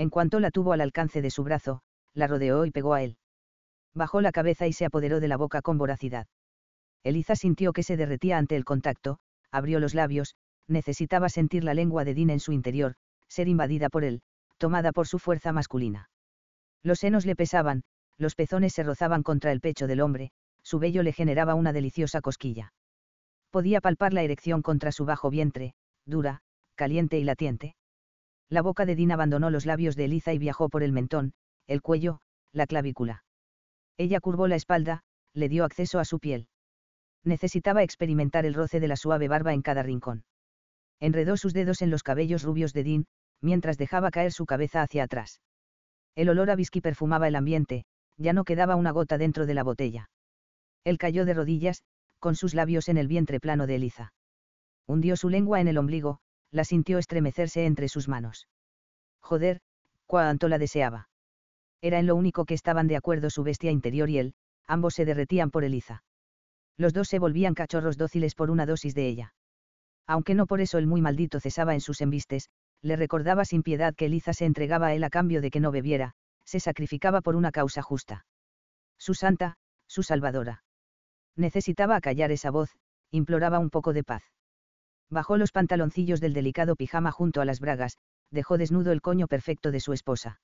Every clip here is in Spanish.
En cuanto la tuvo al alcance de su brazo, la rodeó y pegó a él. Bajó la cabeza y se apoderó de la boca con voracidad. Eliza sintió que se derretía ante el contacto, abrió los labios, necesitaba sentir la lengua de Dean en su interior, ser invadida por él, tomada por su fuerza masculina. Los senos le pesaban, los pezones se rozaban contra el pecho del hombre, su vello le generaba una deliciosa cosquilla. Podía palpar la erección contra su bajo vientre, dura, caliente y latiente. La boca de Dean abandonó los labios de Eliza y viajó por el mentón, el cuello, la clavícula. Ella curvó la espalda, le dio acceso a su piel. Necesitaba experimentar el roce de la suave barba en cada rincón. Enredó sus dedos en los cabellos rubios de Dean, mientras dejaba caer su cabeza hacia atrás. El olor a whisky perfumaba el ambiente, ya no quedaba una gota dentro de la botella. Él cayó de rodillas, con sus labios en el vientre plano de Eliza. Hundió su lengua en el ombligo, la sintió estremecerse entre sus manos. Joder, cuánto la deseaba. Era en lo único que estaban de acuerdo su bestia interior y él, ambos se derretían por Eliza. Los dos se volvían cachorros dóciles por una dosis de ella. Aunque no por eso el muy maldito cesaba en sus embistes, le recordaba sin piedad que Eliza se entregaba a él a cambio de que no bebiera, se sacrificaba por una causa justa. Su santa, su salvadora. Necesitaba acallar esa voz, imploraba un poco de paz. Bajó los pantaloncillos del delicado pijama junto a las bragas, dejó desnudo el coño perfecto de su esposa.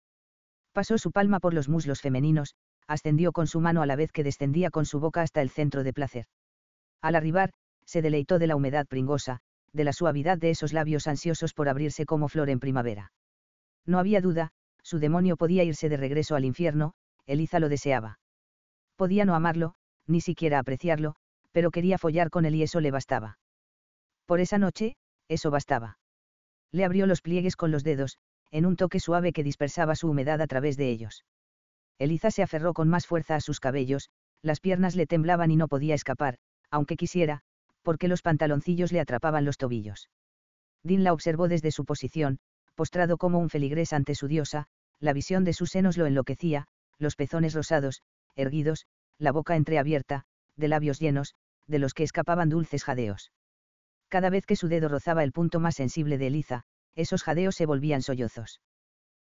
Pasó su palma por los muslos femeninos, ascendió con su mano a la vez que descendía con su boca hasta el centro de placer. Al arribar, se deleitó de la humedad pringosa, de la suavidad de esos labios ansiosos por abrirse como flor en primavera. No había duda, su demonio podía irse de regreso al infierno, Eliza lo deseaba. Podía no amarlo, ni siquiera apreciarlo, pero quería follar con él y eso le bastaba. Por esa noche, eso bastaba. Le abrió los pliegues con los dedos, en un toque suave que dispersaba su humedad a través de ellos. Eliza se aferró con más fuerza a sus cabellos, las piernas le temblaban y no podía escapar, aunque quisiera, porque los pantaloncillos le atrapaban los tobillos. Dean la observó desde su posición, postrado como un feligrés ante su diosa, la visión de sus senos lo enloquecía, los pezones rosados, erguidos, la boca entreabierta, de labios llenos, de los que escapaban dulces jadeos. Cada vez que su dedo rozaba el punto más sensible de Eliza, esos jadeos se volvían sollozos.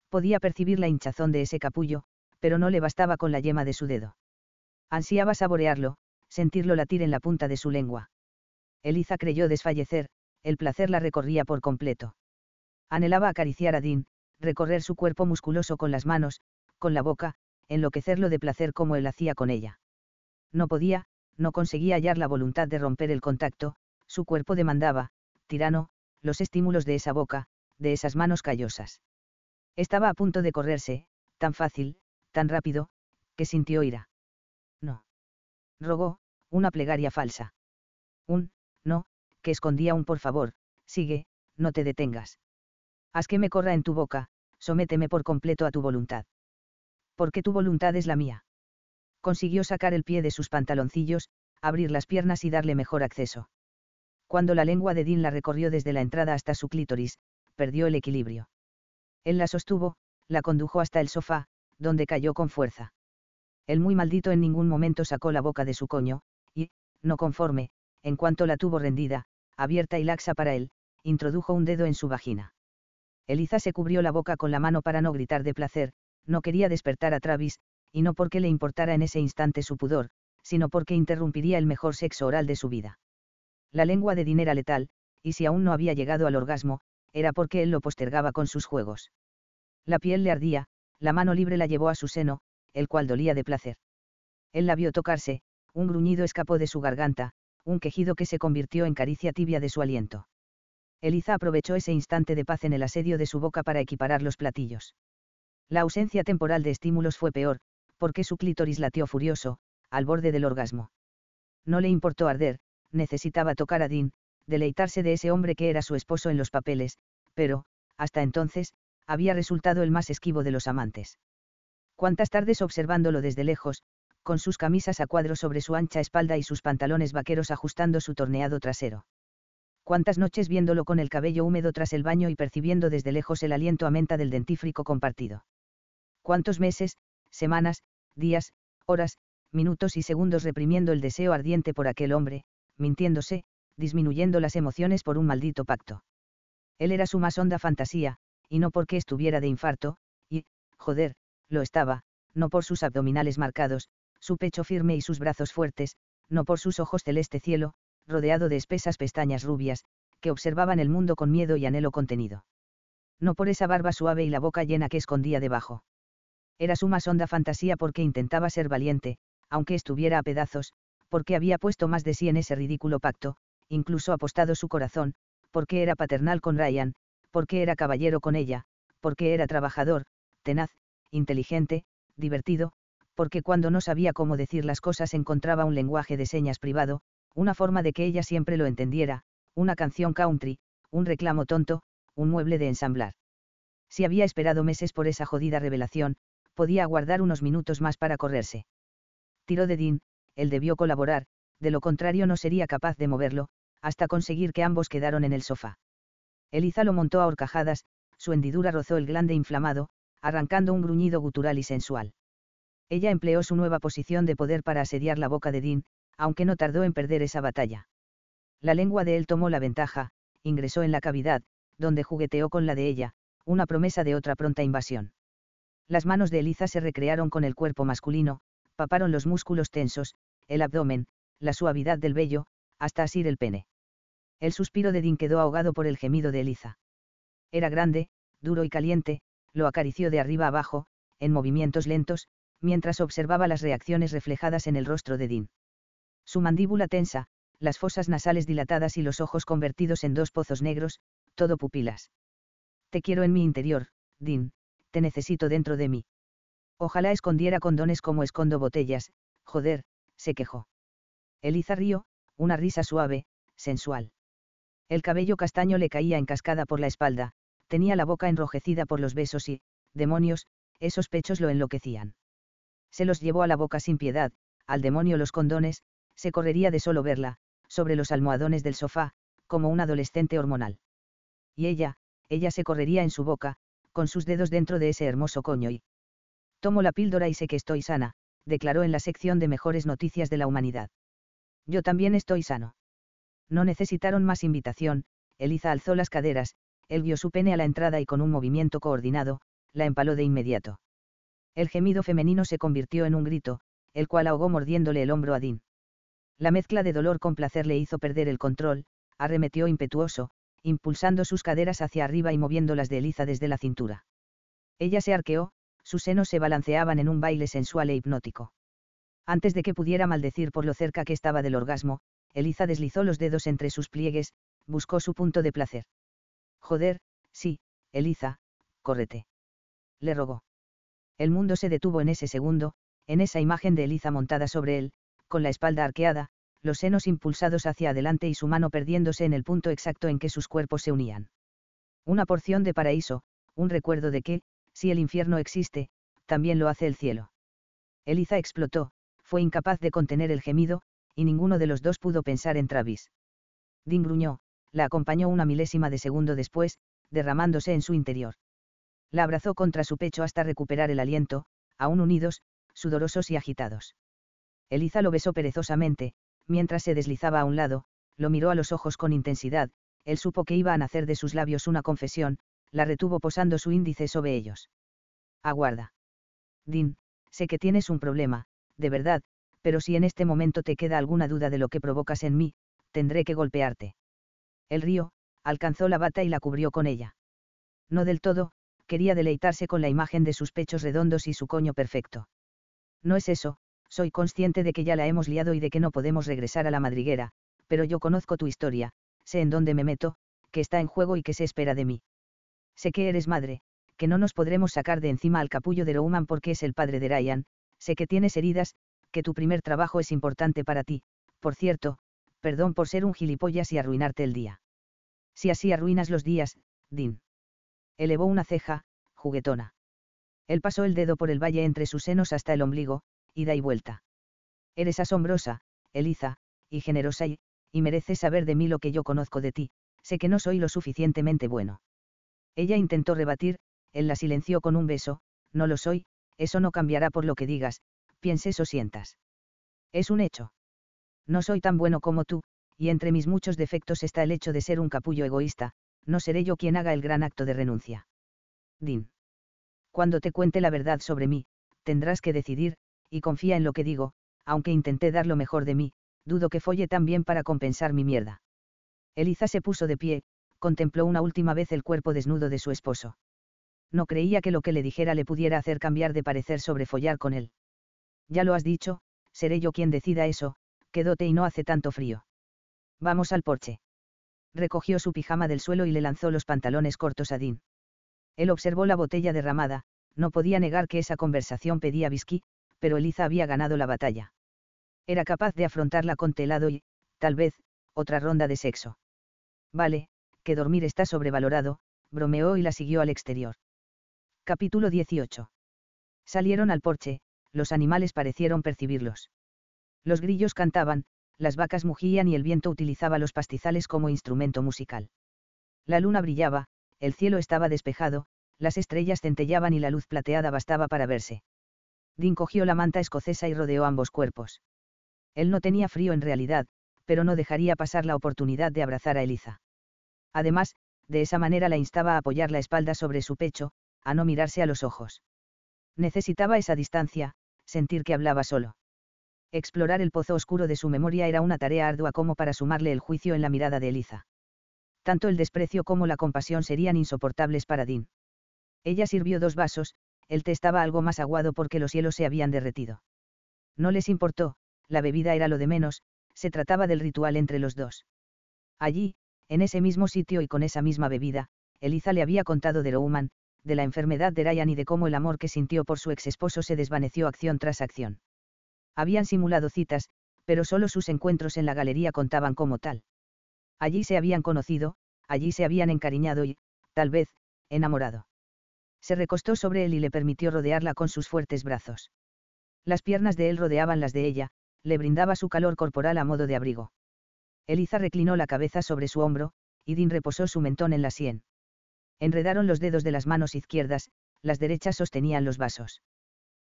Podía percibir la hinchazón de ese capullo, pero no le bastaba con la yema de su dedo. Ansiaba saborearlo, sentirlo latir en la punta de su lengua. Eliza creyó desfallecer, el placer la recorría por completo. Anhelaba acariciar a Dean, recorrer su cuerpo musculoso con las manos, con la boca, enloquecerlo de placer como él hacía con ella. No podía, no conseguía hallar la voluntad de romper el contacto, su cuerpo demandaba, tirano, los estímulos de esa boca, de esas manos callosas. Estaba a punto de correrse, tan fácil, tan rápido, que sintió ira. No. Rogó, una plegaria falsa. Un, no, que escondía un por favor, sigue, no te detengas. Haz que me corra en tu boca, sométeme por completo a tu voluntad. Porque tu voluntad es la mía. Consiguió sacar el pie de sus pantaloncillos, abrir las piernas y darle mejor acceso cuando la lengua de Dean la recorrió desde la entrada hasta su clítoris, perdió el equilibrio. Él la sostuvo, la condujo hasta el sofá, donde cayó con fuerza. El muy maldito en ningún momento sacó la boca de su coño, y, no conforme, en cuanto la tuvo rendida, abierta y laxa para él, introdujo un dedo en su vagina. Eliza se cubrió la boca con la mano para no gritar de placer, no quería despertar a Travis, y no porque le importara en ese instante su pudor, sino porque interrumpiría el mejor sexo oral de su vida. La lengua de Dean era letal, y si aún no había llegado al orgasmo, era porque él lo postergaba con sus juegos. La piel le ardía, la mano libre la llevó a su seno, el cual dolía de placer. Él la vio tocarse, un gruñido escapó de su garganta, un quejido que se convirtió en caricia tibia de su aliento. Eliza aprovechó ese instante de paz en el asedio de su boca para equiparar los platillos. La ausencia temporal de estímulos fue peor, porque su clítoris latió furioso, al borde del orgasmo. No le importó arder, necesitaba tocar a Dean, deleitarse de ese hombre que era su esposo en los papeles, pero, hasta entonces, había resultado el más esquivo de los amantes. Cuántas tardes observándolo desde lejos, con sus camisas a cuadro sobre su ancha espalda y sus pantalones vaqueros ajustando su torneado trasero. Cuántas noches viéndolo con el cabello húmedo tras el baño y percibiendo desde lejos el aliento a menta del dentífrico compartido. Cuántos meses, semanas, días, horas, minutos y segundos reprimiendo el deseo ardiente por aquel hombre, mintiéndose, disminuyendo las emociones por un maldito pacto. Él era su más honda fantasía, y no porque estuviera de infarto, y, joder, lo estaba, no por sus abdominales marcados, su pecho firme y sus brazos fuertes, no por sus ojos celeste cielo, rodeado de espesas pestañas rubias, que observaban el mundo con miedo y anhelo contenido. No por esa barba suave y la boca llena que escondía debajo. Era su más honda fantasía porque intentaba ser valiente, aunque estuviera a pedazos, porque había puesto más de sí en ese ridículo pacto, incluso apostado su corazón, porque era paternal con Ryan, porque era caballero con ella, porque era trabajador, tenaz, inteligente, divertido, porque cuando no sabía cómo decir las cosas encontraba un lenguaje de señas privado, una forma de que ella siempre lo entendiera, una canción country, un reclamo tonto, un mueble de ensamblar. Si había esperado meses por esa jodida revelación, podía aguardar unos minutos más para correrse. Tiró de Dean, él debió colaborar, de lo contrario no sería capaz de moverlo, hasta conseguir que ambos quedaron en el sofá. Eliza lo montó a horcajadas, su hendidura rozó el glande inflamado, arrancando un gruñido gutural y sensual. Ella empleó su nueva posición de poder para asediar la boca de Dean, aunque no tardó en perder esa batalla. La lengua de él tomó la ventaja, ingresó en la cavidad, donde jugueteó con la de ella, una promesa de otra pronta invasión. Las manos de Eliza se recrearon con el cuerpo masculino, paparon los músculos tensos, el abdomen, la suavidad del vello, hasta asir el pene. El suspiro de Dean quedó ahogado por el gemido de Eliza. Era grande, duro y caliente, lo acarició de arriba abajo, en movimientos lentos, mientras observaba las reacciones reflejadas en el rostro de Dean. Su mandíbula tensa, las fosas nasales dilatadas y los ojos convertidos en dos pozos negros, todo pupilas. Te quiero en mi interior, Dean, te necesito dentro de mí. Ojalá escondiera condones como escondo botellas, joder, se quejó. Eliza rió, una risa suave, sensual. El cabello castaño le caía en cascada por la espalda, tenía la boca enrojecida por los besos y, demonios, esos pechos lo enloquecían. Se los llevó a la boca sin piedad, al demonio los condones, se correría de solo verla, sobre los almohadones del sofá, como un adolescente hormonal. Y ella, ella se correría en su boca, con sus dedos dentro de ese hermoso coño y... Tomo la píldora y sé que estoy sana, declaró en la sección de mejores noticias de la humanidad. Yo también estoy sano. No necesitaron más invitación, Eliza alzó las caderas, él guió su pene a la entrada y con un movimiento coordinado, la empaló de inmediato. El gemido femenino se convirtió en un grito, el cual ahogó mordiéndole el hombro a Dean. La mezcla de dolor con placer le hizo perder el control, arremetió impetuoso, impulsando sus caderas hacia arriba y moviéndolas de Eliza desde la cintura. Ella se arqueó, sus senos se balanceaban en un baile sensual e hipnótico. Antes de que pudiera maldecir por lo cerca que estaba del orgasmo, Eliza deslizó los dedos entre sus pliegues, buscó su punto de placer. Joder, sí, Eliza, córrete. Le rogó. El mundo se detuvo en ese segundo, en esa imagen de Eliza montada sobre él, con la espalda arqueada, los senos impulsados hacia adelante y su mano perdiéndose en el punto exacto en que sus cuerpos se unían. Una porción de paraíso, un recuerdo de que, si el infierno existe, también lo hace el cielo. Eliza explotó, fue incapaz de contener el gemido, y ninguno de los dos pudo pensar en Travis. Dean gruñó, la acompañó una milésima de segundo después, derramándose en su interior. La abrazó contra su pecho hasta recuperar el aliento, aún unidos, sudorosos y agitados. Eliza lo besó perezosamente, mientras se deslizaba a un lado, lo miró a los ojos con intensidad, él supo que iba a nacer de sus labios una confesión, la retuvo posando su índice sobre ellos. Aguarda. Dean, sé que tienes un problema, de verdad, pero si en este momento te queda alguna duda de lo que provocas en mí, tendré que golpearte. El río, alcanzó la bata y la cubrió con ella. No del todo, quería deleitarse con la imagen de sus pechos redondos y su coño perfecto. No es eso, soy consciente de que ya la hemos liado y de que no podemos regresar a la madriguera, pero yo conozco tu historia, sé en dónde me meto, que está en juego y que se espera de mí. Sé que eres madre, que no nos podremos sacar de encima al capullo de Roman porque es el padre de Ryan, sé que tienes heridas, que tu primer trabajo es importante para ti, por cierto, perdón por ser un gilipollas y arruinarte el día. Si así arruinas los días, Dean. Elevó una ceja, juguetona. Él pasó el dedo por el valle entre sus senos hasta el ombligo, ida y vuelta. Eres asombrosa, Eliza, y generosa y, y mereces saber de mí lo que yo conozco de ti, sé que no soy lo suficientemente bueno. Ella intentó rebatir, él la silenció con un beso, no lo soy, eso no cambiará por lo que digas, pienses o sientas. Es un hecho. No soy tan bueno como tú, y entre mis muchos defectos está el hecho de ser un capullo egoísta, no seré yo quien haga el gran acto de renuncia. Din. Cuando te cuente la verdad sobre mí, tendrás que decidir, y confía en lo que digo, aunque intenté dar lo mejor de mí, dudo que folle tan bien para compensar mi mierda. Eliza se puso de pie, contempló una última vez el cuerpo desnudo de su esposo. No creía que lo que le dijera le pudiera hacer cambiar de parecer sobre follar con él. Ya lo has dicho, seré yo quien decida eso, quédote y no hace tanto frío. Vamos al porche. Recogió su pijama del suelo y le lanzó los pantalones cortos a Dean. Él observó la botella derramada, no podía negar que esa conversación pedía whisky, pero Eliza había ganado la batalla. Era capaz de afrontarla con telado y, tal vez, otra ronda de sexo. Vale, que dormir está sobrevalorado, bromeó y la siguió al exterior. Capítulo 18. Salieron al porche, los animales parecieron percibirlos. Los grillos cantaban, las vacas mugían y el viento utilizaba los pastizales como instrumento musical. La luna brillaba, el cielo estaba despejado, las estrellas centellaban y la luz plateada bastaba para verse. Dean cogió la manta escocesa y rodeó ambos cuerpos. Él no tenía frío en realidad, pero no dejaría pasar la oportunidad de abrazar a Eliza. Además, de esa manera la instaba a apoyar la espalda sobre su pecho, a no mirarse a los ojos. Necesitaba esa distancia, sentir que hablaba solo. Explorar el pozo oscuro de su memoria era una tarea ardua como para sumarle el juicio en la mirada de Eliza. Tanto el desprecio como la compasión serían insoportables para Dean. Ella sirvió dos vasos, el té estaba algo más aguado porque los hielos se habían derretido. No les importó, la bebida era lo de menos, se trataba del ritual entre los dos. Allí, en ese mismo sitio y con esa misma bebida, Eliza le había contado de Roman, de la enfermedad de Ryan y de cómo el amor que sintió por su ex esposo se desvaneció acción tras acción. Habían simulado citas, pero solo sus encuentros en la galería contaban como tal. Allí se habían conocido, allí se habían encariñado y, tal vez, enamorado. Se recostó sobre él y le permitió rodearla con sus fuertes brazos. Las piernas de él rodeaban las de ella, le brindaba su calor corporal a modo de abrigo. Eliza reclinó la cabeza sobre su hombro, y Dean reposó su mentón en la sien. Enredaron los dedos de las manos izquierdas, las derechas sostenían los vasos.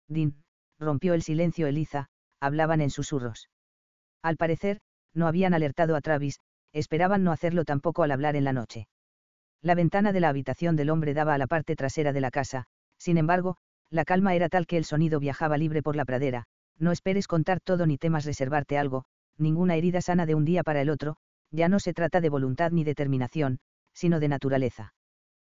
Dean, rompió el silencio Eliza, hablaban en susurros. Al parecer, no habían alertado a Travis, esperaban no hacerlo tampoco al hablar en la noche. La ventana de la habitación del hombre daba a la parte trasera de la casa, sin embargo, la calma era tal que el sonido viajaba libre por la pradera, no esperes contar todo ni temas reservarte algo, ninguna herida sana de un día para el otro, ya no se trata de voluntad ni determinación, sino de naturaleza.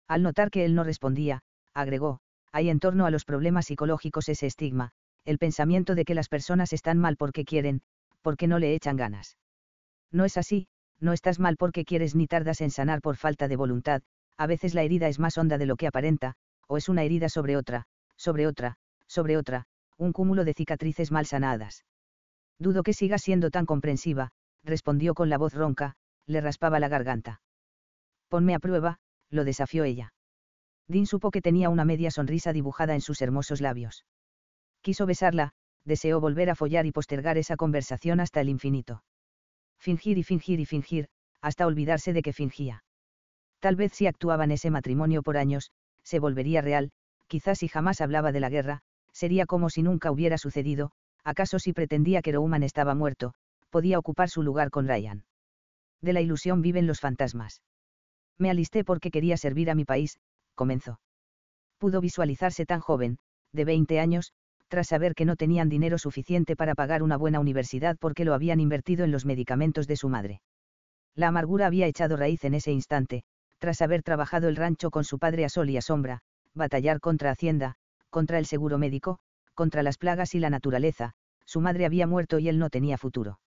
Al notar que él no respondía, agregó, hay en torno a los problemas psicológicos ese estigma, el pensamiento de que las personas están mal porque quieren, porque no le echan ganas. No es así, no estás mal porque quieres ni tardas en sanar por falta de voluntad, a veces la herida es más honda de lo que aparenta, o es una herida sobre otra, sobre otra, sobre otra, un cúmulo de cicatrices mal sanadas. Dudo que siga siendo tan comprensiva, respondió con la voz ronca, le raspaba la garganta. Ponme a prueba, lo desafió ella. Dean supo que tenía una media sonrisa dibujada en sus hermosos labios quiso besarla, deseó volver a follar y postergar esa conversación hasta el infinito. Fingir y fingir y fingir, hasta olvidarse de que fingía. Tal vez si actuaba en ese matrimonio por años, se volvería real, quizás si jamás hablaba de la guerra, sería como si nunca hubiera sucedido, acaso si pretendía que Roman estaba muerto, podía ocupar su lugar con Ryan. De la ilusión viven los fantasmas. Me alisté porque quería servir a mi país, comenzó. Pudo visualizarse tan joven, de 20 años, tras saber que no tenían dinero suficiente para pagar una buena universidad porque lo habían invertido en los medicamentos de su madre. La amargura había echado raíz en ese instante, tras haber trabajado el rancho con su padre a sol y a sombra, batallar contra Hacienda, contra el seguro médico, contra las plagas y la naturaleza, su madre había muerto y él no tenía futuro.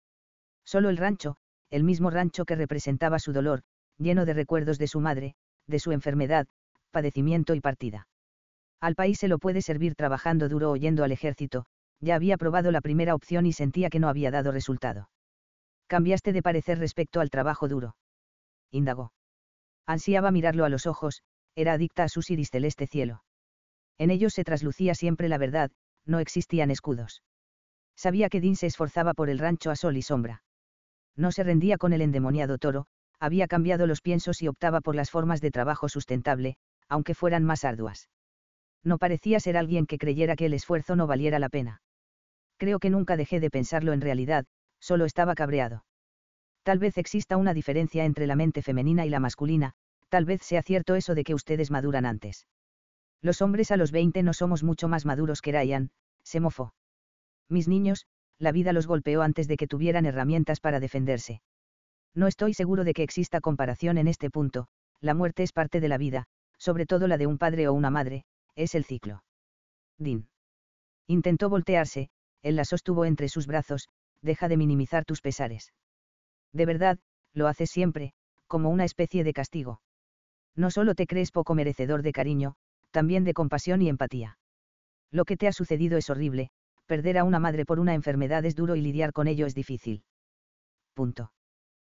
Solo el rancho, el mismo rancho que representaba su dolor, lleno de recuerdos de su madre, de su enfermedad, padecimiento y partida. Al país se lo puede servir trabajando duro o yendo al ejército, ya había probado la primera opción y sentía que no había dado resultado. Cambiaste de parecer respecto al trabajo duro. Indagó. Ansiaba mirarlo a los ojos, era adicta a su iris celeste cielo. En ellos se traslucía siempre la verdad, no existían escudos. Sabía que Dean se esforzaba por el rancho a sol y sombra. No se rendía con el endemoniado toro, había cambiado los piensos y optaba por las formas de trabajo sustentable, aunque fueran más arduas. No parecía ser alguien que creyera que el esfuerzo no valiera la pena. Creo que nunca dejé de pensarlo en realidad, solo estaba cabreado. Tal vez exista una diferencia entre la mente femenina y la masculina, tal vez sea cierto eso de que ustedes maduran antes. Los hombres a los 20 no somos mucho más maduros que Ryan, se mofó. Mis niños, la vida los golpeó antes de que tuvieran herramientas para defenderse. No estoy seguro de que exista comparación en este punto, la muerte es parte de la vida, sobre todo la de un padre o una madre, es el ciclo. Dean. Intentó voltearse, él la sostuvo entre sus brazos, deja de minimizar tus pesares. De verdad, lo haces siempre, como una especie de castigo. No solo te crees poco merecedor de cariño, también de compasión y empatía. Lo que te ha sucedido es horrible, perder a una madre por una enfermedad es duro y lidiar con ello es difícil. Punto.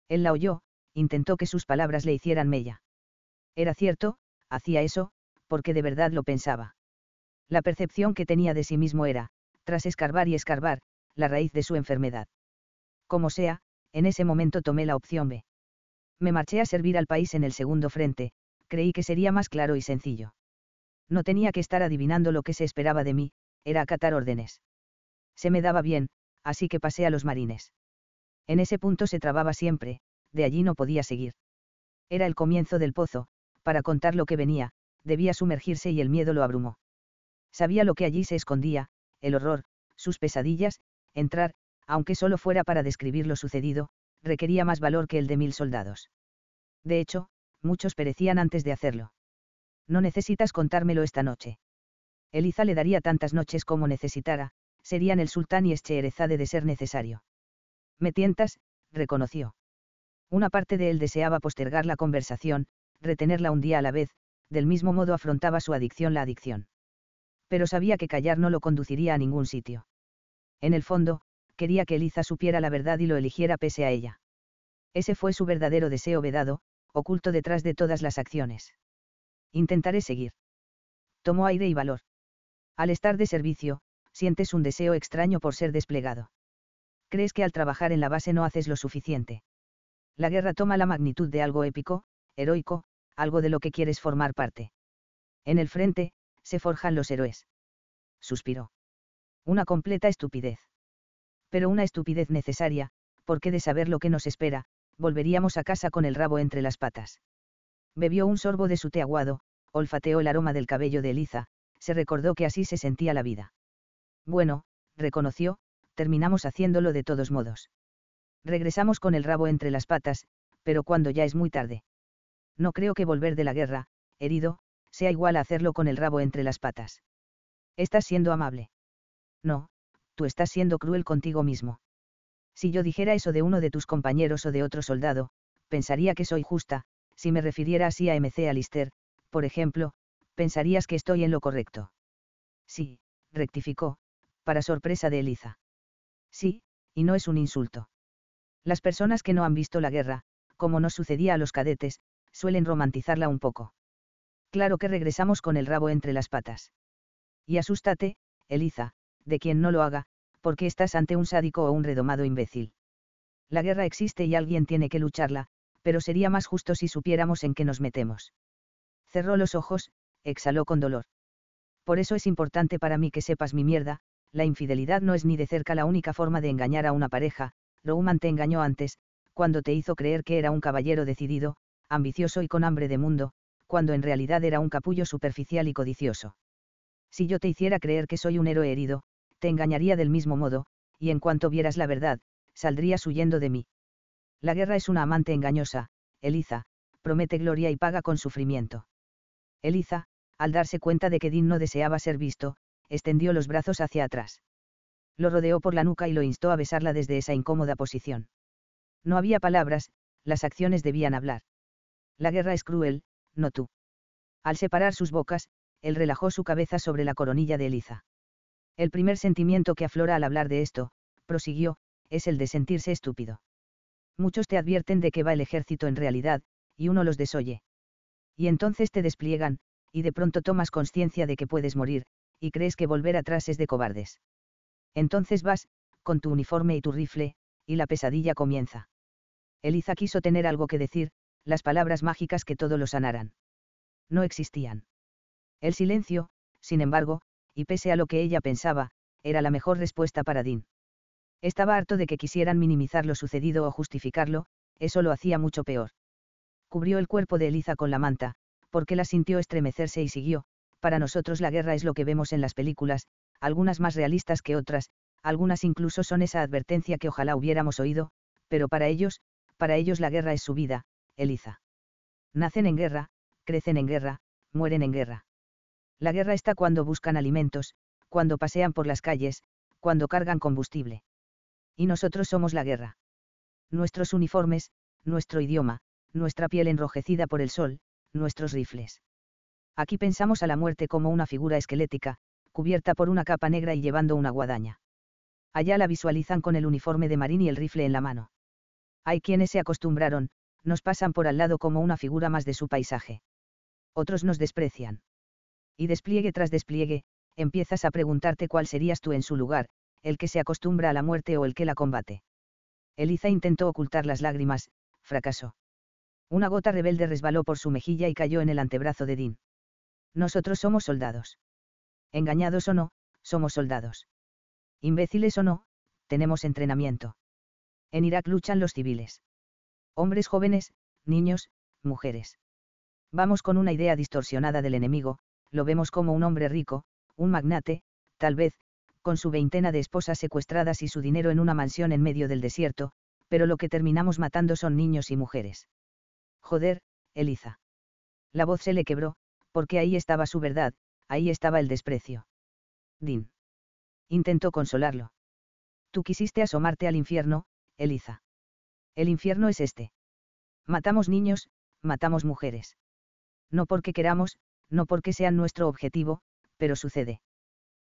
Él la oyó, intentó que sus palabras le hicieran mella. Era cierto, hacía eso, porque de verdad lo pensaba. La percepción que tenía de sí mismo era, tras escarbar y escarbar, la raíz de su enfermedad. Como sea, en ese momento tomé la opción B. Me marché a servir al país en el segundo frente, creí que sería más claro y sencillo. No tenía que estar adivinando lo que se esperaba de mí, era acatar órdenes. Se me daba bien, así que pasé a los marines. En ese punto se trababa siempre, de allí no podía seguir. Era el comienzo del pozo, para contar lo que venía, debía sumergirse y el miedo lo abrumó. Sabía lo que allí se escondía, el horror, sus pesadillas, entrar, aunque solo fuera para describir lo sucedido, requería más valor que el de mil soldados. De hecho, muchos perecían antes de hacerlo. No necesitas contármelo esta noche. Eliza le daría tantas noches como necesitara, serían el sultán y Escheherezade de ser necesario. Me tientas, reconoció. Una parte de él deseaba postergar la conversación, retenerla un día a la vez, del mismo modo afrontaba su adicción la adicción. Pero sabía que callar no lo conduciría a ningún sitio. En el fondo, quería que Eliza supiera la verdad y lo eligiera pese a ella. Ese fue su verdadero deseo vedado, oculto detrás de todas las acciones. Intentaré seguir. Tomó aire y valor. Al estar de servicio, sientes un deseo extraño por ser desplegado. Crees que al trabajar en la base no haces lo suficiente. La guerra toma la magnitud de algo épico, heroico, algo de lo que quieres formar parte. En el frente, se forjan los héroes. Suspiró. Una completa estupidez. Pero una estupidez necesaria, porque de saber lo que nos espera, volveríamos a casa con el rabo entre las patas. Bebió un sorbo de su té aguado, olfateó el aroma del cabello de Eliza, se recordó que así se sentía la vida. Bueno, reconoció, terminamos haciéndolo de todos modos. Regresamos con el rabo entre las patas, pero cuando ya es muy tarde. No creo que volver de la guerra, herido, sea igual a hacerlo con el rabo entre las patas. Estás siendo amable. No, tú estás siendo cruel contigo mismo. Si yo dijera eso de uno de tus compañeros o de otro soldado, pensaría que soy justa, si me refiriera así a MC Alister, por ejemplo, pensarías que estoy en lo correcto. Sí, rectificó, para sorpresa de Eliza. Sí, y no es un insulto. Las personas que no han visto la guerra, como nos sucedía a los cadetes, suelen romantizarla un poco. Claro que regresamos con el rabo entre las patas. Y asústate, Eliza, de quien no lo haga, porque estás ante un sádico o un redomado imbécil. La guerra existe y alguien tiene que lucharla, pero sería más justo si supiéramos en qué nos metemos. Cerró los ojos, exhaló con dolor. Por eso es importante para mí que sepas mi mierda, la infidelidad no es ni de cerca la única forma de engañar a una pareja, Rouman te engañó antes, cuando te hizo creer que era un caballero decidido, ambicioso y con hambre de mundo, cuando en realidad era un capullo superficial y codicioso. Si yo te hiciera creer que soy un héroe herido, te engañaría del mismo modo, y en cuanto vieras la verdad, saldrías huyendo de mí. La guerra es una amante engañosa, Eliza, promete gloria y paga con sufrimiento. Eliza, al darse cuenta de que Dean no deseaba ser visto, extendió los brazos hacia atrás. Lo rodeó por la nuca y lo instó a besarla desde esa incómoda posición. No había palabras, las acciones debían hablar. La guerra es cruel, no tú. Al separar sus bocas, él relajó su cabeza sobre la coronilla de Eliza. El primer sentimiento que aflora al hablar de esto, prosiguió, es el de sentirse estúpido. Muchos te advierten de que va el ejército en realidad, y uno los desoye. Y entonces te despliegan, y de pronto tomas conciencia de que puedes morir, y crees que volver atrás es de cobardes. Entonces vas, con tu uniforme y tu rifle, y la pesadilla comienza. Eliza quiso tener algo que decir, las palabras mágicas que todo lo sanaran. No existían. El silencio, sin embargo, y pese a lo que ella pensaba, era la mejor respuesta para Dean. Estaba harto de que quisieran minimizar lo sucedido o justificarlo, eso lo hacía mucho peor. Cubrió el cuerpo de Eliza con la manta, porque la sintió estremecerse y siguió, para nosotros la guerra es lo que vemos en las películas, algunas más realistas que otras, algunas incluso son esa advertencia que ojalá hubiéramos oído, pero para ellos, para ellos la guerra es su vida, Eliza. Nacen en guerra, crecen en guerra, mueren en guerra. La guerra está cuando buscan alimentos, cuando pasean por las calles, cuando cargan combustible. Y nosotros somos la guerra. Nuestros uniformes, nuestro idioma, nuestra piel enrojecida por el sol, nuestros rifles. Aquí pensamos a la muerte como una figura esquelética, cubierta por una capa negra y llevando una guadaña. Allá la visualizan con el uniforme de marín y el rifle en la mano. Hay quienes se acostumbraron, nos pasan por al lado como una figura más de su paisaje. Otros nos desprecian. Y despliegue tras despliegue, empiezas a preguntarte cuál serías tú en su lugar, el que se acostumbra a la muerte o el que la combate. Eliza intentó ocultar las lágrimas, fracasó. Una gota rebelde resbaló por su mejilla y cayó en el antebrazo de Dean. Nosotros somos soldados. Engañados o no, somos soldados. Imbéciles o no, tenemos entrenamiento. En Irak luchan los civiles. Hombres jóvenes, niños, mujeres. Vamos con una idea distorsionada del enemigo, lo vemos como un hombre rico, un magnate, tal vez, con su veintena de esposas secuestradas y su dinero en una mansión en medio del desierto, pero lo que terminamos matando son niños y mujeres. Joder, Eliza. La voz se le quebró, porque ahí estaba su verdad, ahí estaba el desprecio. Din. Intentó consolarlo. Tú quisiste asomarte al infierno, Eliza. El infierno es este. Matamos niños, matamos mujeres. No porque queramos, no porque sean nuestro objetivo, pero sucede.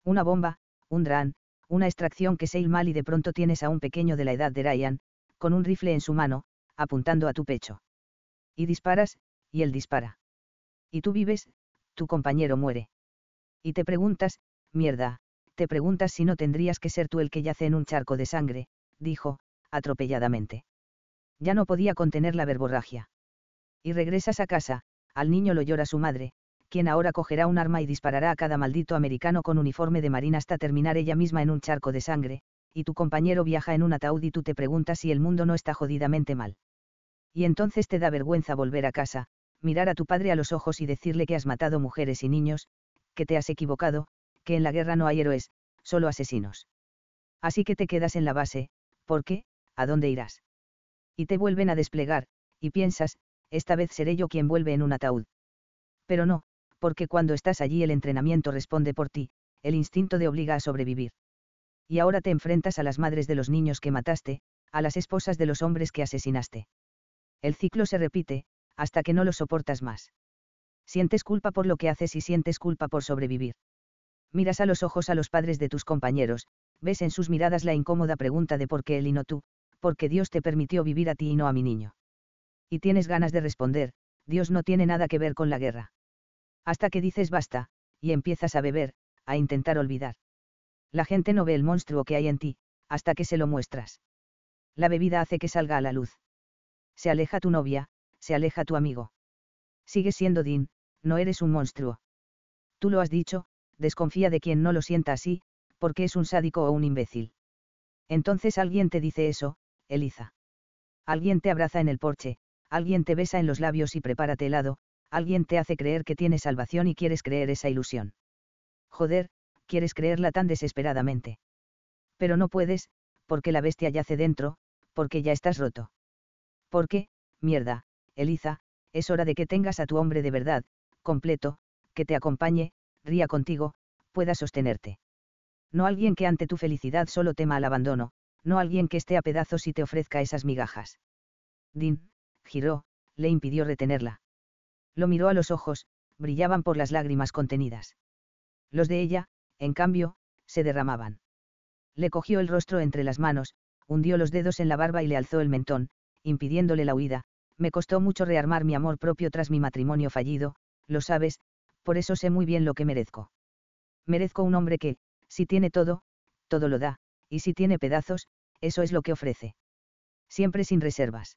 Una bomba, un dran, una extracción que se mal y de pronto tienes a un pequeño de la edad de Ryan, con un rifle en su mano, apuntando a tu pecho. Y disparas, y él dispara. Y tú vives, tu compañero muere. Y te preguntas, mierda, te preguntas si no tendrías que ser tú el que yace en un charco de sangre, dijo, atropelladamente. Ya no podía contener la verborragia. Y regresas a casa, al niño lo llora su madre, quien ahora cogerá un arma y disparará a cada maldito americano con uniforme de marina hasta terminar ella misma en un charco de sangre, y tu compañero viaja en un ataúd y tú te preguntas si el mundo no está jodidamente mal y entonces te da vergüenza volver a casa, mirar a tu padre a los ojos y decirle que has matado mujeres y niños, que te has equivocado, que en la guerra no hay héroes, solo asesinos. Así que te quedas en la base, ¿por qué? ¿A dónde irás? Y te vuelven a desplegar, y piensas, esta vez seré yo quien vuelve en un ataúd. Pero no, porque cuando estás allí el entrenamiento responde por ti, el instinto de obliga a sobrevivir. Y ahora te enfrentas a las madres de los niños que mataste, a las esposas de los hombres que asesinaste. El ciclo se repite, hasta que no lo soportas más. Sientes culpa por lo que haces y sientes culpa por sobrevivir. Miras a los ojos a los padres de tus compañeros, ves en sus miradas la incómoda pregunta de por qué él y no tú, por qué Dios te permitió vivir a ti y no a mi niño. Y tienes ganas de responder, Dios no tiene nada que ver con la guerra. Hasta que dices basta, y empiezas a beber, a intentar olvidar. La gente no ve el monstruo que hay en ti, hasta que se lo muestras. La bebida hace que salga a la luz se aleja tu novia, se aleja tu amigo. Sigues siendo Dean, no eres un monstruo. Tú lo has dicho, desconfía de quien no lo sienta así, porque es un sádico o un imbécil. Entonces alguien te dice eso, Eliza. Alguien te abraza en el porche, alguien te besa en los labios y prepárate helado, alguien te hace creer que tienes salvación y quieres creer esa ilusión. Joder, quieres creerla tan desesperadamente. Pero no puedes, porque la bestia yace dentro, porque ya estás roto. Porque, mierda, Eliza, es hora de que tengas a tu hombre de verdad, completo, que te acompañe, ría contigo, pueda sostenerte. No alguien que ante tu felicidad solo tema al abandono, no alguien que esté a pedazos y te ofrezca esas migajas. Din, giró, le impidió retenerla. Lo miró a los ojos, brillaban por las lágrimas contenidas. Los de ella, en cambio, se derramaban. Le cogió el rostro entre las manos, hundió los dedos en la barba y le alzó el mentón, impidiéndole la huida, me costó mucho rearmar mi amor propio tras mi matrimonio fallido, lo sabes, por eso sé muy bien lo que merezco. Merezco un hombre que, si tiene todo, todo lo da, y si tiene pedazos, eso es lo que ofrece. Siempre sin reservas.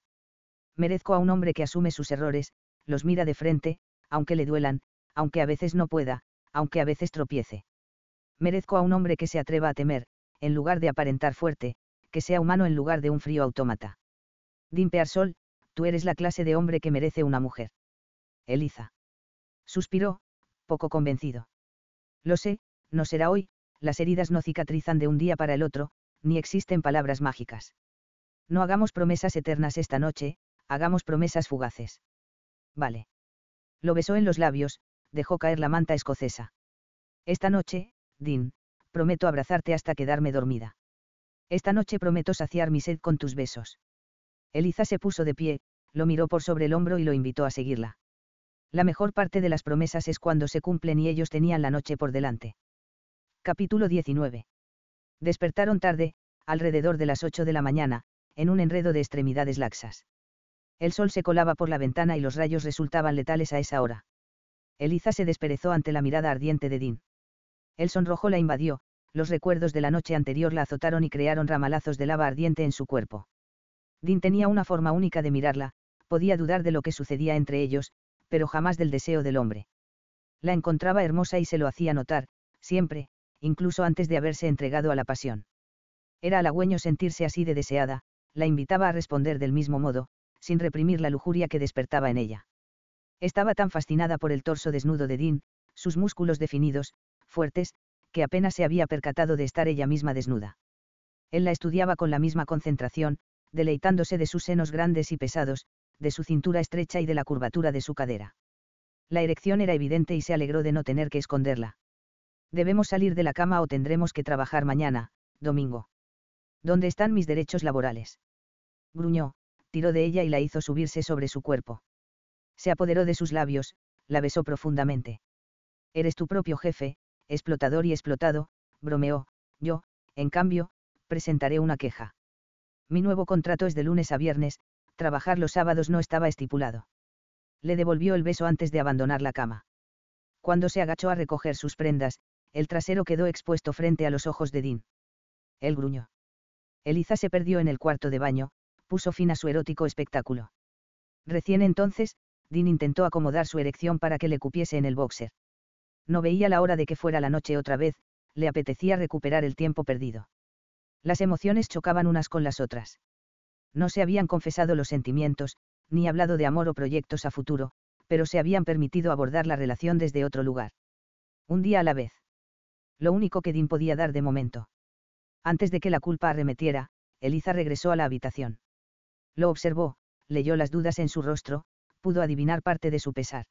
Merezco a un hombre que asume sus errores, los mira de frente, aunque le duelan, aunque a veces no pueda, aunque a veces tropiece. Merezco a un hombre que se atreva a temer, en lugar de aparentar fuerte, que sea humano en lugar de un frío autómata. Dimpear Sol, tú eres la clase de hombre que merece una mujer. Eliza. Suspiró, poco convencido. Lo sé, no será hoy, las heridas no cicatrizan de un día para el otro, ni existen palabras mágicas. No hagamos promesas eternas esta noche, hagamos promesas fugaces. Vale. Lo besó en los labios, dejó caer la manta escocesa. Esta noche, Dean, prometo abrazarte hasta quedarme dormida. Esta noche prometo saciar mi sed con tus besos. Eliza se puso de pie, lo miró por sobre el hombro y lo invitó a seguirla. La mejor parte de las promesas es cuando se cumplen y ellos tenían la noche por delante. Capítulo 19. Despertaron tarde, alrededor de las 8 de la mañana, en un enredo de extremidades laxas. El sol se colaba por la ventana y los rayos resultaban letales a esa hora. Eliza se desperezó ante la mirada ardiente de Dean. El sonrojo la invadió, los recuerdos de la noche anterior la azotaron y crearon ramalazos de lava ardiente en su cuerpo. Dean tenía una forma única de mirarla, podía dudar de lo que sucedía entre ellos, pero jamás del deseo del hombre. La encontraba hermosa y se lo hacía notar, siempre, incluso antes de haberse entregado a la pasión. Era halagüeño sentirse así de deseada, la invitaba a responder del mismo modo, sin reprimir la lujuria que despertaba en ella. Estaba tan fascinada por el torso desnudo de Dean, sus músculos definidos, fuertes, que apenas se había percatado de estar ella misma desnuda. Él la estudiaba con la misma concentración, deleitándose de sus senos grandes y pesados, de su cintura estrecha y de la curvatura de su cadera. La erección era evidente y se alegró de no tener que esconderla. Debemos salir de la cama o tendremos que trabajar mañana, domingo. ¿Dónde están mis derechos laborales? Gruñó, tiró de ella y la hizo subirse sobre su cuerpo. Se apoderó de sus labios, la besó profundamente. Eres tu propio jefe, explotador y explotado, bromeó, yo, en cambio, presentaré una queja. Mi nuevo contrato es de lunes a viernes, trabajar los sábados no estaba estipulado. Le devolvió el beso antes de abandonar la cama. Cuando se agachó a recoger sus prendas, el trasero quedó expuesto frente a los ojos de Dean. Él gruñó. Eliza se perdió en el cuarto de baño, puso fin a su erótico espectáculo. Recién entonces, Dean intentó acomodar su erección para que le cupiese en el boxer. No veía la hora de que fuera la noche otra vez, le apetecía recuperar el tiempo perdido. Las emociones chocaban unas con las otras. No se habían confesado los sentimientos, ni hablado de amor o proyectos a futuro, pero se habían permitido abordar la relación desde otro lugar. Un día a la vez. Lo único que Dean podía dar de momento. Antes de que la culpa arremetiera, Eliza regresó a la habitación. Lo observó, leyó las dudas en su rostro, pudo adivinar parte de su pesar.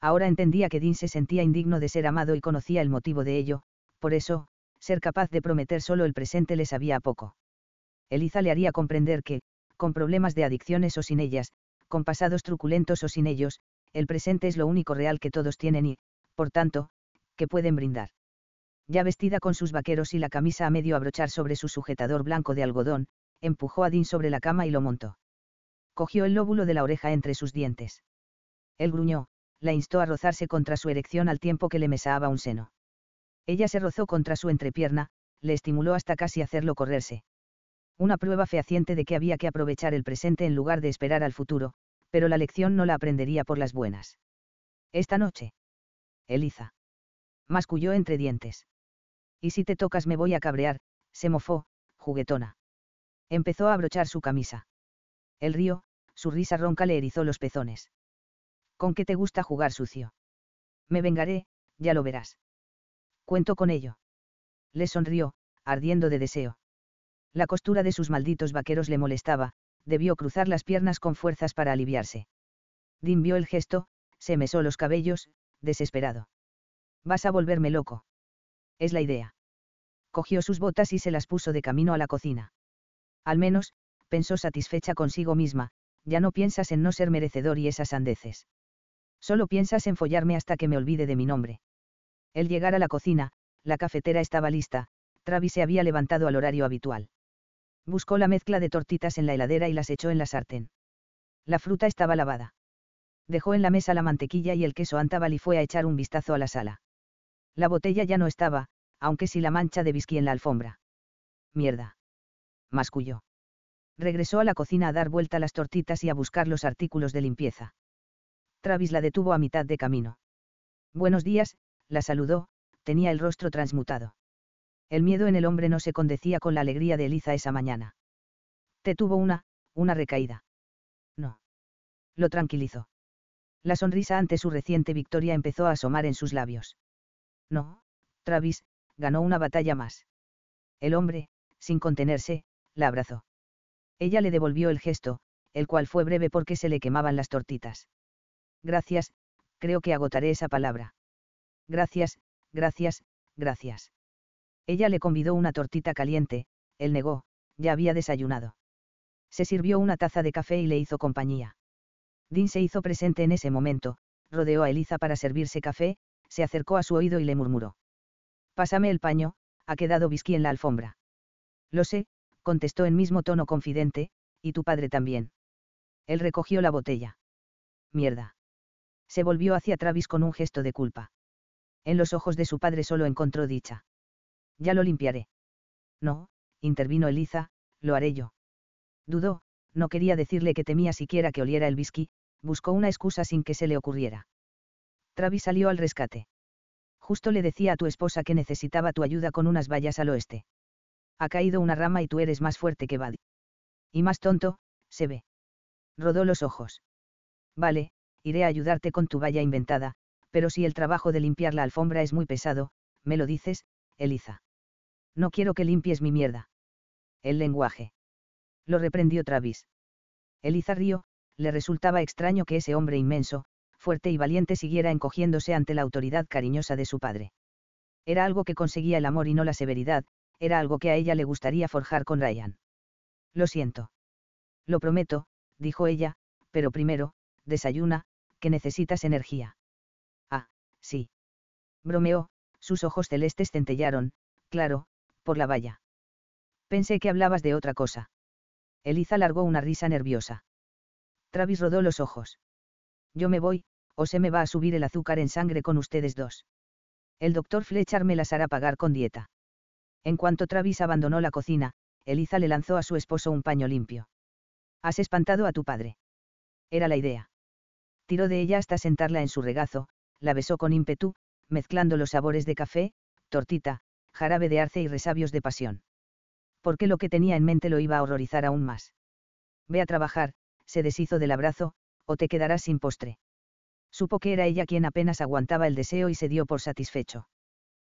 Ahora entendía que Dean se sentía indigno de ser amado y conocía el motivo de ello, por eso, ser capaz de prometer solo el presente le sabía poco. Eliza le haría comprender que, con problemas de adicciones o sin ellas, con pasados truculentos o sin ellos, el presente es lo único real que todos tienen y, por tanto, que pueden brindar. Ya vestida con sus vaqueros y la camisa a medio abrochar sobre su sujetador blanco de algodón, empujó a Dean sobre la cama y lo montó. Cogió el lóbulo de la oreja entre sus dientes. Él gruñó, la instó a rozarse contra su erección al tiempo que le mesaba un seno. Ella se rozó contra su entrepierna, le estimuló hasta casi hacerlo correrse. Una prueba fehaciente de que había que aprovechar el presente en lugar de esperar al futuro, pero la lección no la aprendería por las buenas. Esta noche. Eliza. Masculló entre dientes. Y si te tocas me voy a cabrear, se mofó, juguetona. Empezó a abrochar su camisa. El río, su risa ronca le erizó los pezones. ¿Con qué te gusta jugar sucio? Me vengaré, ya lo verás. Cuento con ello. Le sonrió, ardiendo de deseo. La costura de sus malditos vaqueros le molestaba, debió cruzar las piernas con fuerzas para aliviarse. Dim vio el gesto, se mesó los cabellos, desesperado. Vas a volverme loco. Es la idea. Cogió sus botas y se las puso de camino a la cocina. Al menos, pensó satisfecha consigo misma, ya no piensas en no ser merecedor y esas andeces. Solo piensas en follarme hasta que me olvide de mi nombre. El llegar a la cocina, la cafetera estaba lista, Travis se había levantado al horario habitual. Buscó la mezcla de tortitas en la heladera y las echó en la sartén. La fruta estaba lavada. Dejó en la mesa la mantequilla y el queso antabal y fue a echar un vistazo a la sala. La botella ya no estaba, aunque sí la mancha de whisky en la alfombra. Mierda. Masculló. Regresó a la cocina a dar vuelta las tortitas y a buscar los artículos de limpieza. Travis la detuvo a mitad de camino. Buenos días, la saludó, tenía el rostro transmutado. El miedo en el hombre no se condecía con la alegría de Eliza esa mañana. Te tuvo una, una recaída. No. Lo tranquilizó. La sonrisa ante su reciente victoria empezó a asomar en sus labios. No, Travis, ganó una batalla más. El hombre, sin contenerse, la abrazó. Ella le devolvió el gesto, el cual fue breve porque se le quemaban las tortitas. Gracias, creo que agotaré esa palabra. Gracias, gracias, gracias. Ella le convidó una tortita caliente, él negó, ya había desayunado. Se sirvió una taza de café y le hizo compañía. Dean se hizo presente en ese momento, rodeó a Eliza para servirse café, se acercó a su oído y le murmuró. Pásame el paño, ha quedado whisky en la alfombra. Lo sé, contestó en mismo tono confidente, y tu padre también. Él recogió la botella. Mierda. Se volvió hacia Travis con un gesto de culpa. En los ojos de su padre solo encontró dicha. Ya lo limpiaré. No, intervino Eliza, lo haré yo. Dudó, no quería decirle que temía siquiera que oliera el whisky, buscó una excusa sin que se le ocurriera. Travis salió al rescate. Justo le decía a tu esposa que necesitaba tu ayuda con unas vallas al oeste. Ha caído una rama y tú eres más fuerte que Buddy. Y más tonto, se ve. Rodó los ojos. Vale, iré a ayudarte con tu valla inventada, pero si el trabajo de limpiar la alfombra es muy pesado, me lo dices, Eliza. No quiero que limpies mi mierda. El lenguaje. Lo reprendió Travis. Eliza rió, le resultaba extraño que ese hombre inmenso, fuerte y valiente siguiera encogiéndose ante la autoridad cariñosa de su padre. Era algo que conseguía el amor y no la severidad, era algo que a ella le gustaría forjar con Ryan. Lo siento. Lo prometo, dijo ella, pero primero, desayuna, que necesitas energía. Ah, sí. Bromeó, sus ojos celestes centellaron, claro, por la valla. Pensé que hablabas de otra cosa. Eliza largó una risa nerviosa. Travis rodó los ojos. Yo me voy, o se me va a subir el azúcar en sangre con ustedes dos. El doctor Fletcher me las hará pagar con dieta. En cuanto Travis abandonó la cocina, Eliza le lanzó a su esposo un paño limpio. Has espantado a tu padre. Era la idea. Tiró de ella hasta sentarla en su regazo, la besó con ímpetu, mezclando los sabores de café, tortita, jarabe de arce y resabios de pasión. Porque lo que tenía en mente lo iba a horrorizar aún más. Ve a trabajar, se deshizo del abrazo, o te quedarás sin postre. Supo que era ella quien apenas aguantaba el deseo y se dio por satisfecho.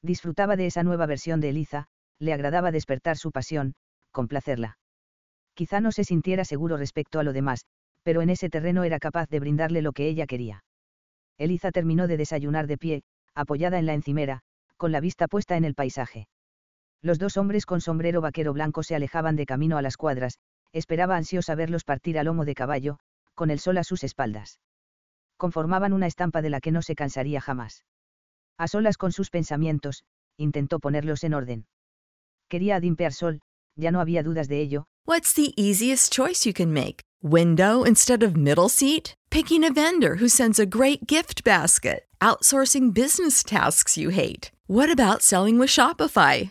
Disfrutaba de esa nueva versión de Eliza, le agradaba despertar su pasión, complacerla. Quizá no se sintiera seguro respecto a lo demás, pero en ese terreno era capaz de brindarle lo que ella quería. Eliza terminó de desayunar de pie, apoyada en la encimera, con la vista puesta en el paisaje. Los dos hombres con sombrero vaquero blanco se alejaban de camino a las cuadras, esperaba ansiosa verlos partir a lomo de caballo, con el sol a sus espaldas. Conformaban una estampa de la que no se cansaría jamás. A solas con sus pensamientos, intentó ponerlos en orden. Quería a Sol, ya no había dudas de ello. What's the easiest choice you can make? Window instead of middle seat? Picking a vendor who sends a great gift basket? Outsourcing business tasks you hate? What about selling with Shopify?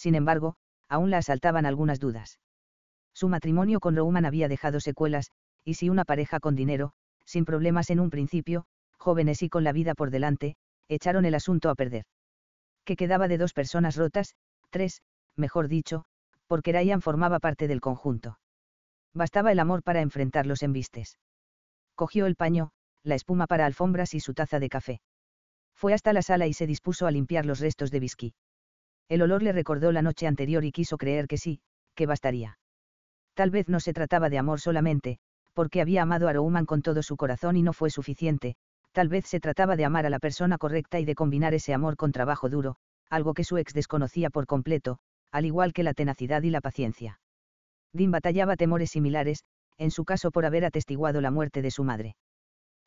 Sin embargo, aún la asaltaban algunas dudas. Su matrimonio con Roman había dejado secuelas, y si una pareja con dinero, sin problemas en un principio, jóvenes y con la vida por delante, echaron el asunto a perder. Que quedaba de dos personas rotas, tres, mejor dicho, porque Ryan formaba parte del conjunto. Bastaba el amor para enfrentar los embistes. Cogió el paño, la espuma para alfombras y su taza de café. Fue hasta la sala y se dispuso a limpiar los restos de whisky. El olor le recordó la noche anterior y quiso creer que sí, que bastaría. Tal vez no se trataba de amor solamente, porque había amado a Rouman con todo su corazón y no fue suficiente, tal vez se trataba de amar a la persona correcta y de combinar ese amor con trabajo duro, algo que su ex desconocía por completo, al igual que la tenacidad y la paciencia. Dean batallaba temores similares, en su caso por haber atestiguado la muerte de su madre.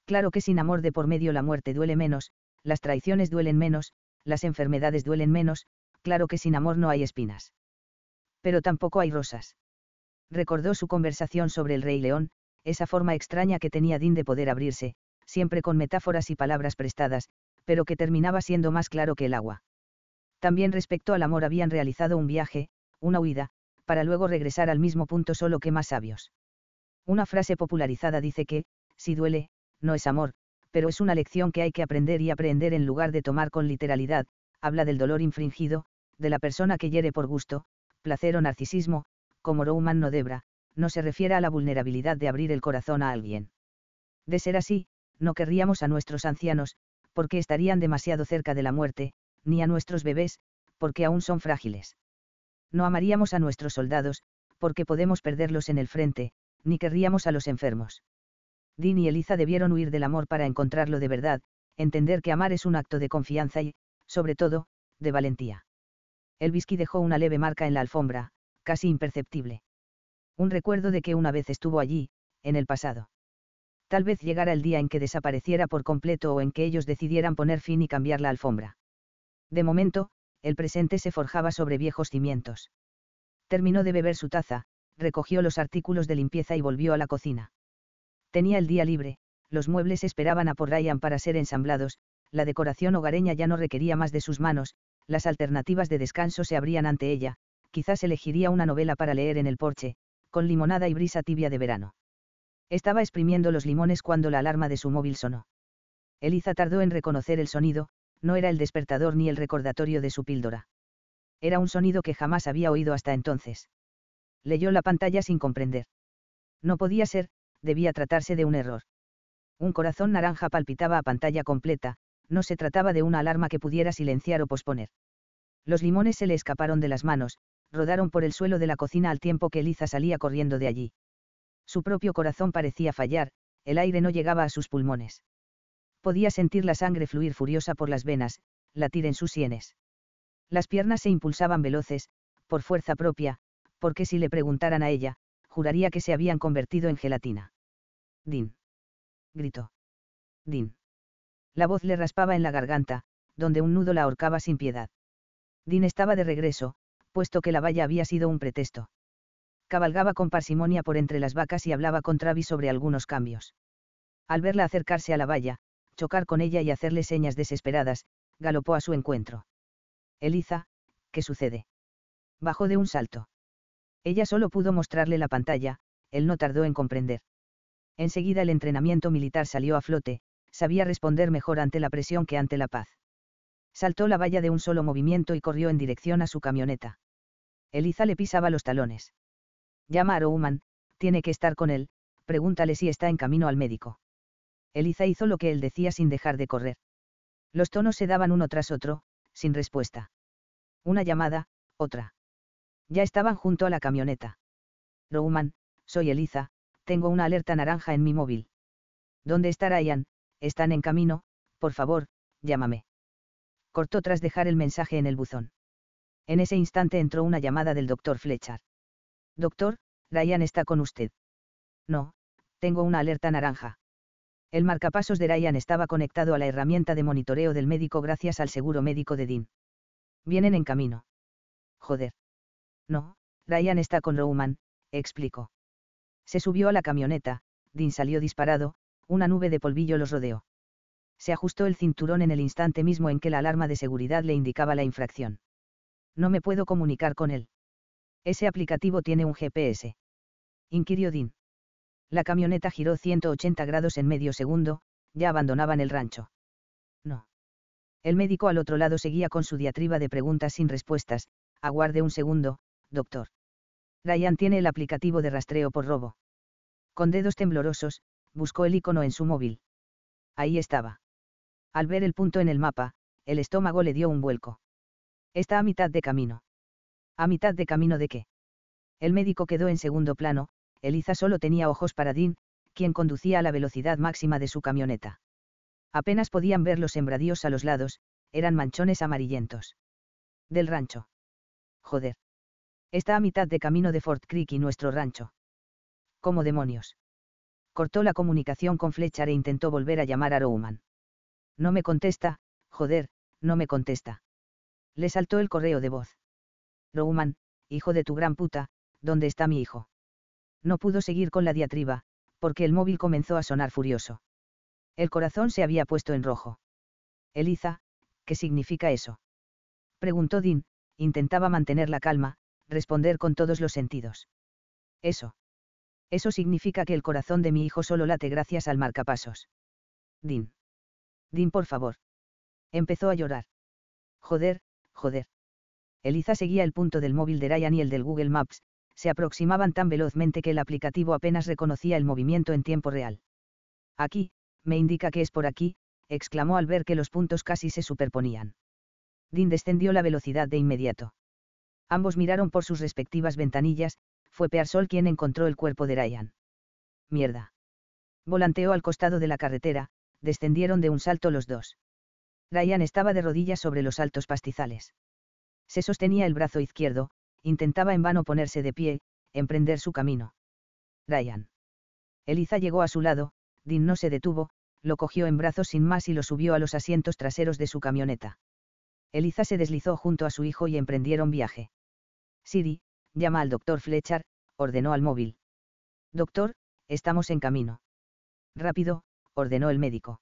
Claro que sin amor de por medio la muerte duele menos, las traiciones duelen menos, las enfermedades duelen menos, claro que sin amor no hay espinas. Pero tampoco hay rosas. Recordó su conversación sobre el rey león, esa forma extraña que tenía Dean de poder abrirse, siempre con metáforas y palabras prestadas, pero que terminaba siendo más claro que el agua. También respecto al amor habían realizado un viaje, una huida, para luego regresar al mismo punto solo que más sabios. Una frase popularizada dice que, si duele, no es amor, pero es una lección que hay que aprender y aprender en lugar de tomar con literalidad, habla del dolor infringido, de la persona que hiere por gusto, placer o narcisismo, como Rouman no debra, no se refiere a la vulnerabilidad de abrir el corazón a alguien. De ser así, no querríamos a nuestros ancianos, porque estarían demasiado cerca de la muerte, ni a nuestros bebés, porque aún son frágiles. No amaríamos a nuestros soldados, porque podemos perderlos en el frente, ni querríamos a los enfermos. Dean y Eliza debieron huir del amor para encontrarlo de verdad, entender que amar es un acto de confianza y, sobre todo, de valentía. El whisky dejó una leve marca en la alfombra, casi imperceptible. Un recuerdo de que una vez estuvo allí, en el pasado. Tal vez llegara el día en que desapareciera por completo o en que ellos decidieran poner fin y cambiar la alfombra. De momento, el presente se forjaba sobre viejos cimientos. Terminó de beber su taza, recogió los artículos de limpieza y volvió a la cocina. Tenía el día libre, los muebles esperaban a por Ryan para ser ensamblados, la decoración hogareña ya no requería más de sus manos, las alternativas de descanso se abrían ante ella, quizás elegiría una novela para leer en el porche, con limonada y brisa tibia de verano. Estaba exprimiendo los limones cuando la alarma de su móvil sonó. Eliza tardó en reconocer el sonido, no era el despertador ni el recordatorio de su píldora. Era un sonido que jamás había oído hasta entonces. Leyó la pantalla sin comprender. No podía ser, debía tratarse de un error. Un corazón naranja palpitaba a pantalla completa, no se trataba de una alarma que pudiera silenciar o posponer. Los limones se le escaparon de las manos, rodaron por el suelo de la cocina al tiempo que Eliza salía corriendo de allí. Su propio corazón parecía fallar, el aire no llegaba a sus pulmones. Podía sentir la sangre fluir furiosa por las venas, latir en sus sienes. Las piernas se impulsaban veloces, por fuerza propia, porque si le preguntaran a ella, juraría que se habían convertido en gelatina. Din. Gritó. Din. La voz le raspaba en la garganta, donde un nudo la ahorcaba sin piedad. Din estaba de regreso, puesto que la valla había sido un pretexto cabalgaba con parsimonia por entre las vacas y hablaba con Travis sobre algunos cambios. Al verla acercarse a la valla, chocar con ella y hacerle señas desesperadas, galopó a su encuentro. Eliza, ¿qué sucede? Bajó de un salto. Ella solo pudo mostrarle la pantalla, él no tardó en comprender. Enseguida el entrenamiento militar salió a flote, sabía responder mejor ante la presión que ante la paz. Saltó la valla de un solo movimiento y corrió en dirección a su camioneta. Eliza le pisaba los talones. Llama a Rouman, tiene que estar con él, pregúntale si está en camino al médico. Eliza hizo lo que él decía sin dejar de correr. Los tonos se daban uno tras otro, sin respuesta. Una llamada, otra. Ya estaban junto a la camioneta. Rouman, soy Eliza, tengo una alerta naranja en mi móvil. ¿Dónde está Ryan? Están en camino, por favor, llámame. Cortó tras dejar el mensaje en el buzón. En ese instante entró una llamada del doctor Fletcher. Doctor, Ryan está con usted. No, tengo una alerta naranja. El marcapasos de Ryan estaba conectado a la herramienta de monitoreo del médico gracias al seguro médico de Dean. Vienen en camino. Joder. No, Ryan está con Rowman, explicó. Se subió a la camioneta, Dean salió disparado, una nube de polvillo los rodeó. Se ajustó el cinturón en el instante mismo en que la alarma de seguridad le indicaba la infracción. No me puedo comunicar con él. Ese aplicativo tiene un GPS. Inquirió Dean. La camioneta giró 180 grados en medio segundo, ya abandonaban el rancho. No. El médico al otro lado seguía con su diatriba de preguntas sin respuestas. Aguarde un segundo, doctor. Ryan tiene el aplicativo de rastreo por robo. Con dedos temblorosos, buscó el icono en su móvil. Ahí estaba. Al ver el punto en el mapa, el estómago le dio un vuelco. Está a mitad de camino. ¿A mitad de camino de qué? El médico quedó en segundo plano, Eliza solo tenía ojos para Dean, quien conducía a la velocidad máxima de su camioneta. Apenas podían ver los sembradíos a los lados, eran manchones amarillentos. Del rancho. Joder. Está a mitad de camino de Fort Creek y nuestro rancho. ¿Cómo demonios? Cortó la comunicación con Fletcher e intentó volver a llamar a Rowman. No me contesta, joder, no me contesta. Le saltó el correo de voz. Rowman, hijo de tu gran puta, ¿dónde está mi hijo? No pudo seguir con la diatriba, porque el móvil comenzó a sonar furioso. El corazón se había puesto en rojo. Eliza, ¿qué significa eso? Preguntó Dean, intentaba mantener la calma, responder con todos los sentidos. Eso. Eso significa que el corazón de mi hijo solo late gracias al marcapasos. Din. Din, por favor. Empezó a llorar. Joder, joder. Eliza seguía el punto del móvil de Ryan y el del Google Maps, se aproximaban tan velozmente que el aplicativo apenas reconocía el movimiento en tiempo real. Aquí, me indica que es por aquí, exclamó al ver que los puntos casi se superponían. Dean descendió la velocidad de inmediato. Ambos miraron por sus respectivas ventanillas, fue Pearsol quien encontró el cuerpo de Ryan. Mierda. Volanteó al costado de la carretera, descendieron de un salto los dos. Ryan estaba de rodillas sobre los altos pastizales. Se sostenía el brazo izquierdo, intentaba en vano ponerse de pie, emprender su camino. Ryan. Eliza llegó a su lado, Dean no se detuvo, lo cogió en brazos sin más y lo subió a los asientos traseros de su camioneta. Eliza se deslizó junto a su hijo y emprendieron viaje. Siri, llama al doctor Fletcher, ordenó al móvil. Doctor, estamos en camino. Rápido, ordenó el médico.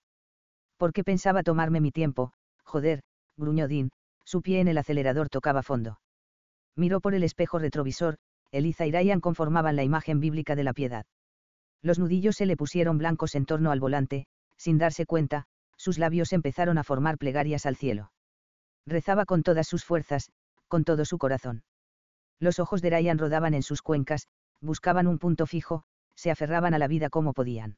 ¿Por qué pensaba tomarme mi tiempo? Joder, gruñó Dean, su pie en el acelerador tocaba fondo. Miró por el espejo retrovisor, Eliza y Ryan conformaban la imagen bíblica de la piedad. Los nudillos se le pusieron blancos en torno al volante, sin darse cuenta, sus labios empezaron a formar plegarias al cielo. Rezaba con todas sus fuerzas, con todo su corazón. Los ojos de Ryan rodaban en sus cuencas, buscaban un punto fijo, se aferraban a la vida como podían.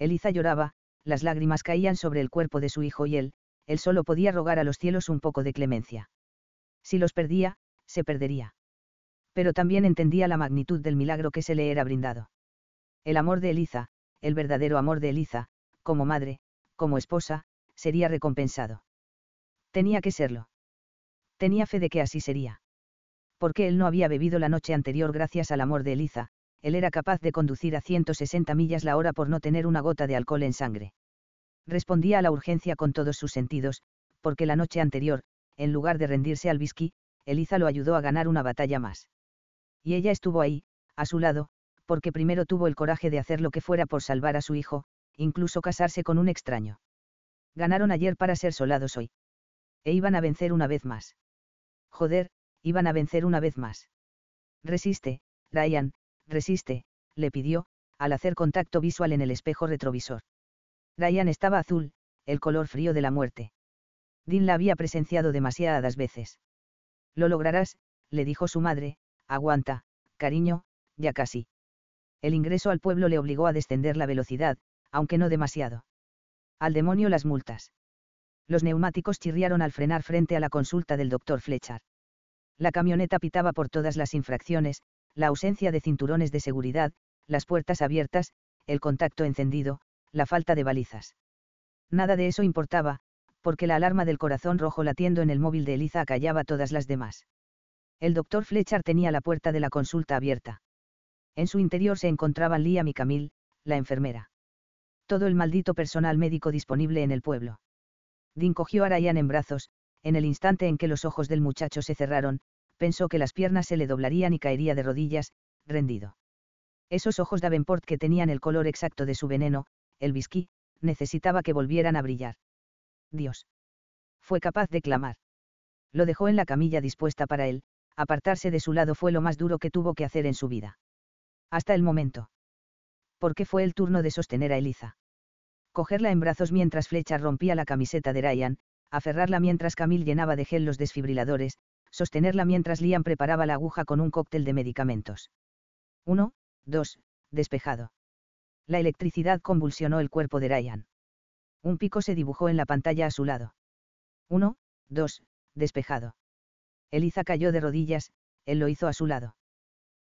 Eliza lloraba, las lágrimas caían sobre el cuerpo de su hijo y él, él solo podía rogar a los cielos un poco de clemencia. Si los perdía, se perdería. Pero también entendía la magnitud del milagro que se le era brindado. El amor de Eliza, el verdadero amor de Eliza, como madre, como esposa, sería recompensado. Tenía que serlo. Tenía fe de que así sería. Porque él no había bebido la noche anterior gracias al amor de Eliza, él era capaz de conducir a 160 millas la hora por no tener una gota de alcohol en sangre. Respondía a la urgencia con todos sus sentidos, porque la noche anterior, en lugar de rendirse al whisky, Eliza lo ayudó a ganar una batalla más. Y ella estuvo ahí, a su lado, porque primero tuvo el coraje de hacer lo que fuera por salvar a su hijo, incluso casarse con un extraño. Ganaron ayer para ser soldados hoy. E iban a vencer una vez más. Joder, iban a vencer una vez más. Resiste, Ryan, resiste, le pidió, al hacer contacto visual en el espejo retrovisor. Ryan estaba azul, el color frío de la muerte. Dean la había presenciado demasiadas veces. Lo lograrás, le dijo su madre, aguanta, cariño, ya casi. El ingreso al pueblo le obligó a descender la velocidad, aunque no demasiado. Al demonio las multas. Los neumáticos chirriaron al frenar frente a la consulta del doctor Fletcher. La camioneta pitaba por todas las infracciones, la ausencia de cinturones de seguridad, las puertas abiertas, el contacto encendido, la falta de balizas. Nada de eso importaba, porque la alarma del corazón rojo latiendo en el móvil de Eliza acallaba todas las demás. El doctor Fletcher tenía la puerta de la consulta abierta. En su interior se encontraban Liam y Camille, la enfermera. Todo el maldito personal médico disponible en el pueblo. Dean cogió a Ryan en brazos, En el instante en que los ojos del muchacho se cerraron, pensó que las piernas se le doblarían y caería de rodillas, rendido. Esos ojos de Avenport que tenían el color exacto de su veneno, el whisky, necesitaba que volvieran a brillar. Dios. Fue capaz de clamar. Lo dejó en la camilla dispuesta para él, apartarse de su lado fue lo más duro que tuvo que hacer en su vida. Hasta el momento. Porque fue el turno de sostener a Eliza. Cogerla en brazos mientras Flecha rompía la camiseta de Ryan, aferrarla mientras Camille llenaba de gel los desfibriladores, sostenerla mientras Liam preparaba la aguja con un cóctel de medicamentos. Uno, dos, despejado. La electricidad convulsionó el cuerpo de Ryan. Un pico se dibujó en la pantalla a su lado. Uno, dos, despejado. Eliza cayó de rodillas, él lo hizo a su lado.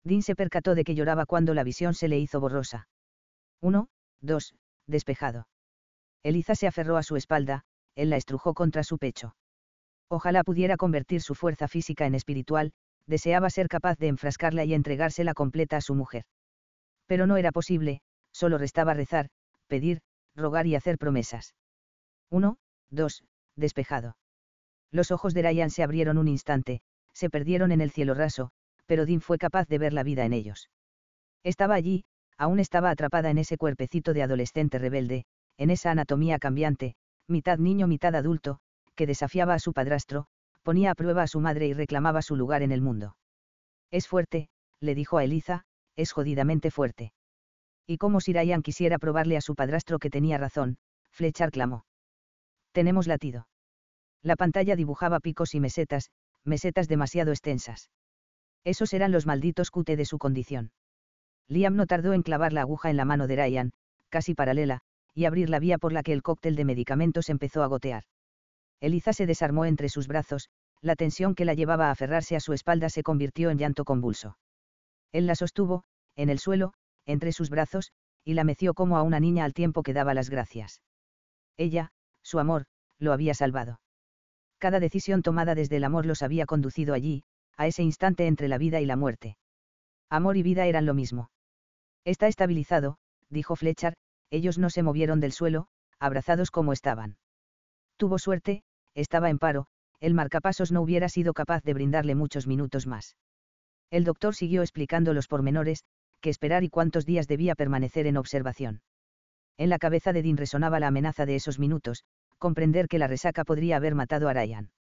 Dean se percató de que lloraba cuando la visión se le hizo borrosa. Uno, dos, despejado. Eliza se aferró a su espalda, él la estrujó contra su pecho. Ojalá pudiera convertir su fuerza física en espiritual, deseaba ser capaz de enfrascarla y entregársela completa a su mujer. Pero no era posible, solo restaba rezar, pedir, rogar y hacer promesas. Uno, dos, despejado. Los ojos de Ryan se abrieron un instante, se perdieron en el cielo raso, pero Dean fue capaz de ver la vida en ellos. Estaba allí, aún estaba atrapada en ese cuerpecito de adolescente rebelde, en esa anatomía cambiante, mitad niño mitad adulto, que desafiaba a su padrastro, ponía a prueba a su madre y reclamaba su lugar en el mundo. Es fuerte, le dijo a Eliza, es jodidamente fuerte. Y como si Ryan quisiera probarle a su padrastro que tenía razón, Flechar clamó. Tenemos latido. La pantalla dibujaba picos y mesetas, mesetas demasiado extensas. Esos eran los malditos cute de su condición. Liam no tardó en clavar la aguja en la mano de Ryan, casi paralela, y abrir la vía por la que el cóctel de medicamentos empezó a gotear. Eliza se desarmó entre sus brazos, la tensión que la llevaba a aferrarse a su espalda se convirtió en llanto convulso. Él la sostuvo, en el suelo, entre sus brazos, y la meció como a una niña al tiempo que daba las gracias. Ella, su amor, lo había salvado. Cada decisión tomada desde el amor los había conducido allí, a ese instante entre la vida y la muerte. Amor y vida eran lo mismo. Está estabilizado, dijo Fletcher, ellos no se movieron del suelo, abrazados como estaban. Tuvo suerte, estaba en paro, el marcapasos no hubiera sido capaz de brindarle muchos minutos más. El doctor siguió explicando los pormenores, qué esperar y cuántos días debía permanecer en observación. En la cabeza de Dean resonaba la amenaza de esos minutos, comprender que la resaca podría haber matado a Ryan.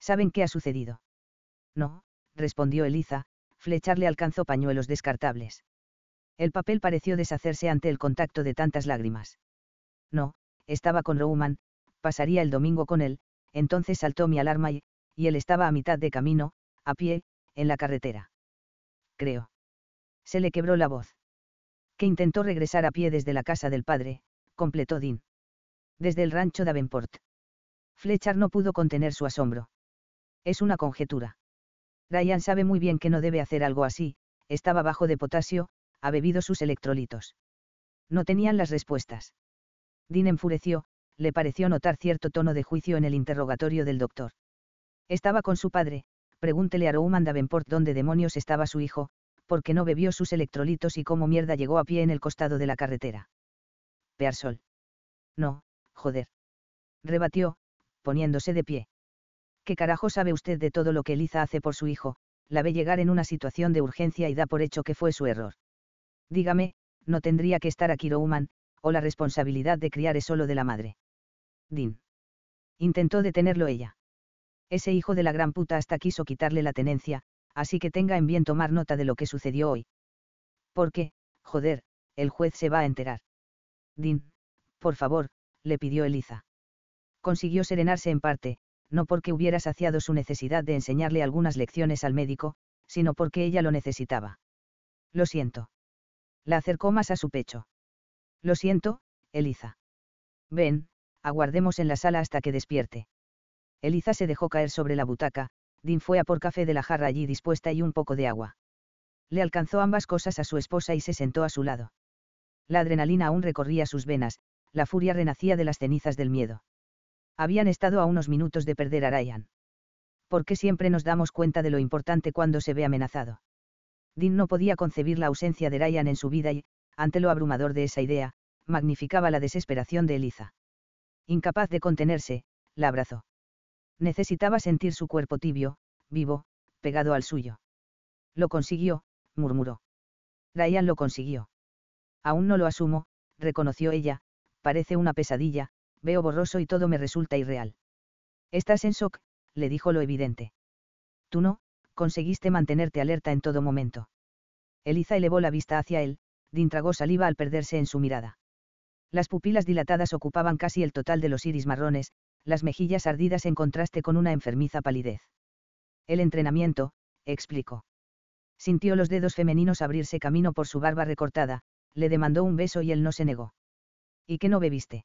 ¿Saben qué ha sucedido? No, respondió Eliza, Flecharle alcanzó pañuelos descartables. El papel pareció deshacerse ante el contacto de tantas lágrimas. No, estaba con Rouman, pasaría el domingo con él, entonces saltó mi alarma y, y él estaba a mitad de camino, a pie, en la carretera. Creo. Se le quebró la voz. Que intentó regresar a pie desde la casa del padre, completó Dean. Desde el rancho de Avenport. Fletcher no pudo contener su asombro. Es una conjetura. Ryan sabe muy bien que no debe hacer algo así, estaba bajo de potasio, ha bebido sus electrolitos. No tenían las respuestas. Dean enfureció, le pareció notar cierto tono de juicio en el interrogatorio del doctor. Estaba con su padre, pregúntele a Rouman Davenport dónde demonios estaba su hijo, porque no bebió sus electrolitos y cómo mierda llegó a pie en el costado de la carretera. Pearsol. No, joder. Rebatió, poniéndose de pie. ¿Qué carajo sabe usted de todo lo que Eliza hace por su hijo? La ve llegar en una situación de urgencia y da por hecho que fue su error. Dígame, no tendría que estar aquí Rouman, o la responsabilidad de criar es solo de la madre. Dean. Intentó detenerlo ella. Ese hijo de la gran puta hasta quiso quitarle la tenencia, así que tenga en bien tomar nota de lo que sucedió hoy. Porque, joder, el juez se va a enterar. Dean, por favor, le pidió Eliza. Consiguió serenarse en parte, no porque hubiera saciado su necesidad de enseñarle algunas lecciones al médico, sino porque ella lo necesitaba. Lo siento. La acercó más a su pecho. Lo siento, Eliza. Ven, aguardemos en la sala hasta que despierte. Eliza se dejó caer sobre la butaca, Dean fue a por café de la jarra allí dispuesta y un poco de agua. Le alcanzó ambas cosas a su esposa y se sentó a su lado. La adrenalina aún recorría sus venas, la furia renacía de las cenizas del miedo. Habían estado a unos minutos de perder a Ryan. ¿Por qué siempre nos damos cuenta de lo importante cuando se ve amenazado? Dean no podía concebir la ausencia de Ryan en su vida y, ante lo abrumador de esa idea, magnificaba la desesperación de Eliza. Incapaz de contenerse, la abrazó. Necesitaba sentir su cuerpo tibio, vivo, pegado al suyo. Lo consiguió, murmuró. Ryan lo consiguió. Aún no lo asumo, reconoció ella, parece una pesadilla, veo borroso y todo me resulta irreal. Estás en shock, le dijo lo evidente. Tú no, conseguiste mantenerte alerta en todo momento. Eliza elevó la vista hacia él, Din tragó saliva al perderse en su mirada. Las pupilas dilatadas ocupaban casi el total de los iris marrones, las mejillas ardidas en contraste con una enfermiza palidez. El entrenamiento, explicó. Sintió los dedos femeninos abrirse camino por su barba recortada, le demandó un beso y él no se negó. ¿Y qué no bebiste?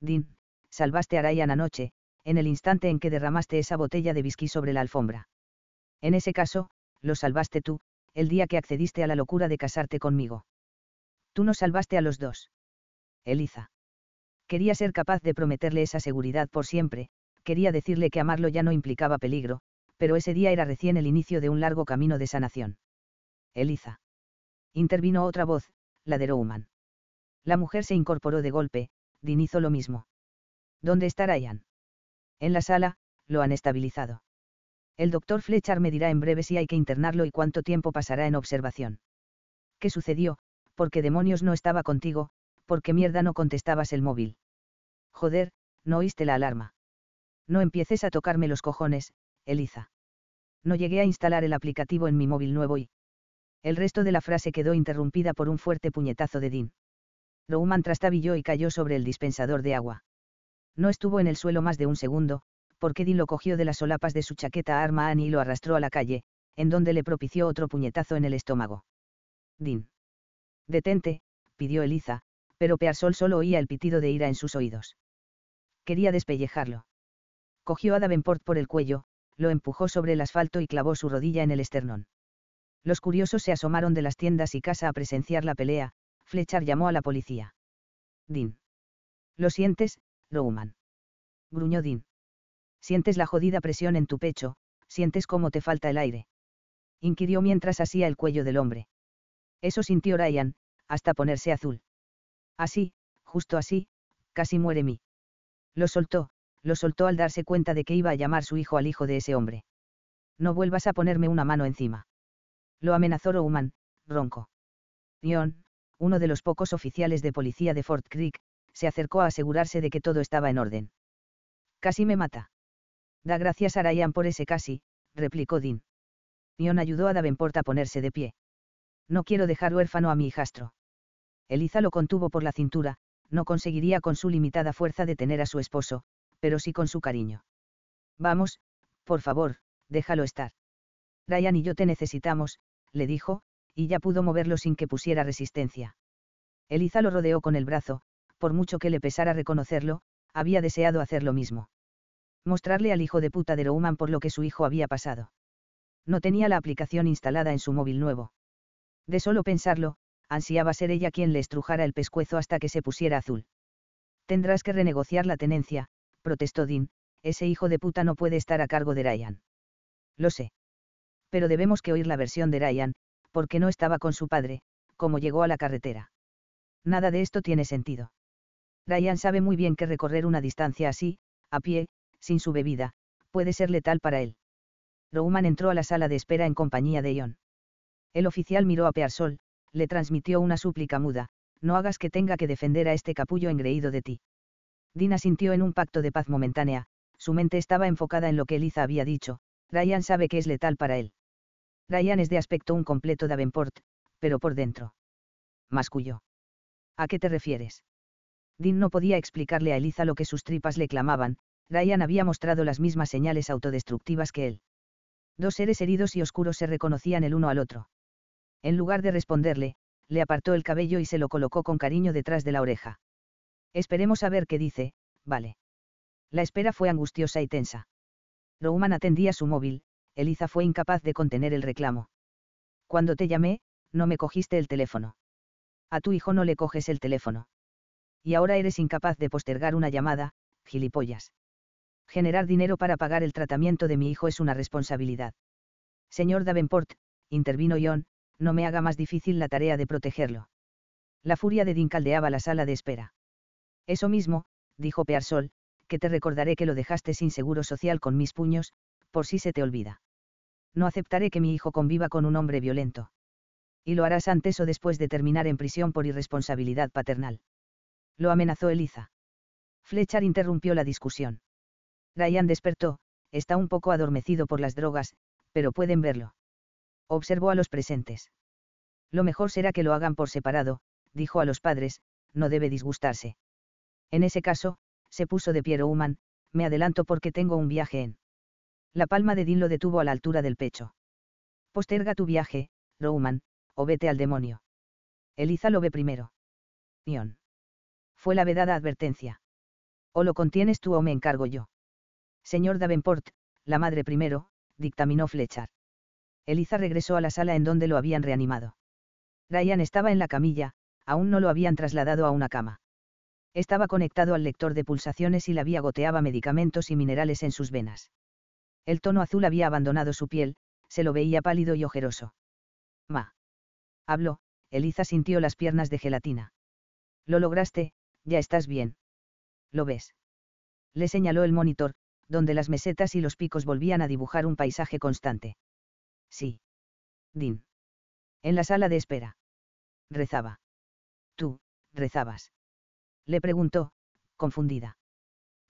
Din, salvaste a Ryan anoche, en el instante en que derramaste esa botella de whisky sobre la alfombra. En ese caso, lo salvaste tú, el día que accediste a la locura de casarte conmigo. Tú nos salvaste a los dos. Eliza. Quería ser capaz de prometerle esa seguridad por siempre, quería decirle que amarlo ya no implicaba peligro, pero ese día era recién el inicio de un largo camino de sanación. Eliza. Intervino otra voz, la de Rowan. La mujer se incorporó de golpe, Din hizo lo mismo. ¿Dónde está Ryan? En la sala, lo han estabilizado. El doctor Fletcher me dirá en breve si hay que internarlo y cuánto tiempo pasará en observación. ¿Qué sucedió? porque demonios no estaba contigo, porque mierda no contestabas el móvil. Joder, no oíste la alarma. No empieces a tocarme los cojones, Eliza. No llegué a instalar el aplicativo en mi móvil nuevo y... El resto de la frase quedó interrumpida por un fuerte puñetazo de Dean. Rouman trastabilló y cayó sobre el dispensador de agua. No estuvo en el suelo más de un segundo, porque Dean lo cogió de las solapas de su chaqueta a arma Annie y lo arrastró a la calle, en donde le propició otro puñetazo en el estómago. Dean. Detente, pidió Eliza, pero Pearsol solo oía el pitido de ira en sus oídos. Quería despellejarlo. Cogió a Davenport por el cuello, lo empujó sobre el asfalto y clavó su rodilla en el esternón. Los curiosos se asomaron de las tiendas y casa a presenciar la pelea, Fletcher llamó a la policía. Dean. ¿Lo sientes, Rowan? Gruñó Dean. Sientes la jodida presión en tu pecho, sientes cómo te falta el aire. Inquirió mientras asía el cuello del hombre. Eso sintió Ryan, hasta ponerse azul. Así, justo así, casi muere mí. Lo soltó, lo soltó al darse cuenta de que iba a llamar su hijo al hijo de ese hombre. No vuelvas a ponerme una mano encima. Lo amenazó Roman, ronco. Ion, uno de los pocos oficiales de policía de Fort Creek, se acercó a asegurarse de que todo estaba en orden. Casi me mata. Da gracias a Ryan por ese casi, replicó Dean. Ion ayudó a Davenport a ponerse de pie. No quiero dejar huérfano a mi hijastro. Eliza lo contuvo por la cintura, no conseguiría con su limitada fuerza detener a su esposo, pero sí con su cariño. Vamos, por favor, déjalo estar. Ryan y yo te necesitamos, le dijo, y ya pudo moverlo sin que pusiera resistencia. Eliza lo rodeó con el brazo, por mucho que le pesara reconocerlo, había deseado hacer lo mismo. Mostrarle al hijo de puta de Roman por lo que su hijo había pasado. No tenía la aplicación instalada en su móvil nuevo. De solo pensarlo, ansiaba ser ella quien le estrujara el pescuezo hasta que se pusiera azul. Tendrás que renegociar la tenencia, protestó Dean, ese hijo de puta no puede estar a cargo de Ryan. Lo sé. Pero debemos que oír la versión de Ryan, porque no estaba con su padre, como llegó a la carretera. Nada de esto tiene sentido. Ryan sabe muy bien que recorrer una distancia así, a pie, sin su bebida, puede ser letal para él. Roman entró a la sala de espera en compañía de Ion. El oficial miró a Pearsol, le transmitió una súplica muda, no hagas que tenga que defender a este capullo engreído de ti. Dina sintió en un pacto de paz momentánea, su mente estaba enfocada en lo que Eliza había dicho, Ryan sabe que es letal para él. Ryan es de aspecto un completo Davenport, pero por dentro. Masculló. ¿A qué te refieres? Dean no podía explicarle a Eliza lo que sus tripas le clamaban, Ryan había mostrado las mismas señales autodestructivas que él. Dos seres heridos y oscuros se reconocían el uno al otro. En lugar de responderle, le apartó el cabello y se lo colocó con cariño detrás de la oreja. Esperemos a ver qué dice, vale. La espera fue angustiosa y tensa. Roman atendía su móvil, Eliza fue incapaz de contener el reclamo. Cuando te llamé, no me cogiste el teléfono. A tu hijo no le coges el teléfono. Y ahora eres incapaz de postergar una llamada, gilipollas. Generar dinero para pagar el tratamiento de mi hijo es una responsabilidad. Señor Davenport, intervino John, no me haga más difícil la tarea de protegerlo. La furia de Dean caldeaba la sala de espera. Eso mismo, dijo Pearsol, que te recordaré que lo dejaste sin seguro social con mis puños, por si se te olvida. No aceptaré que mi hijo conviva con un hombre violento. Y lo harás antes o después de terminar en prisión por irresponsabilidad paternal. Lo amenazó Eliza. Fletcher interrumpió la discusión. Ryan despertó, está un poco adormecido por las drogas, pero pueden verlo. Observó a los presentes. Lo mejor será que lo hagan por separado, dijo a los padres, no debe disgustarse. En ese caso, se puso de pie Roman, me adelanto porque tengo un viaje en. La palma de Dean lo detuvo a la altura del pecho. Posterga tu viaje, Roman, o vete al demonio. Eliza lo ve primero. Ion. Fue la vedada advertencia. O lo contienes tú o me encargo yo. Señor Davenport, la madre primero, dictaminó Fletcher. Eliza regresó a la sala en donde lo habían reanimado. Ryan estaba en la camilla, aún no lo habían trasladado a una cama. Estaba conectado al lector de pulsaciones y la vía goteaba medicamentos y minerales en sus venas. El tono azul había abandonado su piel, se lo veía pálido y ojeroso. Ma. Habló, Eliza sintió las piernas de gelatina. Lo lograste, ya estás bien. ¿Lo ves? Le señaló el monitor, donde las mesetas y los picos volvían a dibujar un paisaje constante. Sí. Din. En la sala de espera. Rezaba. Tú, rezabas. Le preguntó, confundida.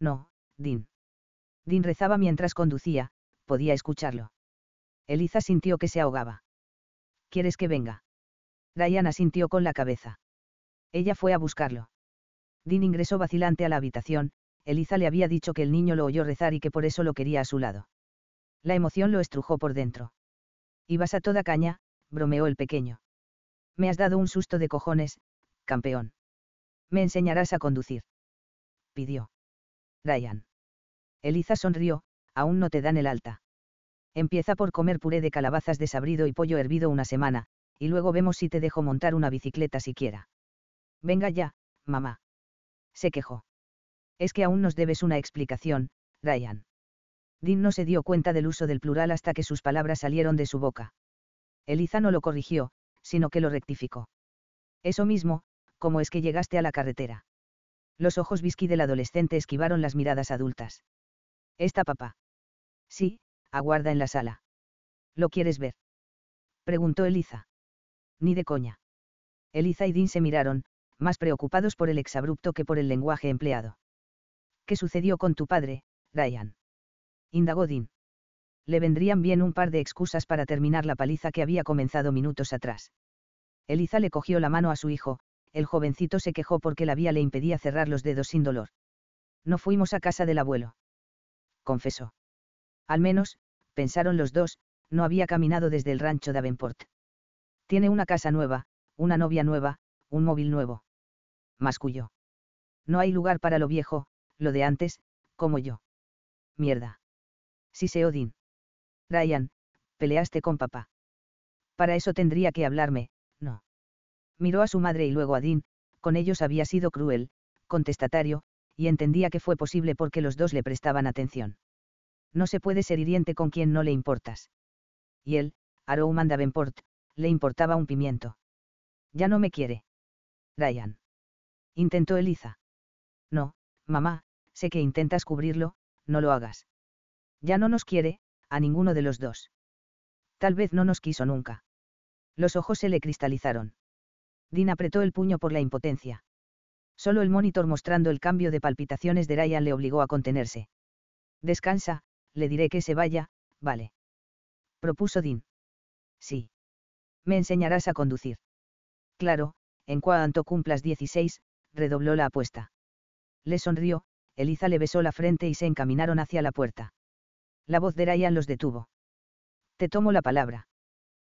No, Din. Din rezaba mientras conducía, podía escucharlo. Eliza sintió que se ahogaba. ¿Quieres que venga? Diana sintió con la cabeza. Ella fue a buscarlo. Din ingresó vacilante a la habitación, Eliza le había dicho que el niño lo oyó rezar y que por eso lo quería a su lado. La emoción lo estrujó por dentro. Ibas a toda caña, bromeó el pequeño. Me has dado un susto de cojones, campeón. Me enseñarás a conducir. Pidió. Ryan. Eliza sonrió, aún no te dan el alta. Empieza por comer puré de calabazas desabrido y pollo hervido una semana, y luego vemos si te dejo montar una bicicleta siquiera. Venga ya, mamá. Se quejó. Es que aún nos debes una explicación, Ryan. Dean no se dio cuenta del uso del plural hasta que sus palabras salieron de su boca. Eliza no lo corrigió, sino que lo rectificó. Eso mismo, ¿cómo es que llegaste a la carretera? Los ojos bisqui del adolescente esquivaron las miradas adultas. ¿Está papá? Sí, aguarda en la sala. ¿Lo quieres ver? Preguntó Eliza. Ni de coña. Eliza y Dean se miraron, más preocupados por el exabrupto que por el lenguaje empleado. ¿Qué sucedió con tu padre, Ryan? Indagó Dean. Le vendrían bien un par de excusas para terminar la paliza que había comenzado minutos atrás. Eliza le cogió la mano a su hijo, el jovencito se quejó porque la vía le impedía cerrar los dedos sin dolor. No fuimos a casa del abuelo. Confesó. Al menos, pensaron los dos, no había caminado desde el rancho de Avenport. Tiene una casa nueva, una novia nueva, un móvil nuevo. Masculló. No hay lugar para lo viejo, lo de antes, como yo. Mierda. Sí sé Odin. Ryan, peleaste con papá. Para eso tendría que hablarme, no. Miró a su madre y luego a Dean, con ellos había sido cruel, contestatario, y entendía que fue posible porque los dos le prestaban atención. No se puede ser hiriente con quien no le importas. Y él, Arouman Davenport, le importaba un pimiento. Ya no me quiere. Ryan. Intentó Eliza. No, mamá, sé que intentas cubrirlo, no lo hagas. Ya no nos quiere, a ninguno de los dos. Tal vez no nos quiso nunca. Los ojos se le cristalizaron. Dean apretó el puño por la impotencia. Solo el monitor mostrando el cambio de palpitaciones de Ryan le obligó a contenerse. Descansa, le diré que se vaya, vale. Propuso Dean. Sí. Me enseñarás a conducir. Claro, en cuanto cumplas 16, redobló la apuesta. Le sonrió, Eliza le besó la frente y se encaminaron hacia la puerta. La voz de Ryan los detuvo. Te tomo la palabra.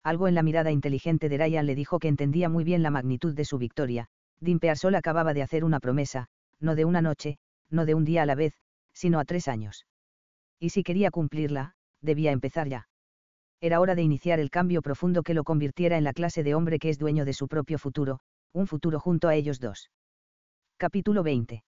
Algo en la mirada inteligente de Ryan le dijo que entendía muy bien la magnitud de su victoria. Dean Pearsall acababa de hacer una promesa, no de una noche, no de un día a la vez, sino a tres años. Y si quería cumplirla, debía empezar ya. Era hora de iniciar el cambio profundo que lo convirtiera en la clase de hombre que es dueño de su propio futuro, un futuro junto a ellos dos. Capítulo 20.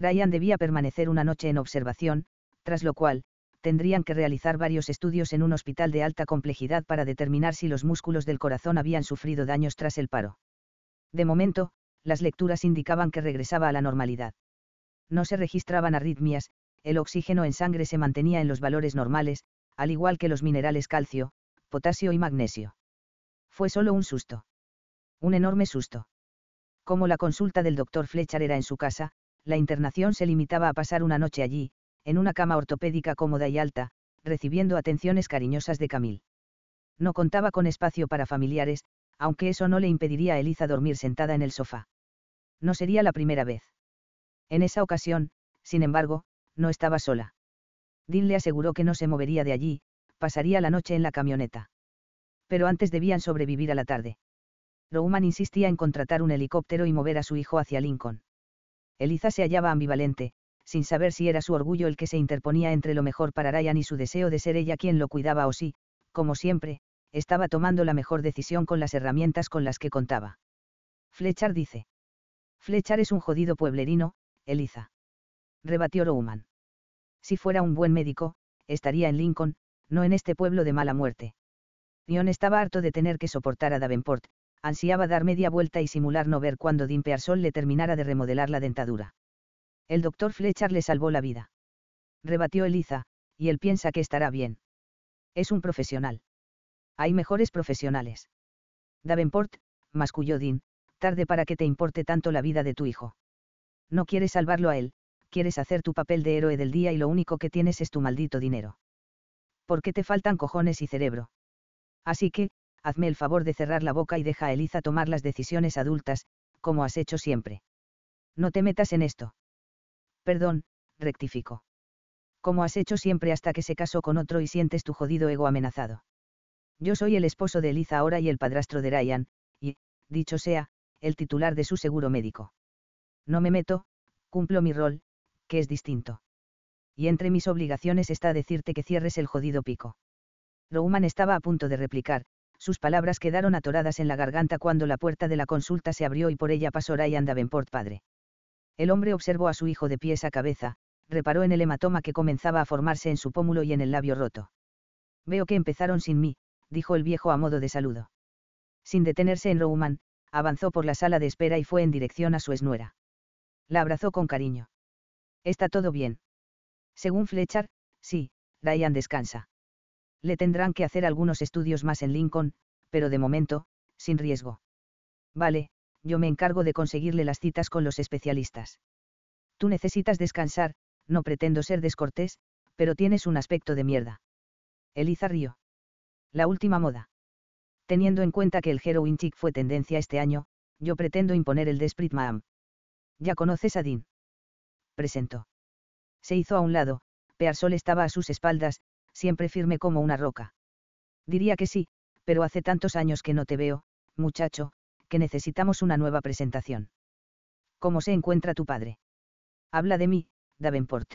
Ryan debía permanecer una noche en observación, tras lo cual, tendrían que realizar varios estudios en un hospital de alta complejidad para determinar si los músculos del corazón habían sufrido daños tras el paro. De momento, las lecturas indicaban que regresaba a la normalidad. No se registraban arritmias, el oxígeno en sangre se mantenía en los valores normales, al igual que los minerales calcio, potasio y magnesio. Fue solo un susto. Un enorme susto. Como la consulta del doctor Fletcher era en su casa, la internación se limitaba a pasar una noche allí, en una cama ortopédica cómoda y alta, recibiendo atenciones cariñosas de Camille. No contaba con espacio para familiares, aunque eso no le impediría a Eliza dormir sentada en el sofá. No sería la primera vez. En esa ocasión, sin embargo, no estaba sola. Dean le aseguró que no se movería de allí, pasaría la noche en la camioneta. Pero antes debían sobrevivir a la tarde. Roman insistía en contratar un helicóptero y mover a su hijo hacia Lincoln. Eliza se hallaba ambivalente, sin saber si era su orgullo el que se interponía entre lo mejor para Ryan y su deseo de ser ella quien lo cuidaba o si, como siempre, estaba tomando la mejor decisión con las herramientas con las que contaba. Flechar dice. Flechar es un jodido pueblerino, Eliza. Rebatió Roman. Si fuera un buen médico, estaría en Lincoln, no en este pueblo de mala muerte. Dion estaba harto de tener que soportar a Davenport, ansiaba dar media vuelta y simular no ver cuando Dean Pearson le terminara de remodelar la dentadura. El doctor Fletcher le salvó la vida. Rebatió Eliza, y él piensa que estará bien. Es un profesional. Hay mejores profesionales. Davenport, masculló Dean, tarde para que te importe tanto la vida de tu hijo. No quieres salvarlo a él, quieres hacer tu papel de héroe del día y lo único que tienes es tu maldito dinero. ¿Por qué te faltan cojones y cerebro? Así que, hazme el favor de cerrar la boca y deja a Eliza tomar las decisiones adultas, como has hecho siempre. No te metas en esto. Perdón, rectifico. Como has hecho siempre hasta que se casó con otro y sientes tu jodido ego amenazado. Yo soy el esposo de Eliza ahora y el padrastro de Ryan, y, dicho sea, el titular de su seguro médico. No me meto, cumplo mi rol, que es distinto. Y entre mis obligaciones está decirte que cierres el jodido pico. Roman estaba a punto de replicar, sus palabras quedaron atoradas en la garganta cuando la puerta de la consulta se abrió y por ella pasó Ryan Davenport padre. El hombre observó a su hijo de pies a cabeza, reparó en el hematoma que comenzaba a formarse en su pómulo y en el labio roto. Veo que empezaron sin mí, dijo el viejo a modo de saludo. Sin detenerse en Roman, avanzó por la sala de espera y fue en dirección a su esnuera. La abrazó con cariño. Está todo bien. Según Fletcher, sí, Ryan descansa. Le tendrán que hacer algunos estudios más en Lincoln, pero de momento, sin riesgo. Vale, yo me encargo de conseguirle las citas con los especialistas. Tú necesitas descansar, no pretendo ser descortés, pero tienes un aspecto de mierda. Eliza rió. La última moda. Teniendo en cuenta que el heroin chic fue tendencia este año, yo pretendo imponer el Desprit Ma'am. Ya conoces a Dean presentó. Se hizo a un lado, Pearsol estaba a sus espaldas, siempre firme como una roca. Diría que sí, pero hace tantos años que no te veo, muchacho, que necesitamos una nueva presentación. ¿Cómo se encuentra tu padre? Habla de mí, Davenport.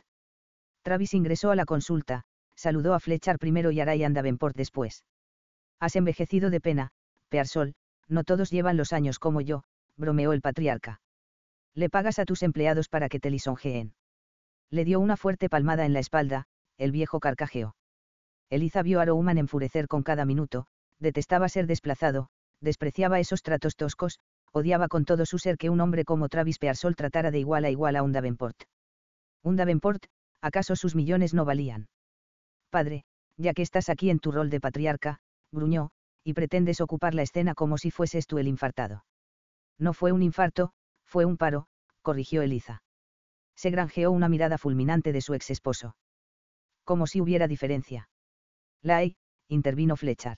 Travis ingresó a la consulta, saludó a Fletcher primero y a Ryan Davenport después. Has envejecido de pena, Pearsol, no todos llevan los años como yo, bromeó el patriarca. Le pagas a tus empleados para que te lisonjeen. Le dio una fuerte palmada en la espalda, el viejo carcajeó. Eliza vio a Roman enfurecer con cada minuto, detestaba ser desplazado, despreciaba esos tratos toscos, odiaba con todo su ser que un hombre como Travis Pearsol tratara de igual a igual a un Davenport. Un Davenport, ¿acaso sus millones no valían? Padre, ya que estás aquí en tu rol de patriarca, gruñó, y pretendes ocupar la escena como si fueses tú el infartado. No fue un infarto, fue un paro, corrigió Eliza. Se granjeó una mirada fulminante de su ex esposo. Como si hubiera diferencia. La hay, intervino Fletcher.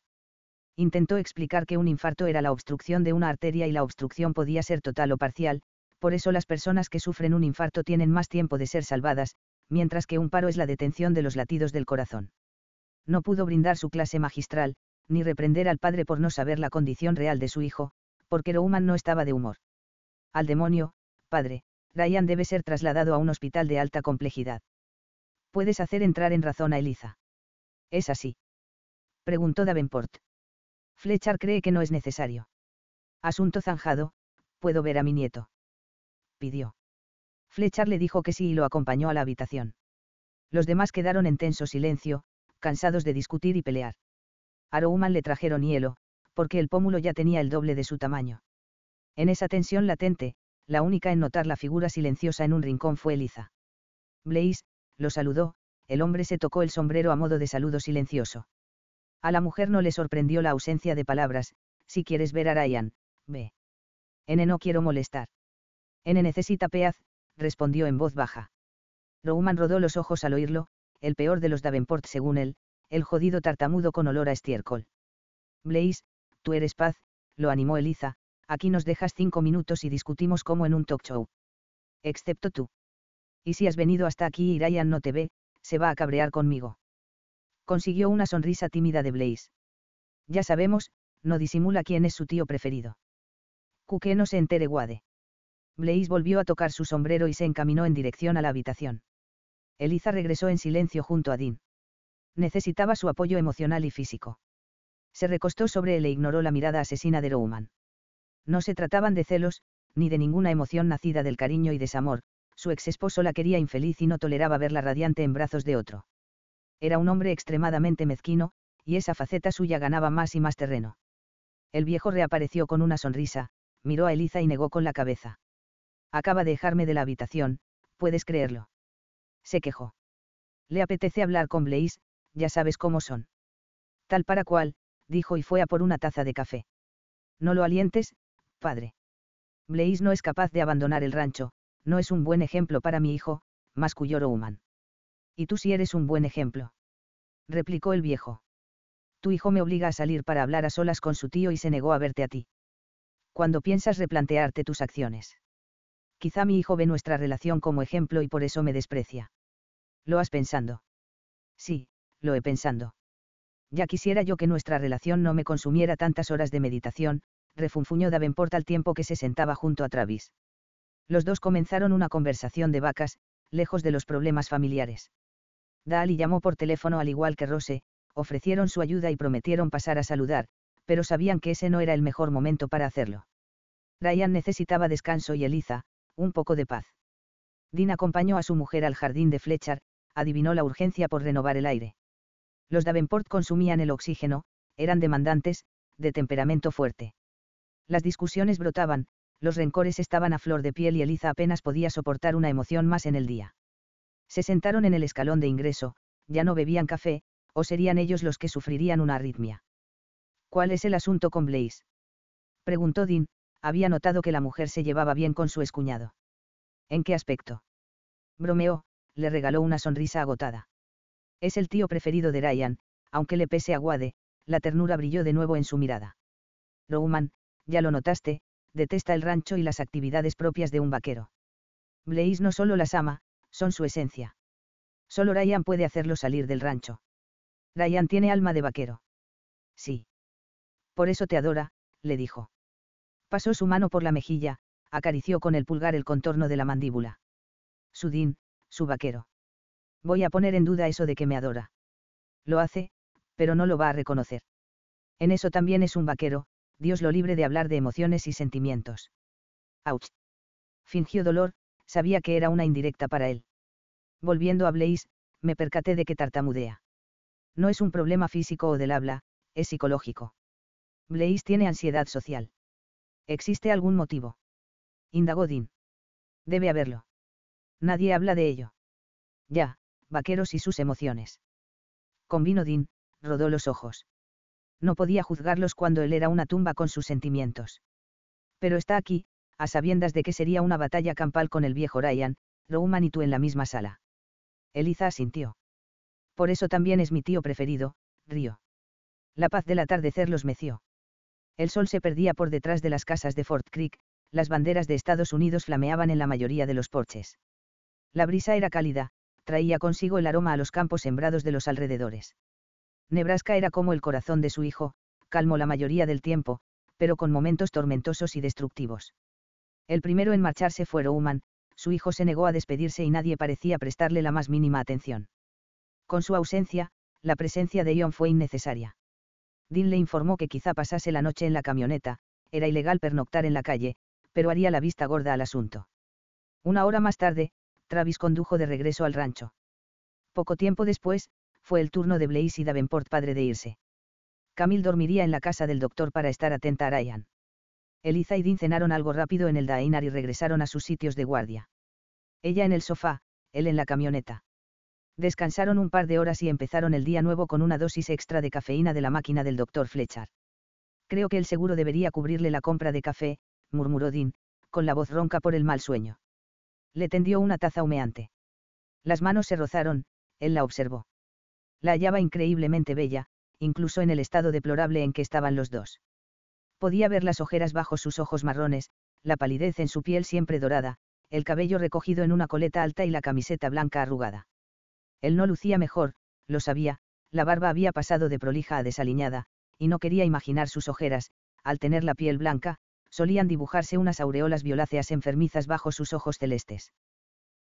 Intentó explicar que un infarto era la obstrucción de una arteria y la obstrucción podía ser total o parcial, por eso las personas que sufren un infarto tienen más tiempo de ser salvadas, mientras que un paro es la detención de los latidos del corazón. No pudo brindar su clase magistral, ni reprender al padre por no saber la condición real de su hijo, porque Roman no estaba de humor. Al demonio, padre, Ryan debe ser trasladado a un hospital de alta complejidad. Puedes hacer entrar en razón a Eliza. ¿Es así? Preguntó Davenport. Fletcher cree que no es necesario. Asunto zanjado, puedo ver a mi nieto. Pidió. Fletcher le dijo que sí y lo acompañó a la habitación. Los demás quedaron en tenso silencio, cansados de discutir y pelear. A Roman le trajeron hielo, porque el pómulo ya tenía el doble de su tamaño. En esa tensión latente, la única en notar la figura silenciosa en un rincón fue Eliza. Blaze, lo saludó, el hombre se tocó el sombrero a modo de saludo silencioso. A la mujer no le sorprendió la ausencia de palabras, si quieres ver a Ryan, ve. N no quiero molestar. N necesita peaz, respondió en voz baja. Rouman rodó los ojos al oírlo, el peor de los Davenport según él, el jodido tartamudo con olor a estiércol. Blaze, tú eres paz, lo animó Eliza, aquí nos dejas cinco minutos y discutimos como en un talk show. Excepto tú. Y si has venido hasta aquí y Ryan no te ve, se va a cabrear conmigo. Consiguió una sonrisa tímida de Blaze. Ya sabemos, no disimula quién es su tío preferido. Cuque no se entere Guade. Blaze volvió a tocar su sombrero y se encaminó en dirección a la habitación. Eliza regresó en silencio junto a Dean. Necesitaba su apoyo emocional y físico. Se recostó sobre él e ignoró la mirada asesina de Roman. No se trataban de celos, ni de ninguna emoción nacida del cariño y desamor, su ex esposo la quería infeliz y no toleraba verla radiante en brazos de otro. Era un hombre extremadamente mezquino, y esa faceta suya ganaba más y más terreno. El viejo reapareció con una sonrisa, miró a Eliza y negó con la cabeza. Acaba de dejarme de la habitación, puedes creerlo. Se quejó. Le apetece hablar con Blaze, ya sabes cómo son. Tal para cual, dijo y fue a por una taza de café. No lo alientes, padre. Blaze no es capaz de abandonar el rancho, no es un buen ejemplo para mi hijo, masculló Roman. Y tú sí eres un buen ejemplo. Replicó el viejo. Tu hijo me obliga a salir para hablar a solas con su tío y se negó a verte a ti. Cuando piensas replantearte tus acciones. Quizá mi hijo ve nuestra relación como ejemplo y por eso me desprecia. ¿Lo has pensando? Sí, lo he pensando. Ya quisiera yo que nuestra relación no me consumiera tantas horas de meditación, refunfuñó Davenport al tiempo que se sentaba junto a Travis. Los dos comenzaron una conversación de vacas, lejos de los problemas familiares. Dali llamó por teléfono al igual que Rose, ofrecieron su ayuda y prometieron pasar a saludar, pero sabían que ese no era el mejor momento para hacerlo. Ryan necesitaba descanso y Eliza, un poco de paz. Dean acompañó a su mujer al jardín de Fletcher, adivinó la urgencia por renovar el aire. Los Davenport consumían el oxígeno, eran demandantes, de temperamento fuerte. Las discusiones brotaban, los rencores estaban a flor de piel y Eliza apenas podía soportar una emoción más en el día. Se sentaron en el escalón de ingreso, ya no bebían café, o serían ellos los que sufrirían una arritmia. ¿Cuál es el asunto con Blaze? Preguntó Dean, había notado que la mujer se llevaba bien con su escuñado. ¿En qué aspecto? Bromeó, le regaló una sonrisa agotada. Es el tío preferido de Ryan, aunque le pese a Wade, la ternura brilló de nuevo en su mirada. Roman, ya lo notaste, detesta el rancho y las actividades propias de un vaquero. Blaze no solo las ama, son su esencia. Solo Ryan puede hacerlo salir del rancho. Ryan tiene alma de vaquero. Sí. Por eso te adora, le dijo. Pasó su mano por la mejilla, acarició con el pulgar el contorno de la mandíbula. Sudín, su vaquero. Voy a poner en duda eso de que me adora. Lo hace, pero no lo va a reconocer. En eso también es un vaquero, Dios lo libre de hablar de emociones y sentimientos. Auch. Fingió dolor, sabía que era una indirecta para él. Volviendo a Blaze, me percaté de que tartamudea. No es un problema físico o del habla, es psicológico. Blaze tiene ansiedad social. ¿Existe algún motivo? Indagó Dean. Debe haberlo. Nadie habla de ello. Ya, vaqueros y sus emociones. Convino Dean, rodó los ojos no podía juzgarlos cuando él era una tumba con sus sentimientos. Pero está aquí, a sabiendas de que sería una batalla campal con el viejo Ryan, Roman y tú en la misma sala. Eliza asintió. Por eso también es mi tío preferido, Río. La paz del atardecer los meció. El sol se perdía por detrás de las casas de Fort Creek, las banderas de Estados Unidos flameaban en la mayoría de los porches. La brisa era cálida, traía consigo el aroma a los campos sembrados de los alrededores. Nebraska era como el corazón de su hijo, calmo la mayoría del tiempo, pero con momentos tormentosos y destructivos. El primero en marcharse fue Roman, su hijo se negó a despedirse y nadie parecía prestarle la más mínima atención. Con su ausencia, la presencia de Ion fue innecesaria. Dean le informó que quizá pasase la noche en la camioneta, era ilegal pernoctar en la calle, pero haría la vista gorda al asunto. Una hora más tarde, Travis condujo de regreso al rancho. Poco tiempo después, fue el turno de Blaze y Davenport padre de irse. Camille dormiría en la casa del doctor para estar atenta a Ryan. Eliza y Dean cenaron algo rápido en el Dainar y regresaron a sus sitios de guardia. Ella en el sofá, él en la camioneta. Descansaron un par de horas y empezaron el día nuevo con una dosis extra de cafeína de la máquina del doctor Fletcher. Creo que el seguro debería cubrirle la compra de café, murmuró Dean, con la voz ronca por el mal sueño. Le tendió una taza humeante. Las manos se rozaron, él la observó. La hallaba increíblemente bella, incluso en el estado deplorable en que estaban los dos. Podía ver las ojeras bajo sus ojos marrones, la palidez en su piel siempre dorada, el cabello recogido en una coleta alta y la camiseta blanca arrugada. Él no lucía mejor, lo sabía, la barba había pasado de prolija a desaliñada, y no quería imaginar sus ojeras, al tener la piel blanca, solían dibujarse unas aureolas violáceas enfermizas bajo sus ojos celestes.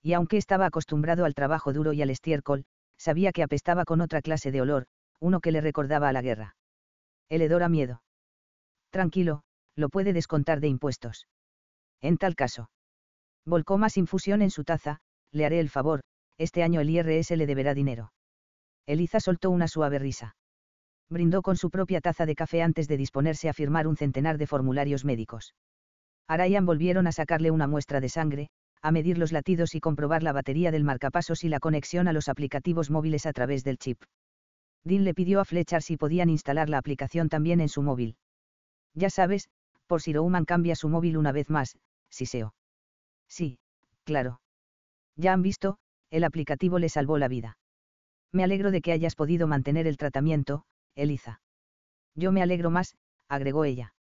Y aunque estaba acostumbrado al trabajo duro y al estiércol, sabía que apestaba con otra clase de olor, uno que le recordaba a la guerra. El hedor a miedo. Tranquilo, lo puede descontar de impuestos. En tal caso. Volcó más infusión en su taza, le haré el favor, este año el IRS le deberá dinero. Eliza soltó una suave risa. Brindó con su propia taza de café antes de disponerse a firmar un centenar de formularios médicos. A Ryan volvieron a sacarle una muestra de sangre, a medir los latidos y comprobar la batería del marcapasos y la conexión a los aplicativos móviles a través del chip. Dean le pidió a Fletcher si podían instalar la aplicación también en su móvil. Ya sabes, por si Rouman cambia su móvil una vez más, Siseo. Sí, claro. Ya han visto, el aplicativo le salvó la vida. Me alegro de que hayas podido mantener el tratamiento, Eliza. Yo me alegro más, agregó ella.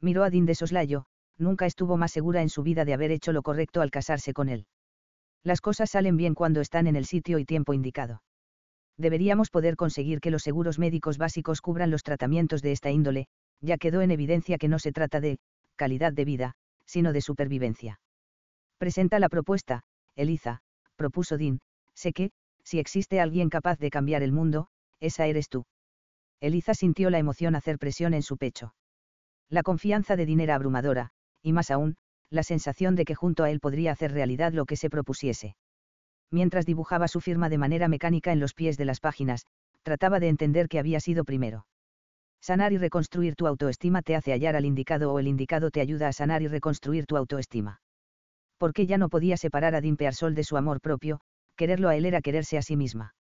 Miró a Dean de soslayo, nunca estuvo más segura en su vida de haber hecho lo correcto al casarse con él. Las cosas salen bien cuando están en el sitio y tiempo indicado. Deberíamos poder conseguir que los seguros médicos básicos cubran los tratamientos de esta índole, ya quedó en evidencia que no se trata de calidad de vida, sino de supervivencia. Presenta la propuesta, Eliza, propuso Dean, sé que, si existe alguien capaz de cambiar el mundo, esa eres tú. Eliza sintió la emoción hacer presión en su pecho. La confianza de Dean era abrumadora, y más aún, la sensación de que junto a él podría hacer realidad lo que se propusiese. Mientras dibujaba su firma de manera mecánica en los pies de las páginas, trataba de entender qué había sido primero. Sanar y reconstruir tu autoestima te hace hallar al indicado o el indicado te ayuda a sanar y reconstruir tu autoestima. Porque ya no podía separar a Dean Pearsall de su amor propio, quererlo a él era quererse a sí misma.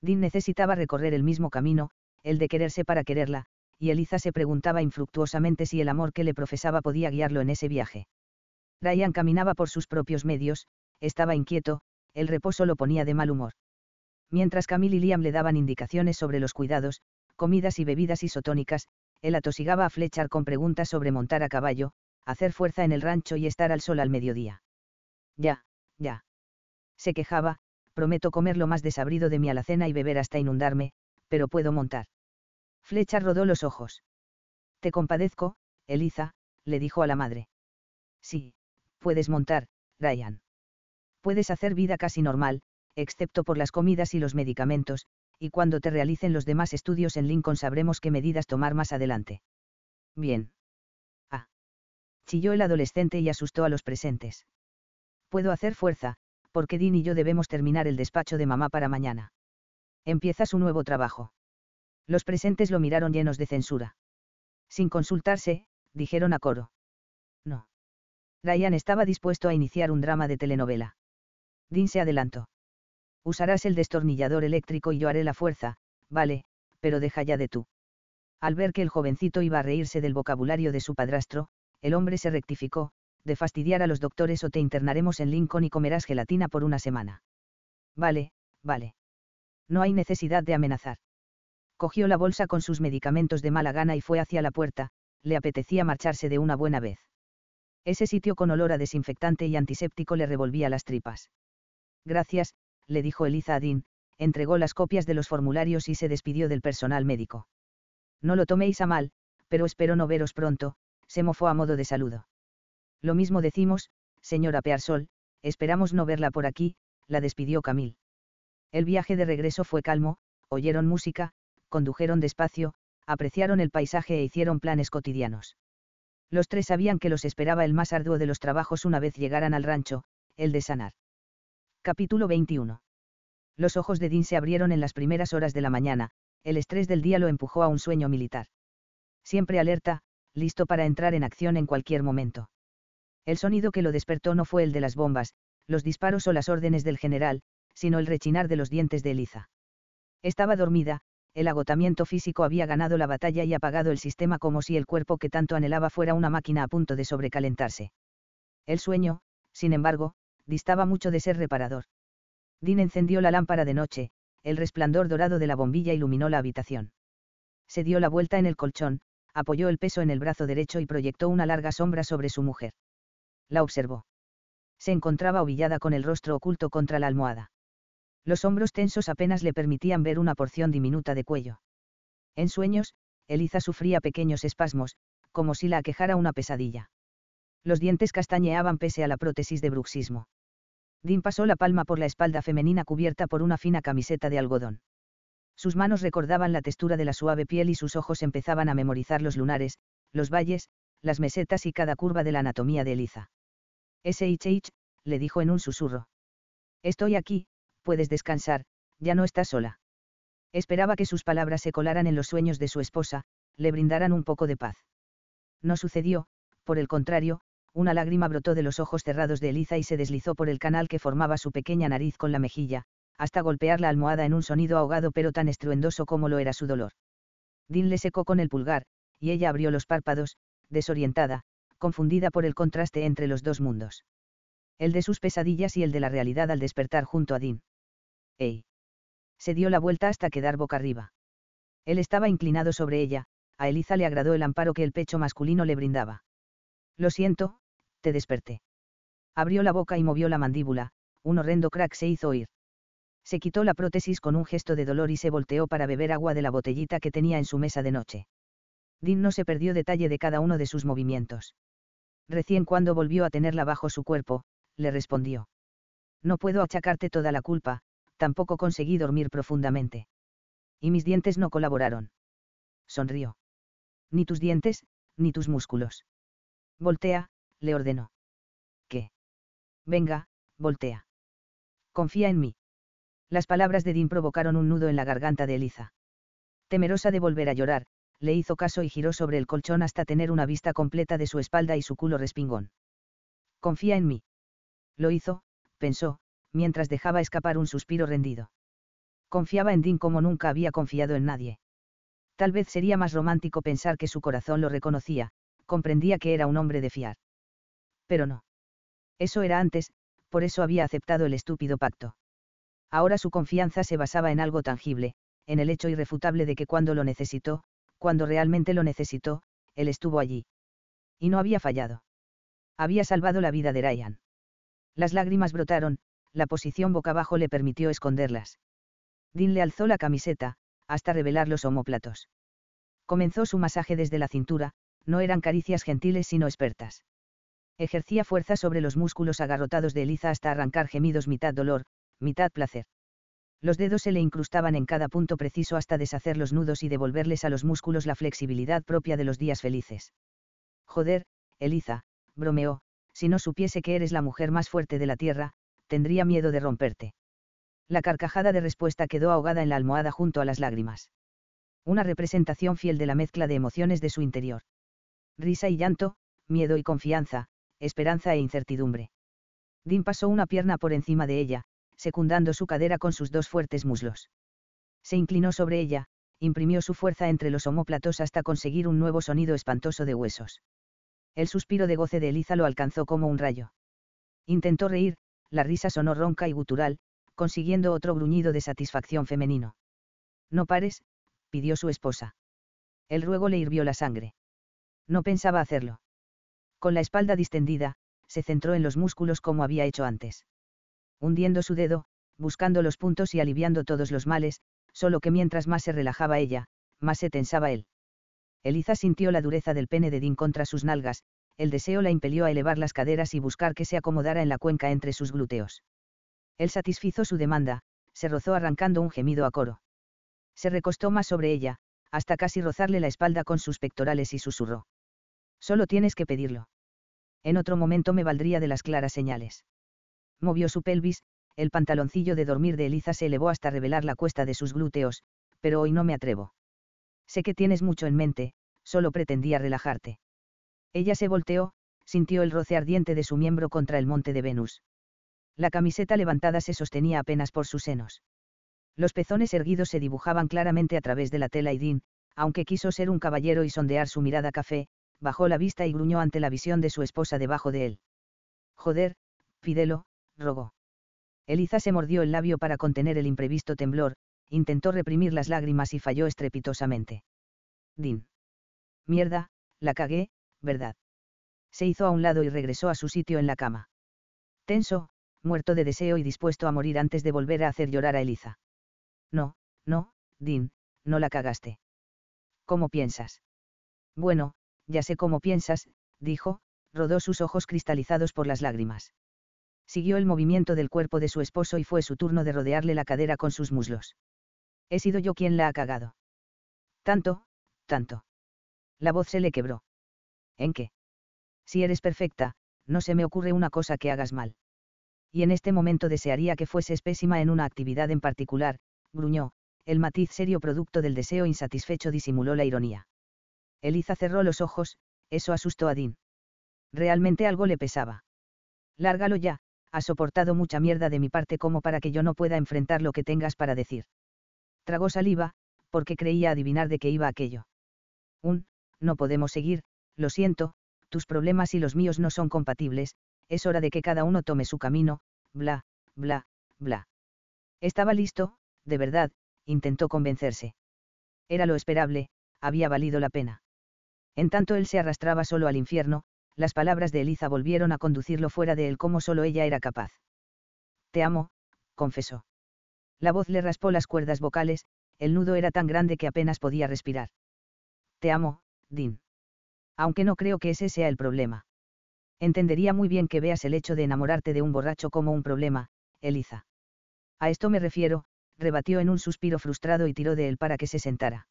Dean necesitaba recorrer el mismo camino, el de quererse para quererla, y Eliza se preguntaba infructuosamente si el amor que le profesaba podía guiarlo en ese viaje. Ryan caminaba por sus propios medios, estaba inquieto, el reposo lo ponía de mal humor. Mientras Camille y Liam le daban indicaciones sobre los cuidados, comidas y bebidas isotónicas, él atosigaba a Fletcher con preguntas sobre montar a caballo, hacer fuerza en el rancho y estar al sol al mediodía. Ya, ya. Se quejaba, prometo comer lo más desabrido de mi alacena y beber hasta inundarme, pero puedo montar. Fletcher rodó los ojos. Te compadezco, Eliza, le dijo a la madre. Sí, puedes montar, Ryan. Puedes hacer vida casi normal, excepto por las comidas y los medicamentos, y cuando te realicen los demás estudios en Lincoln sabremos qué medidas tomar más adelante. Bien. Ah. Chilló el adolescente y asustó a los presentes. Puedo hacer fuerza, porque Dean y yo debemos terminar el despacho de mamá para mañana. Empieza su nuevo trabajo. Los presentes lo miraron llenos de censura. Sin consultarse, dijeron a coro. No. Ryan estaba dispuesto a iniciar un drama de telenovela. Dean se adelantó. Usarás el destornillador eléctrico y yo haré la fuerza, vale, pero deja ya de tú. Al ver que el jovencito iba a reírse del vocabulario de su padrastro, el hombre se rectificó, de fastidiar a los doctores o te internaremos en Lincoln y comerás gelatina por una semana. Vale, vale. No hay necesidad de amenazar. Cogió la bolsa con sus medicamentos de mala gana y fue hacia la puerta, le apetecía marcharse de una buena vez. Ese sitio con olor a desinfectante y antiséptico le revolvía las tripas. Gracias, le dijo Eliza a Dean, entregó las copias de los formularios y se despidió del personal médico. No lo toméis a mal, pero espero no veros pronto, se mofó a modo de saludo. Lo mismo decimos, señora Pearsol, esperamos no verla por aquí, la despidió Camille. El viaje de regreso fue calmo, oyeron música, condujeron despacio, apreciaron el paisaje e hicieron planes cotidianos. Los tres sabían que los esperaba el más arduo de los trabajos una vez llegaran al rancho, el de sanar. Capítulo 21. Los ojos de Dean se abrieron en las primeras horas de la mañana, el estrés del día lo empujó a un sueño militar. Siempre alerta, listo para entrar en acción en cualquier momento. El sonido que lo despertó no fue el de las bombas, los disparos o las órdenes del general, sino el rechinar de los dientes de Eliza. Estaba dormida, el agotamiento físico había ganado la batalla y apagado el sistema como si el cuerpo que tanto anhelaba fuera una máquina a punto de sobrecalentarse. El sueño, sin embargo, distaba mucho de ser reparador. Dean encendió la lámpara de noche, el resplandor dorado de la bombilla iluminó la habitación. Se dio la vuelta en el colchón, apoyó el peso en el brazo derecho y proyectó una larga sombra sobre su mujer. La observó. Se encontraba ovillada con el rostro oculto contra la almohada. Los hombros tensos apenas le permitían ver una porción diminuta de cuello. En sueños, Eliza sufría pequeños espasmos, como si la aquejara una pesadilla. Los dientes castañeaban pese a la prótesis de bruxismo. Dean pasó la palma por la espalda femenina cubierta por una fina camiseta de algodón. Sus manos recordaban la textura de la suave piel y sus ojos empezaban a memorizar los lunares, los valles, las mesetas y cada curva de la anatomía de Eliza. SHH, le dijo en un susurro. Estoy aquí, puedes descansar, ya no estás sola. Esperaba que sus palabras se colaran en los sueños de su esposa, le brindaran un poco de paz. No sucedió, por el contrario, una lágrima brotó de los ojos cerrados de Eliza y se deslizó por el canal que formaba su pequeña nariz con la mejilla, hasta golpear la almohada en un sonido ahogado pero tan estruendoso como lo era su dolor. Dean le secó con el pulgar, y ella abrió los párpados, desorientada, confundida por el contraste entre los dos mundos. El de sus pesadillas y el de la realidad al despertar junto a Dean. ¡Ey! Se dio la vuelta hasta quedar boca arriba. Él estaba inclinado sobre ella, a Eliza le agradó el amparo que el pecho masculino le brindaba. Lo siento, te desperté. Abrió la boca y movió la mandíbula, un horrendo crack se hizo oír. Se quitó la prótesis con un gesto de dolor y se volteó para beber agua de la botellita que tenía en su mesa de noche. Dean no se perdió detalle de cada uno de sus movimientos. Recién cuando volvió a tenerla bajo su cuerpo, le respondió. No puedo achacarte toda la culpa, tampoco conseguí dormir profundamente. Y mis dientes no colaboraron. Sonrió. Ni tus dientes, ni tus músculos. Voltea, le ordenó. ¿Qué? Venga, voltea. Confía en mí. Las palabras de Dean provocaron un nudo en la garganta de Eliza. Temerosa de volver a llorar, le hizo caso y giró sobre el colchón hasta tener una vista completa de su espalda y su culo respingón. Confía en mí. Lo hizo, pensó, mientras dejaba escapar un suspiro rendido. Confiaba en Dean como nunca había confiado en nadie. Tal vez sería más romántico pensar que su corazón lo reconocía, comprendía que era un hombre de fiar. Pero no. Eso era antes, por eso había aceptado el estúpido pacto. Ahora su confianza se basaba en algo tangible, en el hecho irrefutable de que cuando lo necesitó, cuando realmente lo necesitó, él estuvo allí. Y no había fallado. Había salvado la vida de Ryan. Las lágrimas brotaron, la posición boca abajo le permitió esconderlas. Dean le alzó la camiseta, hasta revelar los omóplatos. Comenzó su masaje desde la cintura, no eran caricias gentiles sino expertas. Ejercía fuerza sobre los músculos agarrotados de Eliza hasta arrancar gemidos mitad dolor, mitad placer. Los dedos se le incrustaban en cada punto preciso hasta deshacer los nudos y devolverles a los músculos la flexibilidad propia de los días felices. Joder, Eliza, bromeó, si no supiese que eres la mujer más fuerte de la tierra, tendría miedo de romperte. La carcajada de respuesta quedó ahogada en la almohada junto a las lágrimas. Una representación fiel de la mezcla de emociones de su interior risa y llanto, miedo y confianza, esperanza e incertidumbre. Dean pasó una pierna por encima de ella, secundando su cadera con sus dos fuertes muslos. Se inclinó sobre ella, imprimió su fuerza entre los omóplatos hasta conseguir un nuevo sonido espantoso de huesos. El suspiro de goce de Eliza lo alcanzó como un rayo. Intentó reír, la risa sonó ronca y gutural, consiguiendo otro gruñido de satisfacción femenino. No pares, pidió su esposa. El ruego le hirvió la sangre. No pensaba hacerlo. Con la espalda distendida, se centró en los músculos como había hecho antes. Hundiendo su dedo, buscando los puntos y aliviando todos los males, solo que mientras más se relajaba ella, más se tensaba él. Eliza sintió la dureza del pene de Dean contra sus nalgas, el deseo la impelió a elevar las caderas y buscar que se acomodara en la cuenca entre sus glúteos. Él satisfizo su demanda, se rozó arrancando un gemido a coro. Se recostó más sobre ella, hasta casi rozarle la espalda con sus pectorales y susurró. Solo tienes que pedirlo. En otro momento me valdría de las claras señales. Movió su pelvis, el pantaloncillo de dormir de Eliza se elevó hasta revelar la cuesta de sus glúteos, pero hoy no me atrevo. Sé que tienes mucho en mente, solo pretendía relajarte. Ella se volteó, sintió el roce ardiente de su miembro contra el monte de Venus. La camiseta levantada se sostenía apenas por sus senos. Los pezones erguidos se dibujaban claramente a través de la tela y Dean, aunque quiso ser un caballero y sondear su mirada café, bajó la vista y gruñó ante la visión de su esposa debajo de él. Joder, Fidelo, rogó. Eliza se mordió el labio para contener el imprevisto temblor, intentó reprimir las lágrimas y falló estrepitosamente. Din. Mierda, la cagué, ¿verdad? Se hizo a un lado y regresó a su sitio en la cama. Tenso, muerto de deseo y dispuesto a morir antes de volver a hacer llorar a Eliza. No, no, Din, no la cagaste. ¿Cómo piensas? Bueno, ya sé cómo piensas, dijo, rodó sus ojos cristalizados por las lágrimas. Siguió el movimiento del cuerpo de su esposo y fue su turno de rodearle la cadera con sus muslos. He sido yo quien la ha cagado. Tanto, tanto. La voz se le quebró. ¿En qué? Si eres perfecta, no se me ocurre una cosa que hagas mal. Y en este momento desearía que fueses pésima en una actividad en particular, gruñó, el matiz serio producto del deseo insatisfecho disimuló la ironía. Eliza cerró los ojos, eso asustó a Dean. Realmente algo le pesaba. Lárgalo ya, has soportado mucha mierda de mi parte como para que yo no pueda enfrentar lo que tengas para decir. Tragó saliva, porque creía adivinar de qué iba aquello. Un, no podemos seguir, lo siento, tus problemas y los míos no son compatibles, es hora de que cada uno tome su camino, bla, bla, bla. Estaba listo, de verdad, intentó convencerse. Era lo esperable, había valido la pena. En tanto él se arrastraba solo al infierno, las palabras de Eliza volvieron a conducirlo fuera de él como solo ella era capaz. Te amo, confesó. La voz le raspó las cuerdas vocales, el nudo era tan grande que apenas podía respirar. Te amo, Dean. Aunque no creo que ese sea el problema. Entendería muy bien que veas el hecho de enamorarte de un borracho como un problema, Eliza. A esto me refiero, rebatió en un suspiro frustrado y tiró de él para que se sentara.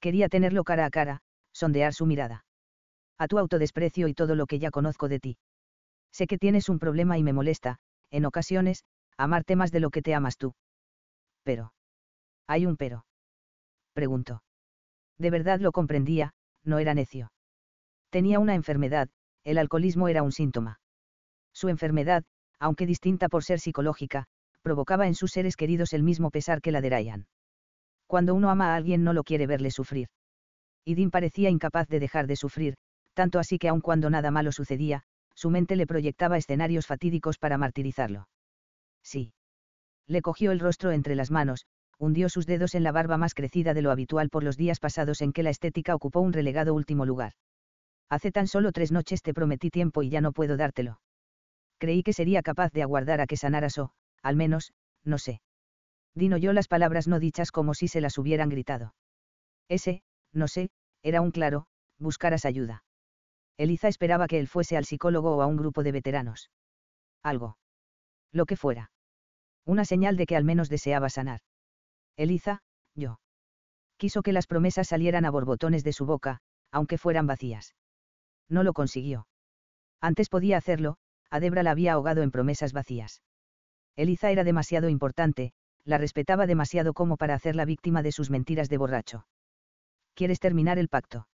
Quería tenerlo cara a cara, sondear su mirada. A tu autodesprecio y todo lo que ya conozco de ti. Sé que tienes un problema y me molesta, en ocasiones, amarte más de lo que te amas tú. Pero. ¿Hay un pero? Preguntó. De verdad lo comprendía, no era necio. Tenía una enfermedad, el alcoholismo era un síntoma. Su enfermedad, aunque distinta por ser psicológica, provocaba en sus seres queridos el mismo pesar que la de Ryan. Cuando uno ama a alguien no lo quiere verle sufrir. Y parecía incapaz de dejar de sufrir, tanto así que aun cuando nada malo sucedía, su mente le proyectaba escenarios fatídicos para martirizarlo. Sí. Le cogió el rostro entre las manos, hundió sus dedos en la barba más crecida de lo habitual por los días pasados en que la estética ocupó un relegado último lugar. Hace tan solo tres noches te prometí tiempo y ya no puedo dártelo. Creí que sería capaz de aguardar a que sanaras o, al menos, no sé. Dino yo las palabras no dichas como si se las hubieran gritado. Ese, no sé, era un claro, buscaras ayuda. Eliza esperaba que él fuese al psicólogo o a un grupo de veteranos. Algo. Lo que fuera. Una señal de que al menos deseaba sanar. Eliza, yo. Quiso que las promesas salieran a borbotones de su boca, aunque fueran vacías. No lo consiguió. Antes podía hacerlo, a Debra la había ahogado en promesas vacías. Eliza era demasiado importante, la respetaba demasiado como para hacerla víctima de sus mentiras de borracho. ¿Quieres terminar el pacto?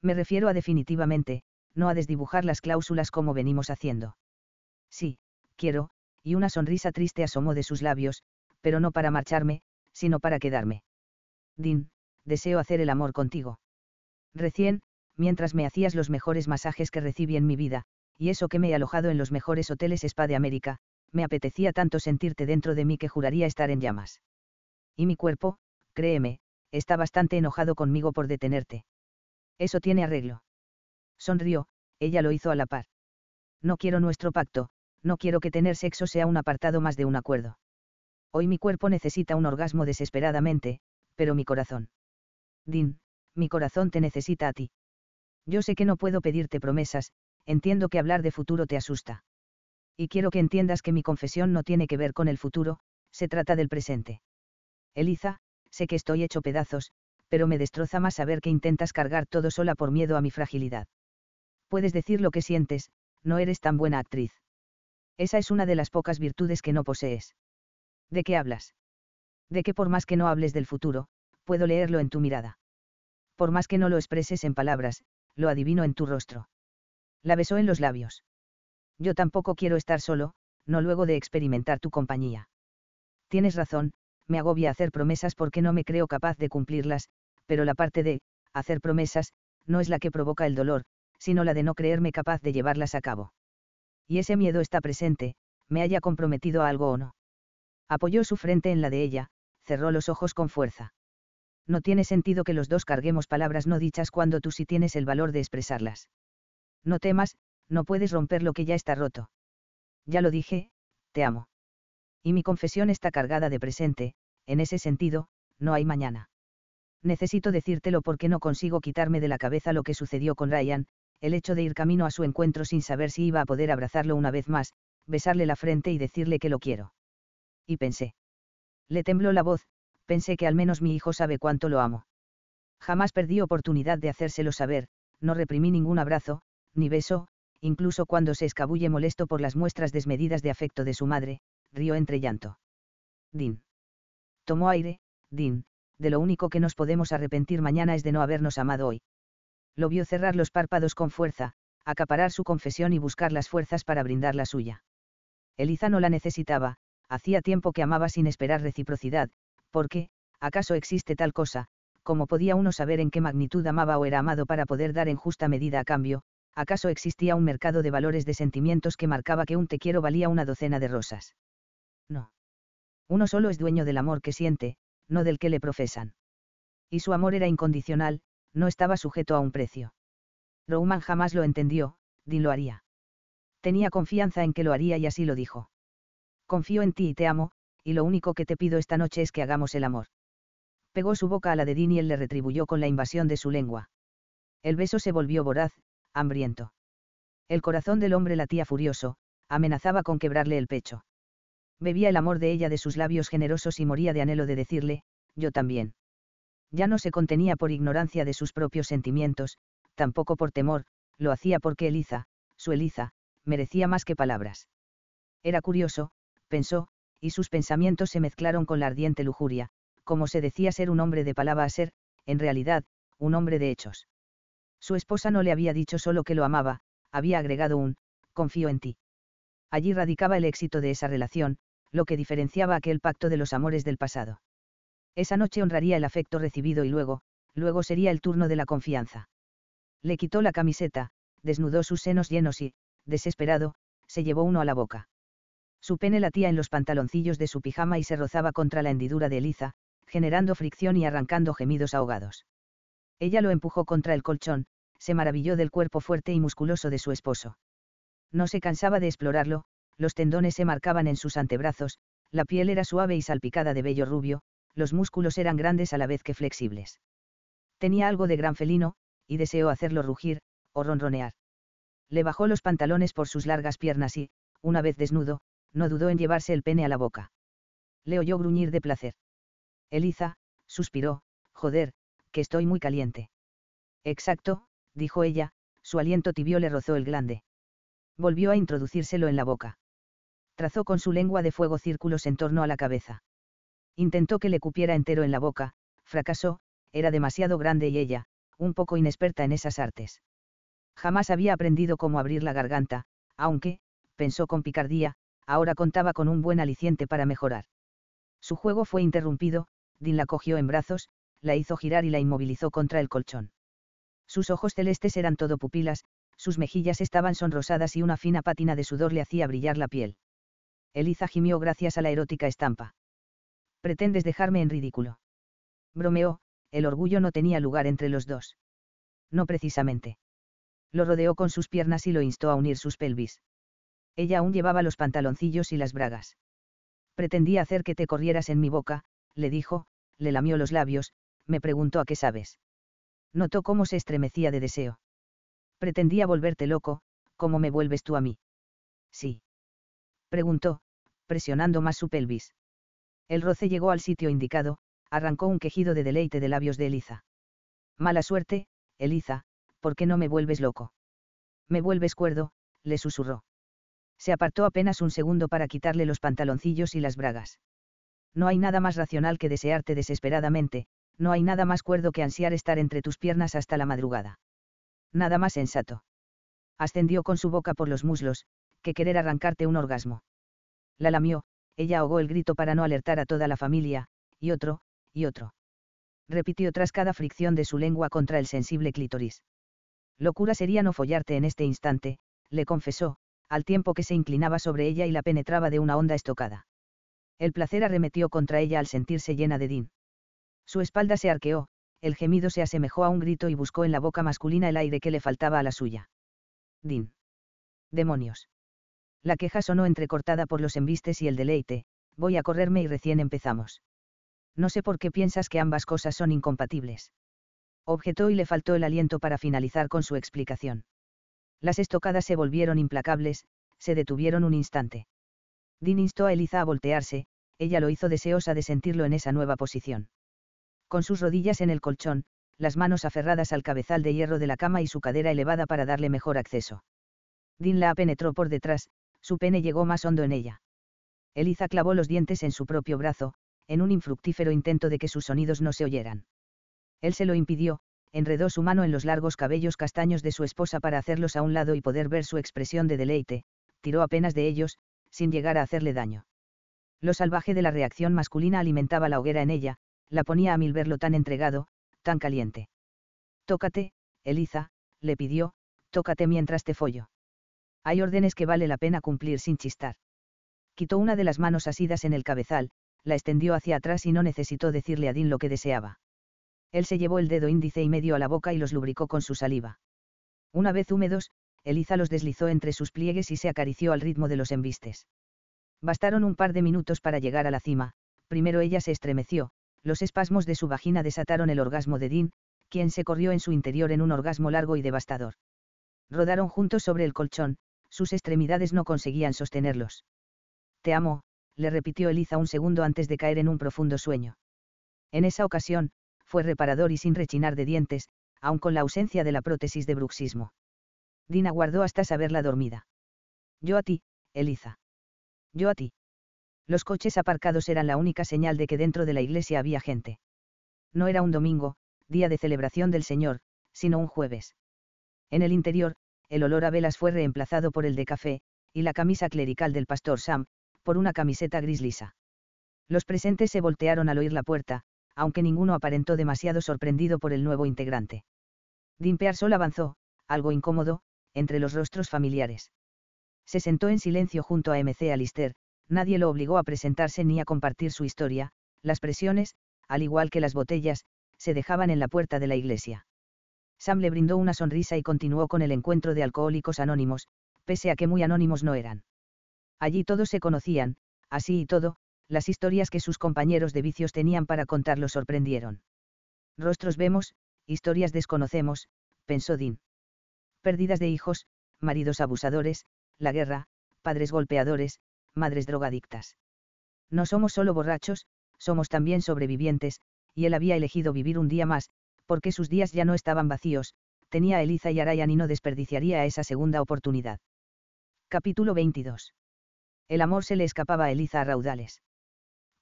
Me refiero a definitivamente, no a desdibujar las cláusulas como venimos haciendo. Sí, quiero, y una sonrisa triste asomó de sus labios, pero no para marcharme, sino para quedarme. Din, deseo hacer el amor contigo. Recién, mientras me hacías los mejores masajes que recibí en mi vida, y eso que me he alojado en los mejores hoteles Spa de América, me apetecía tanto sentirte dentro de mí que juraría estar en llamas. Y mi cuerpo, créeme, está bastante enojado conmigo por detenerte. Eso tiene arreglo. Sonrió, ella lo hizo a la par. No quiero nuestro pacto, no quiero que tener sexo sea un apartado más de un acuerdo. Hoy mi cuerpo necesita un orgasmo desesperadamente, pero mi corazón. Din, mi corazón te necesita a ti. Yo sé que no puedo pedirte promesas, entiendo que hablar de futuro te asusta. Y quiero que entiendas que mi confesión no tiene que ver con el futuro, se trata del presente. Eliza, sé que estoy hecho pedazos, pero me destroza más saber que intentas cargar todo sola por miedo a mi fragilidad. Puedes decir lo que sientes, no eres tan buena actriz. Esa es una de las pocas virtudes que no posees. ¿De qué hablas? De que por más que no hables del futuro, puedo leerlo en tu mirada. Por más que no lo expreses en palabras, lo adivino en tu rostro. La besó en los labios. Yo tampoco quiero estar solo, no luego de experimentar tu compañía. Tienes razón, me agobia hacer promesas porque no me creo capaz de cumplirlas, pero la parte de, hacer promesas, no es la que provoca el dolor, sino la de no creerme capaz de llevarlas a cabo. Y ese miedo está presente, me haya comprometido a algo o no. Apoyó su frente en la de ella, cerró los ojos con fuerza. No tiene sentido que los dos carguemos palabras no dichas cuando tú sí tienes el valor de expresarlas. No temas, no puedes romper lo que ya está roto. Ya lo dije, te amo. Y mi confesión está cargada de presente, en ese sentido, no hay mañana. Necesito decírtelo porque no consigo quitarme de la cabeza lo que sucedió con Ryan, el hecho de ir camino a su encuentro sin saber si iba a poder abrazarlo una vez más, besarle la frente y decirle que lo quiero. Y pensé. Le tembló la voz, pensé que al menos mi hijo sabe cuánto lo amo. Jamás perdí oportunidad de hacérselo saber, no reprimí ningún abrazo, ni beso, incluso cuando se escabulle molesto por las muestras desmedidas de afecto de su madre, rió entre llanto. Din. Tomó aire, Din, de lo único que nos podemos arrepentir mañana es de no habernos amado hoy. Lo vio cerrar los párpados con fuerza, acaparar su confesión y buscar las fuerzas para brindar la suya. Eliza no la necesitaba, hacía tiempo que amaba sin esperar reciprocidad, porque, ¿acaso existe tal cosa? como podía uno saber en qué magnitud amaba o era amado para poder dar en justa medida a cambio? ¿Acaso existía un mercado de valores de sentimientos que marcaba que un te quiero valía una docena de rosas? No. Uno solo es dueño del amor que siente, no del que le profesan. Y su amor era incondicional, no estaba sujeto a un precio. Rouman jamás lo entendió, Dean lo haría. Tenía confianza en que lo haría y así lo dijo. Confío en ti y te amo, y lo único que te pido esta noche es que hagamos el amor. Pegó su boca a la de Dean y él le retribuyó con la invasión de su lengua. El beso se volvió voraz, hambriento. El corazón del hombre latía furioso, amenazaba con quebrarle el pecho. Bebía el amor de ella de sus labios generosos y moría de anhelo de decirle, yo también ya no se contenía por ignorancia de sus propios sentimientos, tampoco por temor, lo hacía porque Eliza, su Eliza, merecía más que palabras. Era curioso, pensó, y sus pensamientos se mezclaron con la ardiente lujuria, como se decía ser un hombre de palabra a ser, en realidad, un hombre de hechos. Su esposa no le había dicho solo que lo amaba, había agregado un, confío en ti. Allí radicaba el éxito de esa relación, lo que diferenciaba aquel pacto de los amores del pasado. Esa noche honraría el afecto recibido y luego, luego sería el turno de la confianza. Le quitó la camiseta, desnudó sus senos llenos y, desesperado, se llevó uno a la boca. Su pene latía en los pantaloncillos de su pijama y se rozaba contra la hendidura de Eliza, generando fricción y arrancando gemidos ahogados. Ella lo empujó contra el colchón, se maravilló del cuerpo fuerte y musculoso de su esposo. No se cansaba de explorarlo, los tendones se marcaban en sus antebrazos, la piel era suave y salpicada de vello rubio, los músculos eran grandes a la vez que flexibles. Tenía algo de gran felino, y deseó hacerlo rugir, o ronronear. Le bajó los pantalones por sus largas piernas y, una vez desnudo, no dudó en llevarse el pene a la boca. Le oyó gruñir de placer. Eliza, suspiró, joder, que estoy muy caliente. Exacto, dijo ella, su aliento tibio le rozó el glande. Volvió a introducírselo en la boca. Trazó con su lengua de fuego círculos en torno a la cabeza. Intentó que le cupiera entero en la boca, fracasó, era demasiado grande y ella, un poco inexperta en esas artes. Jamás había aprendido cómo abrir la garganta, aunque, pensó con picardía, ahora contaba con un buen aliciente para mejorar. Su juego fue interrumpido, Dean la cogió en brazos, la hizo girar y la inmovilizó contra el colchón. Sus ojos celestes eran todo pupilas, sus mejillas estaban sonrosadas y una fina pátina de sudor le hacía brillar la piel. Eliza gimió gracias a la erótica estampa pretendes dejarme en ridículo. Bromeó, el orgullo no tenía lugar entre los dos. No precisamente. Lo rodeó con sus piernas y lo instó a unir sus pelvis. Ella aún llevaba los pantaloncillos y las bragas. Pretendía hacer que te corrieras en mi boca, le dijo, le lamió los labios, me preguntó a qué sabes. Notó cómo se estremecía de deseo. Pretendía volverte loco, ¿cómo me vuelves tú a mí? Sí. Preguntó, presionando más su pelvis. El roce llegó al sitio indicado, arrancó un quejido de deleite de labios de Eliza. Mala suerte, Eliza, ¿por qué no me vuelves loco? Me vuelves cuerdo, le susurró. Se apartó apenas un segundo para quitarle los pantaloncillos y las bragas. No hay nada más racional que desearte desesperadamente, no hay nada más cuerdo que ansiar estar entre tus piernas hasta la madrugada. Nada más sensato. Ascendió con su boca por los muslos, que querer arrancarte un orgasmo. La lamió, ella ahogó el grito para no alertar a toda la familia, y otro, y otro. Repitió tras cada fricción de su lengua contra el sensible clítoris. Locura sería no follarte en este instante, le confesó, al tiempo que se inclinaba sobre ella y la penetraba de una honda estocada. El placer arremetió contra ella al sentirse llena de din. Su espalda se arqueó, el gemido se asemejó a un grito y buscó en la boca masculina el aire que le faltaba a la suya. Din. Demonios. La queja sonó entrecortada por los embistes y el deleite, voy a correrme y recién empezamos. No sé por qué piensas que ambas cosas son incompatibles. Objetó y le faltó el aliento para finalizar con su explicación. Las estocadas se volvieron implacables, se detuvieron un instante. Dean instó a Eliza a voltearse, ella lo hizo deseosa de sentirlo en esa nueva posición. Con sus rodillas en el colchón, las manos aferradas al cabezal de hierro de la cama y su cadera elevada para darle mejor acceso. Dean la penetró por detrás, su pene llegó más hondo en ella. Eliza clavó los dientes en su propio brazo, en un infructífero intento de que sus sonidos no se oyeran. Él se lo impidió, enredó su mano en los largos cabellos castaños de su esposa para hacerlos a un lado y poder ver su expresión de deleite, tiró apenas de ellos, sin llegar a hacerle daño. Lo salvaje de la reacción masculina alimentaba la hoguera en ella, la ponía a mil verlo tan entregado, tan caliente. Tócate, Eliza, le pidió, tócate mientras te follo. Hay órdenes que vale la pena cumplir sin chistar. Quitó una de las manos asidas en el cabezal, la extendió hacia atrás y no necesitó decirle a Dean lo que deseaba. Él se llevó el dedo índice y medio a la boca y los lubricó con su saliva. Una vez húmedos, Eliza los deslizó entre sus pliegues y se acarició al ritmo de los embistes. Bastaron un par de minutos para llegar a la cima, primero ella se estremeció, los espasmos de su vagina desataron el orgasmo de Dean, quien se corrió en su interior en un orgasmo largo y devastador. Rodaron juntos sobre el colchón, sus extremidades no conseguían sostenerlos. Te amo, le repitió Eliza un segundo antes de caer en un profundo sueño. En esa ocasión, fue reparador y sin rechinar de dientes, aun con la ausencia de la prótesis de bruxismo. Dina guardó hasta saberla dormida. Yo a ti, Eliza. Yo a ti. Los coches aparcados eran la única señal de que dentro de la iglesia había gente. No era un domingo, día de celebración del Señor, sino un jueves. En el interior, el olor a velas fue reemplazado por el de café, y la camisa clerical del pastor Sam, por una camiseta gris lisa. Los presentes se voltearon al oír la puerta, aunque ninguno aparentó demasiado sorprendido por el nuevo integrante. Dimpear sol avanzó, algo incómodo, entre los rostros familiares. Se sentó en silencio junto a MC Alister, nadie lo obligó a presentarse ni a compartir su historia, las presiones, al igual que las botellas, se dejaban en la puerta de la iglesia. Sam le brindó una sonrisa y continuó con el encuentro de alcohólicos anónimos, pese a que muy anónimos no eran. Allí todos se conocían, así y todo, las historias que sus compañeros de vicios tenían para contar lo sorprendieron. Rostros vemos, historias desconocemos, pensó Dean. Pérdidas de hijos, maridos abusadores, la guerra, padres golpeadores, madres drogadictas. No somos solo borrachos, somos también sobrevivientes, y él había elegido vivir un día más, porque sus días ya no estaban vacíos, tenía a Eliza y a Ryan y no desperdiciaría esa segunda oportunidad. Capítulo 22. El amor se le escapaba a Eliza a raudales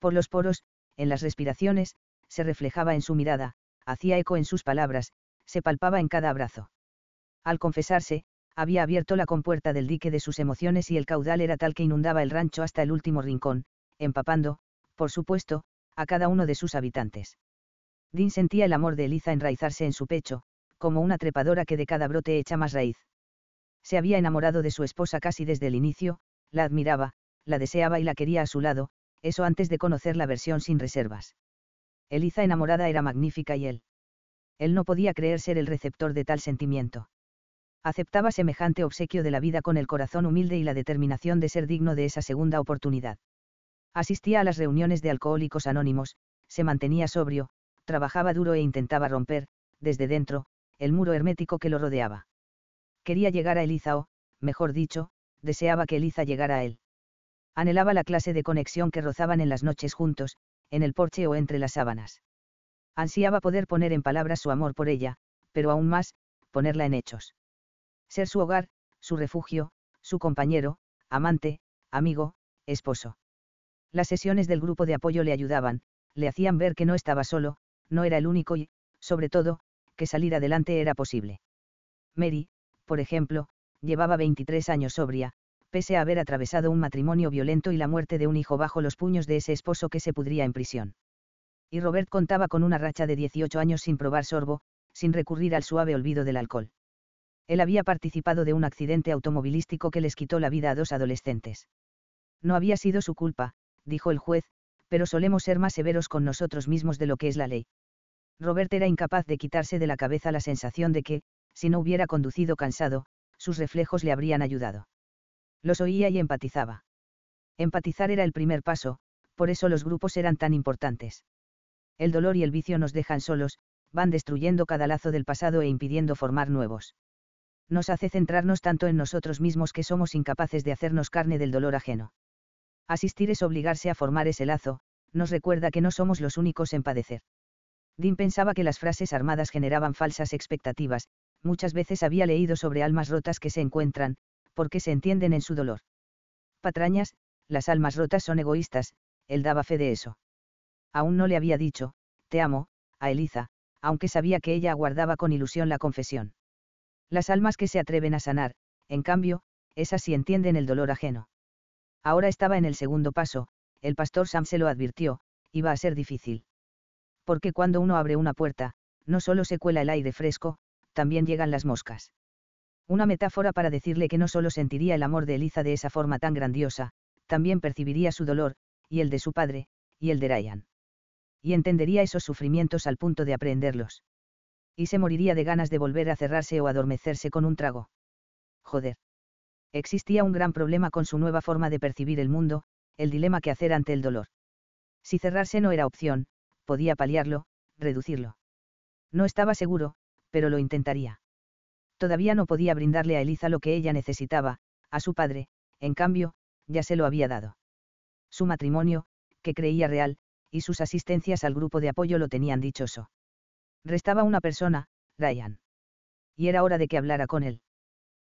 por los poros, en las respiraciones, se reflejaba en su mirada, hacía eco en sus palabras, se palpaba en cada abrazo. Al confesarse, había abierto la compuerta del dique de sus emociones y el caudal era tal que inundaba el rancho hasta el último rincón, empapando, por supuesto, a cada uno de sus habitantes. Dean sentía el amor de Eliza enraizarse en su pecho, como una trepadora que de cada brote echa más raíz. Se había enamorado de su esposa casi desde el inicio, la admiraba, la deseaba y la quería a su lado, eso antes de conocer la versión sin reservas. Eliza enamorada era magnífica y él. Él no podía creer ser el receptor de tal sentimiento. Aceptaba semejante obsequio de la vida con el corazón humilde y la determinación de ser digno de esa segunda oportunidad. Asistía a las reuniones de alcohólicos anónimos, se mantenía sobrio, trabajaba duro e intentaba romper, desde dentro, el muro hermético que lo rodeaba. Quería llegar a Eliza o, mejor dicho, deseaba que Eliza llegara a él. Anhelaba la clase de conexión que rozaban en las noches juntos, en el porche o entre las sábanas. Ansiaba poder poner en palabras su amor por ella, pero aún más, ponerla en hechos. Ser su hogar, su refugio, su compañero, amante, amigo, esposo. Las sesiones del grupo de apoyo le ayudaban, le hacían ver que no estaba solo, no era el único y, sobre todo, que salir adelante era posible. Mary, por ejemplo, llevaba 23 años sobria, pese a haber atravesado un matrimonio violento y la muerte de un hijo bajo los puños de ese esposo que se pudría en prisión. Y Robert contaba con una racha de 18 años sin probar sorbo, sin recurrir al suave olvido del alcohol. Él había participado de un accidente automovilístico que les quitó la vida a dos adolescentes. No había sido su culpa, dijo el juez, pero solemos ser más severos con nosotros mismos de lo que es la ley. Robert era incapaz de quitarse de la cabeza la sensación de que, si no hubiera conducido cansado, sus reflejos le habrían ayudado. Los oía y empatizaba. Empatizar era el primer paso, por eso los grupos eran tan importantes. El dolor y el vicio nos dejan solos, van destruyendo cada lazo del pasado e impidiendo formar nuevos. Nos hace centrarnos tanto en nosotros mismos que somos incapaces de hacernos carne del dolor ajeno. Asistir es obligarse a formar ese lazo, nos recuerda que no somos los únicos en padecer. Dean pensaba que las frases armadas generaban falsas expectativas, muchas veces había leído sobre almas rotas que se encuentran, porque se entienden en su dolor. Patrañas, las almas rotas son egoístas, él daba fe de eso. Aún no le había dicho, te amo, a Eliza, aunque sabía que ella aguardaba con ilusión la confesión. Las almas que se atreven a sanar, en cambio, esas sí entienden el dolor ajeno. Ahora estaba en el segundo paso, el pastor Sam se lo advirtió, iba a ser difícil porque cuando uno abre una puerta, no solo se cuela el aire fresco, también llegan las moscas. Una metáfora para decirle que no solo sentiría el amor de Eliza de esa forma tan grandiosa, también percibiría su dolor, y el de su padre, y el de Ryan. Y entendería esos sufrimientos al punto de aprenderlos. Y se moriría de ganas de volver a cerrarse o adormecerse con un trago. Joder. Existía un gran problema con su nueva forma de percibir el mundo, el dilema que hacer ante el dolor. Si cerrarse no era opción, podía paliarlo, reducirlo. No estaba seguro, pero lo intentaría. Todavía no podía brindarle a Eliza lo que ella necesitaba, a su padre, en cambio, ya se lo había dado. Su matrimonio, que creía real, y sus asistencias al grupo de apoyo lo tenían dichoso. Restaba una persona, Ryan. Y era hora de que hablara con él.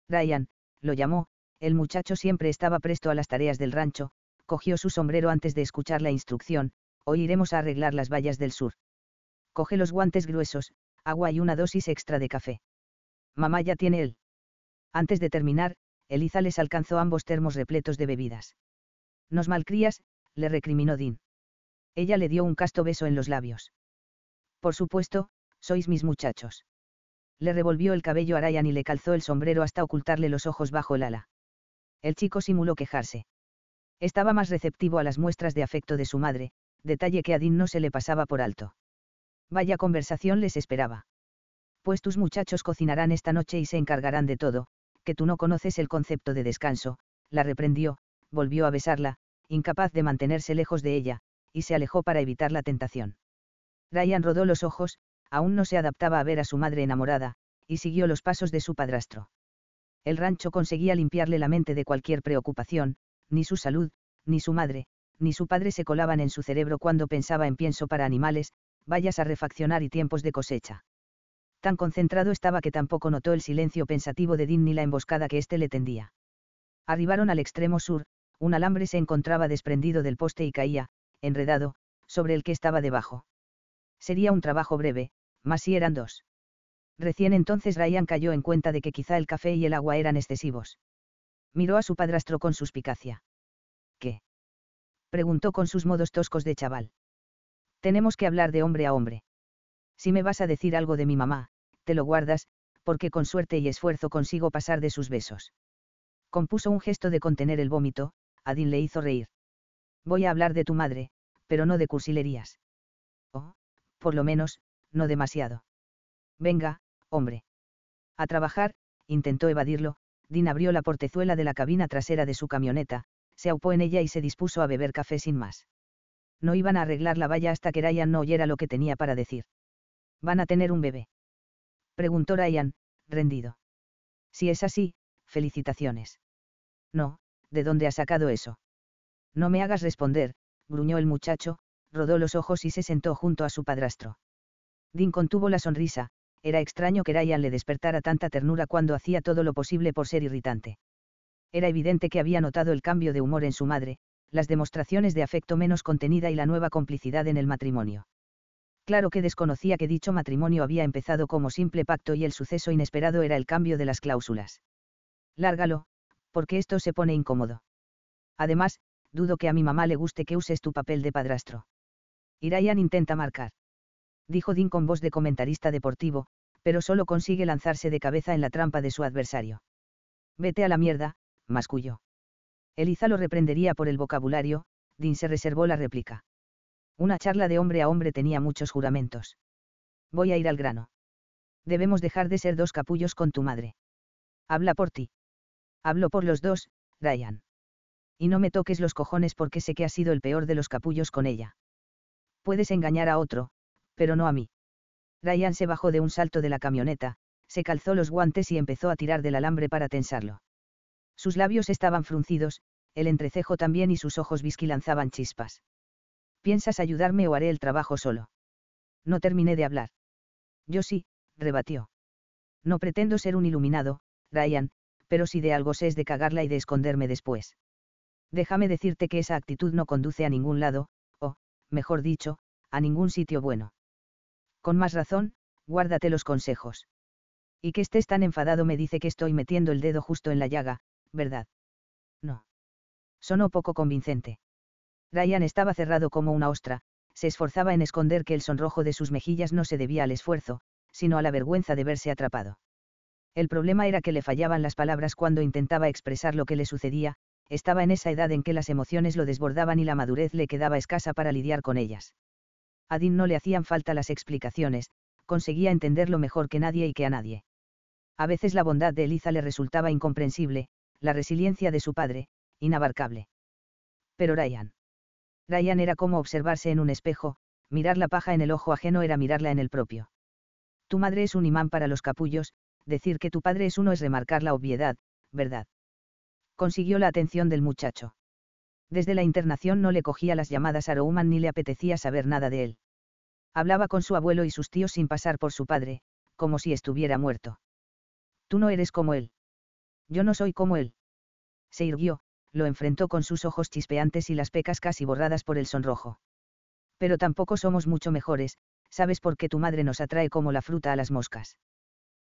Ryan, lo llamó, el muchacho siempre estaba presto a las tareas del rancho, cogió su sombrero antes de escuchar la instrucción, hoy iremos a arreglar las vallas del sur. Coge los guantes gruesos, agua y una dosis extra de café. Mamá ya tiene él. Antes de terminar, Eliza les alcanzó ambos termos repletos de bebidas. Nos malcrías, le recriminó Dean. Ella le dio un casto beso en los labios. Por supuesto, sois mis muchachos. Le revolvió el cabello a Ryan y le calzó el sombrero hasta ocultarle los ojos bajo el ala. El chico simuló quejarse. Estaba más receptivo a las muestras de afecto de su madre, detalle que a Dean no se le pasaba por alto. Vaya conversación les esperaba. Pues tus muchachos cocinarán esta noche y se encargarán de todo, que tú no conoces el concepto de descanso, la reprendió, volvió a besarla, incapaz de mantenerse lejos de ella, y se alejó para evitar la tentación. Ryan rodó los ojos, aún no se adaptaba a ver a su madre enamorada, y siguió los pasos de su padrastro. El rancho conseguía limpiarle la mente de cualquier preocupación, ni su salud, ni su madre, ni su padre se colaban en su cerebro cuando pensaba en pienso para animales, vallas a refaccionar y tiempos de cosecha. Tan concentrado estaba que tampoco notó el silencio pensativo de Dean ni la emboscada que éste le tendía. Arribaron al extremo sur, un alambre se encontraba desprendido del poste y caía, enredado, sobre el que estaba debajo. Sería un trabajo breve, mas si eran dos. Recién entonces Ryan cayó en cuenta de que quizá el café y el agua eran excesivos. Miró a su padrastro con suspicacia. ¿Qué? preguntó con sus modos toscos de chaval. Tenemos que hablar de hombre a hombre. Si me vas a decir algo de mi mamá, te lo guardas, porque con suerte y esfuerzo consigo pasar de sus besos. Compuso un gesto de contener el vómito, Adin le hizo reír. Voy a hablar de tu madre, pero no de cursilerías. Oh, por lo menos, no demasiado. Venga, hombre. A trabajar, intentó evadirlo, Dean abrió la portezuela de la cabina trasera de su camioneta, se aupó en ella y se dispuso a beber café sin más. No iban a arreglar la valla hasta que Ryan no oyera lo que tenía para decir. ¿Van a tener un bebé? Preguntó Ryan, rendido. Si es así, felicitaciones. No, ¿de dónde ha sacado eso? No me hagas responder, gruñó el muchacho, rodó los ojos y se sentó junto a su padrastro. Dean contuvo la sonrisa, era extraño que Ryan le despertara tanta ternura cuando hacía todo lo posible por ser irritante. Era evidente que había notado el cambio de humor en su madre, las demostraciones de afecto menos contenida y la nueva complicidad en el matrimonio. Claro que desconocía que dicho matrimonio había empezado como simple pacto y el suceso inesperado era el cambio de las cláusulas. Lárgalo, porque esto se pone incómodo. Además, dudo que a mi mamá le guste que uses tu papel de padrastro. Irayan intenta marcar. Dijo Dean con voz de comentarista deportivo, pero solo consigue lanzarse de cabeza en la trampa de su adversario. Vete a la mierda, masculló. Eliza lo reprendería por el vocabulario, Dean se reservó la réplica. Una charla de hombre a hombre tenía muchos juramentos. Voy a ir al grano. Debemos dejar de ser dos capullos con tu madre. Habla por ti. Hablo por los dos, Ryan. Y no me toques los cojones porque sé que has sido el peor de los capullos con ella. Puedes engañar a otro, pero no a mí. Ryan se bajó de un salto de la camioneta, se calzó los guantes y empezó a tirar del alambre para tensarlo. Sus labios estaban fruncidos, el entrecejo también y sus ojos whisky lanzaban chispas. ¿Piensas ayudarme o haré el trabajo solo? No terminé de hablar. Yo sí, rebatió. No pretendo ser un iluminado, Ryan, pero si de algo sé es de cagarla y de esconderme después. Déjame decirte que esa actitud no conduce a ningún lado, o, mejor dicho, a ningún sitio bueno. Con más razón, guárdate los consejos. Y que estés tan enfadado me dice que estoy metiendo el dedo justo en la llaga, ¿verdad? No. Sonó poco convincente. Ryan estaba cerrado como una ostra, se esforzaba en esconder que el sonrojo de sus mejillas no se debía al esfuerzo, sino a la vergüenza de verse atrapado. El problema era que le fallaban las palabras cuando intentaba expresar lo que le sucedía, estaba en esa edad en que las emociones lo desbordaban y la madurez le quedaba escasa para lidiar con ellas. A Dean no le hacían falta las explicaciones, conseguía entenderlo mejor que nadie y que a nadie. A veces la bondad de Eliza le resultaba incomprensible, la resiliencia de su padre, inabarcable. Pero Ryan. Ryan era como observarse en un espejo, mirar la paja en el ojo ajeno era mirarla en el propio. Tu madre es un imán para los capullos, decir que tu padre es uno es remarcar la obviedad, ¿verdad? Consiguió la atención del muchacho. Desde la internación no le cogía las llamadas a Rouman ni le apetecía saber nada de él. Hablaba con su abuelo y sus tíos sin pasar por su padre, como si estuviera muerto. Tú no eres como él. Yo no soy como él. Se irguió, lo enfrentó con sus ojos chispeantes y las pecas casi borradas por el sonrojo. Pero tampoco somos mucho mejores, ¿sabes por qué tu madre nos atrae como la fruta a las moscas?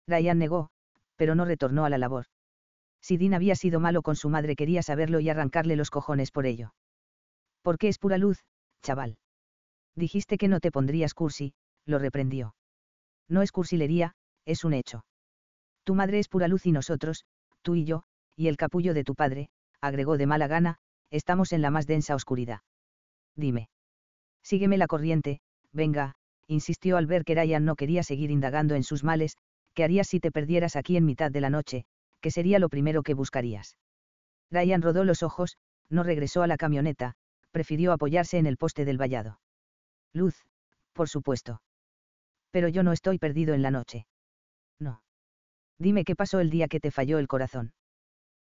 Ryan negó, pero no retornó a la labor. Si Dean había sido malo con su madre quería saberlo y arrancarle los cojones por ello. ¿Por qué es pura luz, chaval? Dijiste que no te pondrías cursi, lo reprendió. No es cursilería, es un hecho. Tu madre es pura luz y nosotros, tú y yo, y el capullo de tu padre, agregó de mala gana, estamos en la más densa oscuridad. Dime. Sígueme la corriente, venga, insistió al ver que Ryan no quería seguir indagando en sus males, ¿qué harías si te perdieras aquí en mitad de la noche? ¿Qué sería lo primero que buscarías? Ryan rodó los ojos, no regresó a la camioneta, prefirió apoyarse en el poste del vallado. Luz, por supuesto. Pero yo no estoy perdido en la noche. No. Dime qué pasó el día que te falló el corazón.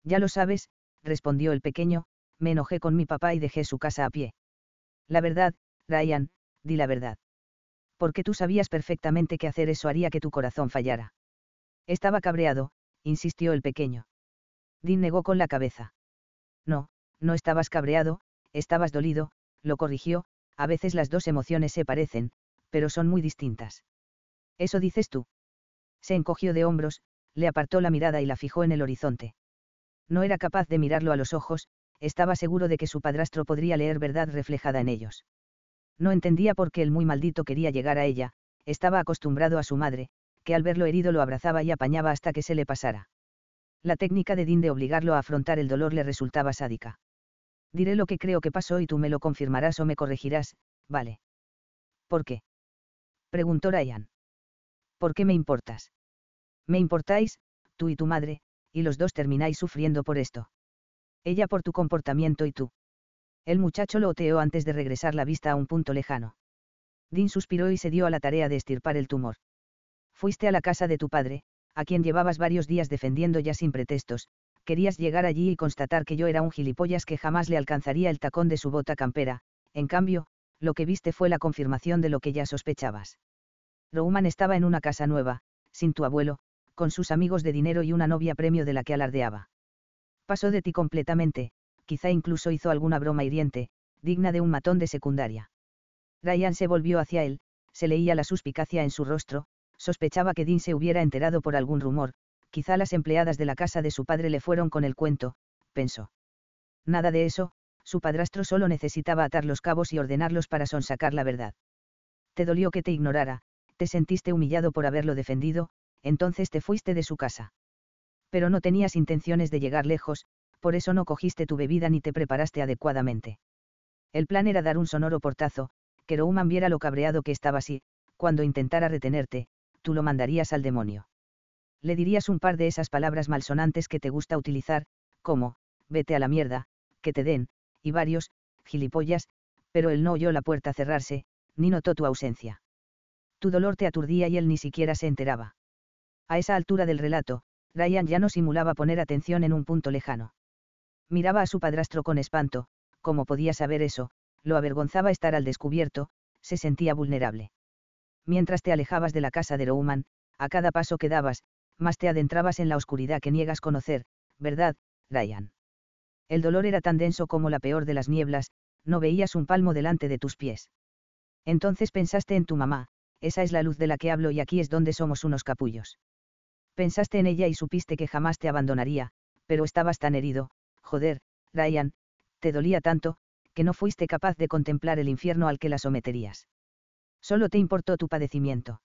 Ya lo sabes, respondió el pequeño, me enojé con mi papá y dejé su casa a pie. La verdad, Ryan, di la verdad. Porque tú sabías perfectamente que hacer eso haría que tu corazón fallara. Estaba cabreado, insistió el pequeño. Dean negó con la cabeza. No, no estabas cabreado, estabas dolido, lo corrigió, a veces las dos emociones se parecen, pero son muy distintas. Eso dices tú. Se encogió de hombros, le apartó la mirada y la fijó en el horizonte. No era capaz de mirarlo a los ojos, estaba seguro de que su padrastro podría leer verdad reflejada en ellos. No entendía por qué el muy maldito quería llegar a ella, estaba acostumbrado a su madre, que al verlo herido lo abrazaba y apañaba hasta que se le pasara. La técnica de Dean de obligarlo a afrontar el dolor le resultaba sádica. Diré lo que creo que pasó y tú me lo confirmarás o me corregirás, vale. ¿Por qué? preguntó Ryan. ¿Por qué me importas? Me importáis, tú y tu madre, y los dos termináis sufriendo por esto. Ella por tu comportamiento y tú. El muchacho lo oteó antes de regresar la vista a un punto lejano. Dean suspiró y se dio a la tarea de estirpar el tumor. Fuiste a la casa de tu padre, a quien llevabas varios días defendiendo ya sin pretextos, querías llegar allí y constatar que yo era un gilipollas que jamás le alcanzaría el tacón de su bota campera, en cambio, lo que viste fue la confirmación de lo que ya sospechabas. Rouman estaba en una casa nueva, sin tu abuelo, con sus amigos de dinero y una novia premio de la que alardeaba. Pasó de ti completamente, quizá incluso hizo alguna broma hiriente, digna de un matón de secundaria. Ryan se volvió hacia él, se leía la suspicacia en su rostro, sospechaba que Dean se hubiera enterado por algún rumor, quizá las empleadas de la casa de su padre le fueron con el cuento, pensó. Nada de eso, su padrastro solo necesitaba atar los cabos y ordenarlos para sonsacar la verdad. Te dolió que te ignorara, te sentiste humillado por haberlo defendido, entonces te fuiste de su casa. Pero no tenías intenciones de llegar lejos, por eso no cogiste tu bebida ni te preparaste adecuadamente. El plan era dar un sonoro portazo, que Rouman viera lo cabreado que estaba así, cuando intentara retenerte, tú lo mandarías al demonio. Le dirías un par de esas palabras malsonantes que te gusta utilizar, como, vete a la mierda, que te den, y varios, gilipollas, pero él no oyó la puerta cerrarse, ni notó tu ausencia. Tu dolor te aturdía y él ni siquiera se enteraba. A esa altura del relato, Ryan ya no simulaba poner atención en un punto lejano. Miraba a su padrastro con espanto, como podía saber eso, lo avergonzaba estar al descubierto, se sentía vulnerable. Mientras te alejabas de la casa de Rouman, a cada paso que dabas, más te adentrabas en la oscuridad que niegas conocer, ¿verdad, Ryan? El dolor era tan denso como la peor de las nieblas, no veías un palmo delante de tus pies. Entonces pensaste en tu mamá, esa es la luz de la que hablo y aquí es donde somos unos capullos. Pensaste en ella y supiste que jamás te abandonaría, pero estabas tan herido, joder, Ryan, te dolía tanto, que no fuiste capaz de contemplar el infierno al que la someterías. Solo te importó tu padecimiento.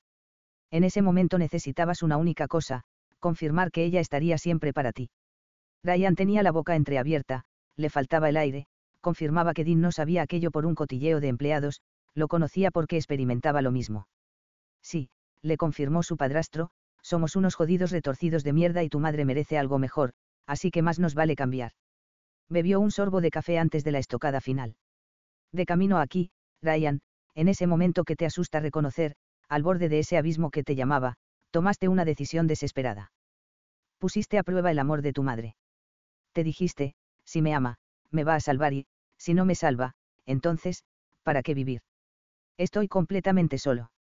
En ese momento necesitabas una única cosa, confirmar que ella estaría siempre para ti. Ryan tenía la boca entreabierta, le faltaba el aire, confirmaba que Dean no sabía aquello por un cotilleo de empleados, lo conocía porque experimentaba lo mismo. Sí, le confirmó su padrastro, somos unos jodidos retorcidos de mierda y tu madre merece algo mejor, así que más nos vale cambiar. Bebió un sorbo de café antes de la estocada final. De camino aquí, Ryan, en ese momento que te asusta reconocer, al borde de ese abismo que te llamaba, tomaste una decisión desesperada. Pusiste a prueba el amor de tu madre. Te dijiste, si me ama, me va a salvar y, si no me salva, entonces, ¿para qué vivir? Estoy completamente solo.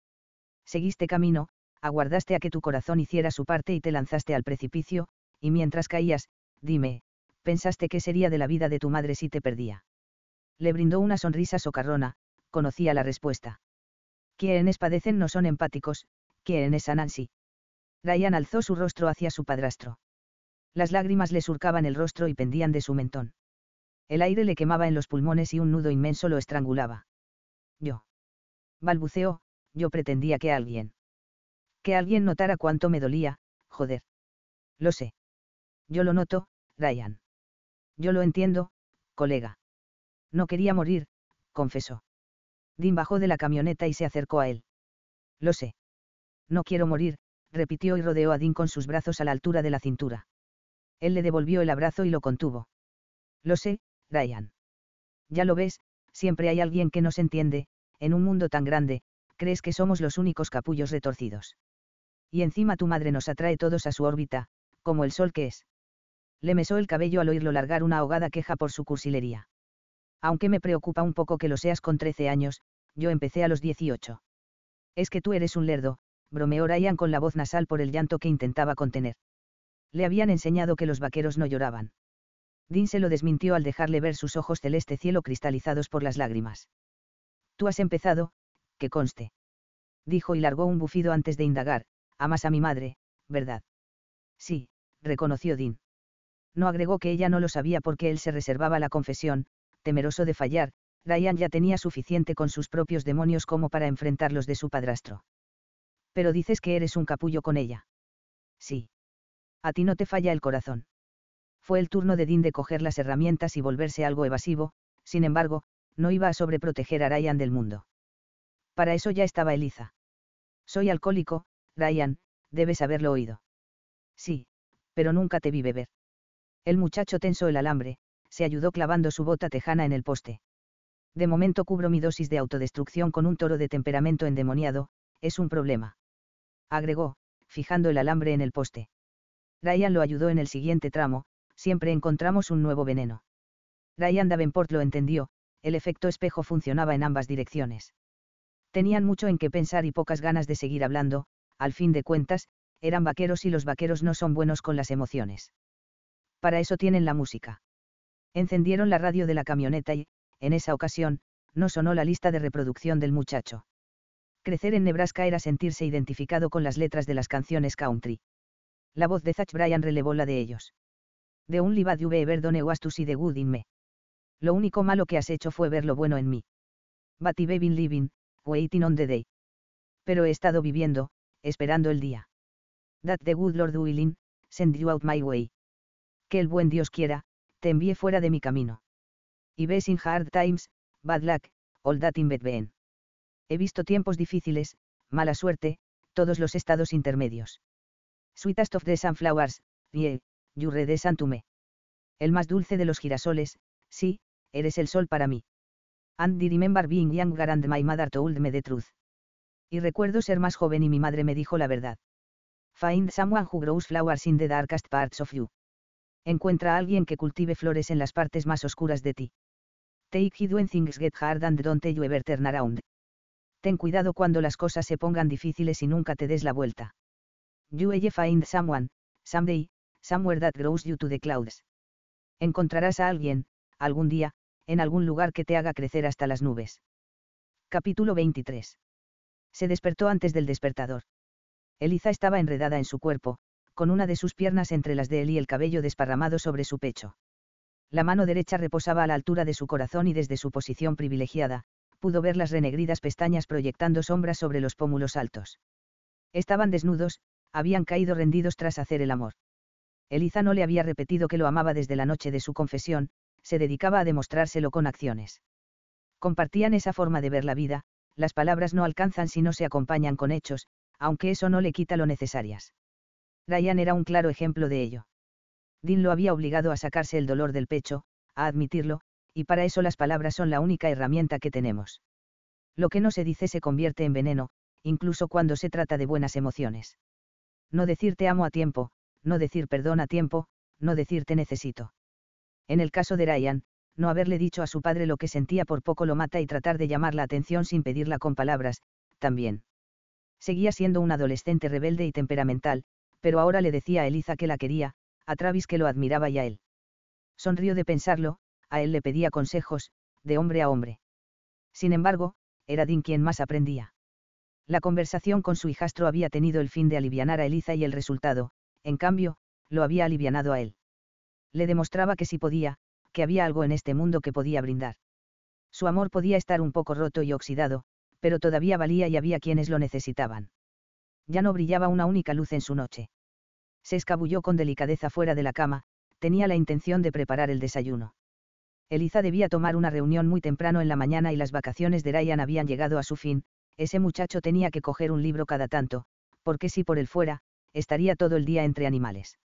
Seguiste camino, aguardaste a que tu corazón hiciera su parte y te lanzaste al precipicio, y mientras caías, dime, pensaste qué sería de la vida de tu madre si te perdía. Le brindó una sonrisa socarrona, conocía la respuesta. Quienes padecen no son empáticos, quienes sanan sí. Ryan alzó su rostro hacia su padrastro. Las lágrimas le surcaban el rostro y pendían de su mentón. El aire le quemaba en los pulmones y un nudo inmenso lo estrangulaba. Yo. Balbuceó, yo pretendía que alguien. Que alguien notara cuánto me dolía, joder. Lo sé. Yo lo noto, Ryan. Yo lo entiendo, colega. No quería morir, confesó. Dean bajó de la camioneta y se acercó a él. Lo sé. No quiero morir, repitió y rodeó a Dean con sus brazos a la altura de la cintura. Él le devolvió el abrazo y lo contuvo. Lo sé, Ryan. Ya lo ves, siempre hay alguien que nos entiende, en un mundo tan grande, crees que somos los únicos capullos retorcidos. Y encima tu madre nos atrae todos a su órbita, como el sol que es. Le mesó el cabello al oírlo largar una ahogada queja por su cursilería aunque me preocupa un poco que lo seas con 13 años, yo empecé a los 18. Es que tú eres un lerdo, bromeó Ryan con la voz nasal por el llanto que intentaba contener. Le habían enseñado que los vaqueros no lloraban. Dean se lo desmintió al dejarle ver sus ojos celeste cielo cristalizados por las lágrimas. Tú has empezado, que conste. Dijo y largó un bufido antes de indagar, amas a mi madre, ¿verdad? Sí, reconoció Dean. No agregó que ella no lo sabía porque él se reservaba la confesión, temeroso de fallar, Ryan ya tenía suficiente con sus propios demonios como para enfrentar los de su padrastro. Pero dices que eres un capullo con ella. Sí. A ti no te falla el corazón. Fue el turno de Dean de coger las herramientas y volverse algo evasivo, sin embargo, no iba a sobreproteger a Ryan del mundo. Para eso ya estaba Eliza. Soy alcohólico, Ryan, debes haberlo oído. Sí, pero nunca te vi beber. El muchacho tensó el alambre, se ayudó clavando su bota tejana en el poste. De momento cubro mi dosis de autodestrucción con un toro de temperamento endemoniado, es un problema. Agregó, fijando el alambre en el poste. Ryan lo ayudó en el siguiente tramo, siempre encontramos un nuevo veneno. Ryan Davenport lo entendió, el efecto espejo funcionaba en ambas direcciones. Tenían mucho en qué pensar y pocas ganas de seguir hablando, al fin de cuentas, eran vaqueros y los vaqueros no son buenos con las emociones. Para eso tienen la música. Encendieron la radio de la camioneta y, en esa ocasión, no sonó la lista de reproducción del muchacho. Crecer en Nebraska era sentirse identificado con las letras de las canciones country. La voz de Zach Bryan relevó la de ellos. De un libad you've ever done was to see the good in me. Lo único malo que has hecho fue ver lo bueno en mí. But I've been living, waiting on the day. Pero he estado viviendo, esperando el día. That the good Lord willing, send you out my way. Que el buen Dios quiera, te envíe fuera de mi camino. Y ves in hard times, bad luck, all that in between. He visto tiempos difíciles, mala suerte, todos los estados intermedios. Sweetest of the sunflowers, yeah, you redesan to me. El más dulce de los girasoles, sí, eres el sol para mí. And remember being younger and my mother told me the truth. Y recuerdo ser más joven y mi madre me dijo la verdad. Find someone who grows flowers in the darkest parts of you. Encuentra a alguien que cultive flores en las partes más oscuras de ti. Take heed when things get hard and don't you ever turn around. Ten cuidado cuando las cosas se pongan difíciles y nunca te des la vuelta. You will find someone, someday, somewhere that grows you to the clouds. Encontrarás a alguien, algún día, en algún lugar que te haga crecer hasta las nubes. Capítulo 23. Se despertó antes del despertador. Eliza estaba enredada en su cuerpo, con una de sus piernas entre las de él y el cabello desparramado sobre su pecho. La mano derecha reposaba a la altura de su corazón y desde su posición privilegiada, pudo ver las renegridas pestañas proyectando sombras sobre los pómulos altos. Estaban desnudos, habían caído rendidos tras hacer el amor. Eliza no le había repetido que lo amaba desde la noche de su confesión, se dedicaba a demostrárselo con acciones. Compartían esa forma de ver la vida, las palabras no alcanzan si no se acompañan con hechos, aunque eso no le quita lo necesarias. Ryan era un claro ejemplo de ello. Dean lo había obligado a sacarse el dolor del pecho, a admitirlo, y para eso las palabras son la única herramienta que tenemos. Lo que no se dice se convierte en veneno, incluso cuando se trata de buenas emociones. No decir te amo a tiempo, no decir perdón a tiempo, no decir te necesito. En el caso de Ryan, no haberle dicho a su padre lo que sentía por poco lo mata y tratar de llamar la atención sin pedirla con palabras, también. Seguía siendo un adolescente rebelde y temperamental, pero ahora le decía a Eliza que la quería, a Travis que lo admiraba y a él. Sonrió de pensarlo, a él le pedía consejos, de hombre a hombre. Sin embargo, era Dean quien más aprendía. La conversación con su hijastro había tenido el fin de alivianar a Eliza y el resultado, en cambio, lo había alivianado a él. Le demostraba que sí podía, que había algo en este mundo que podía brindar. Su amor podía estar un poco roto y oxidado, pero todavía valía y había quienes lo necesitaban. Ya no brillaba una única luz en su noche. Se escabulló con delicadeza fuera de la cama, tenía la intención de preparar el desayuno. Eliza debía tomar una reunión muy temprano en la mañana y las vacaciones de Ryan habían llegado a su fin, ese muchacho tenía que coger un libro cada tanto, porque si por él fuera, estaría todo el día entre animales.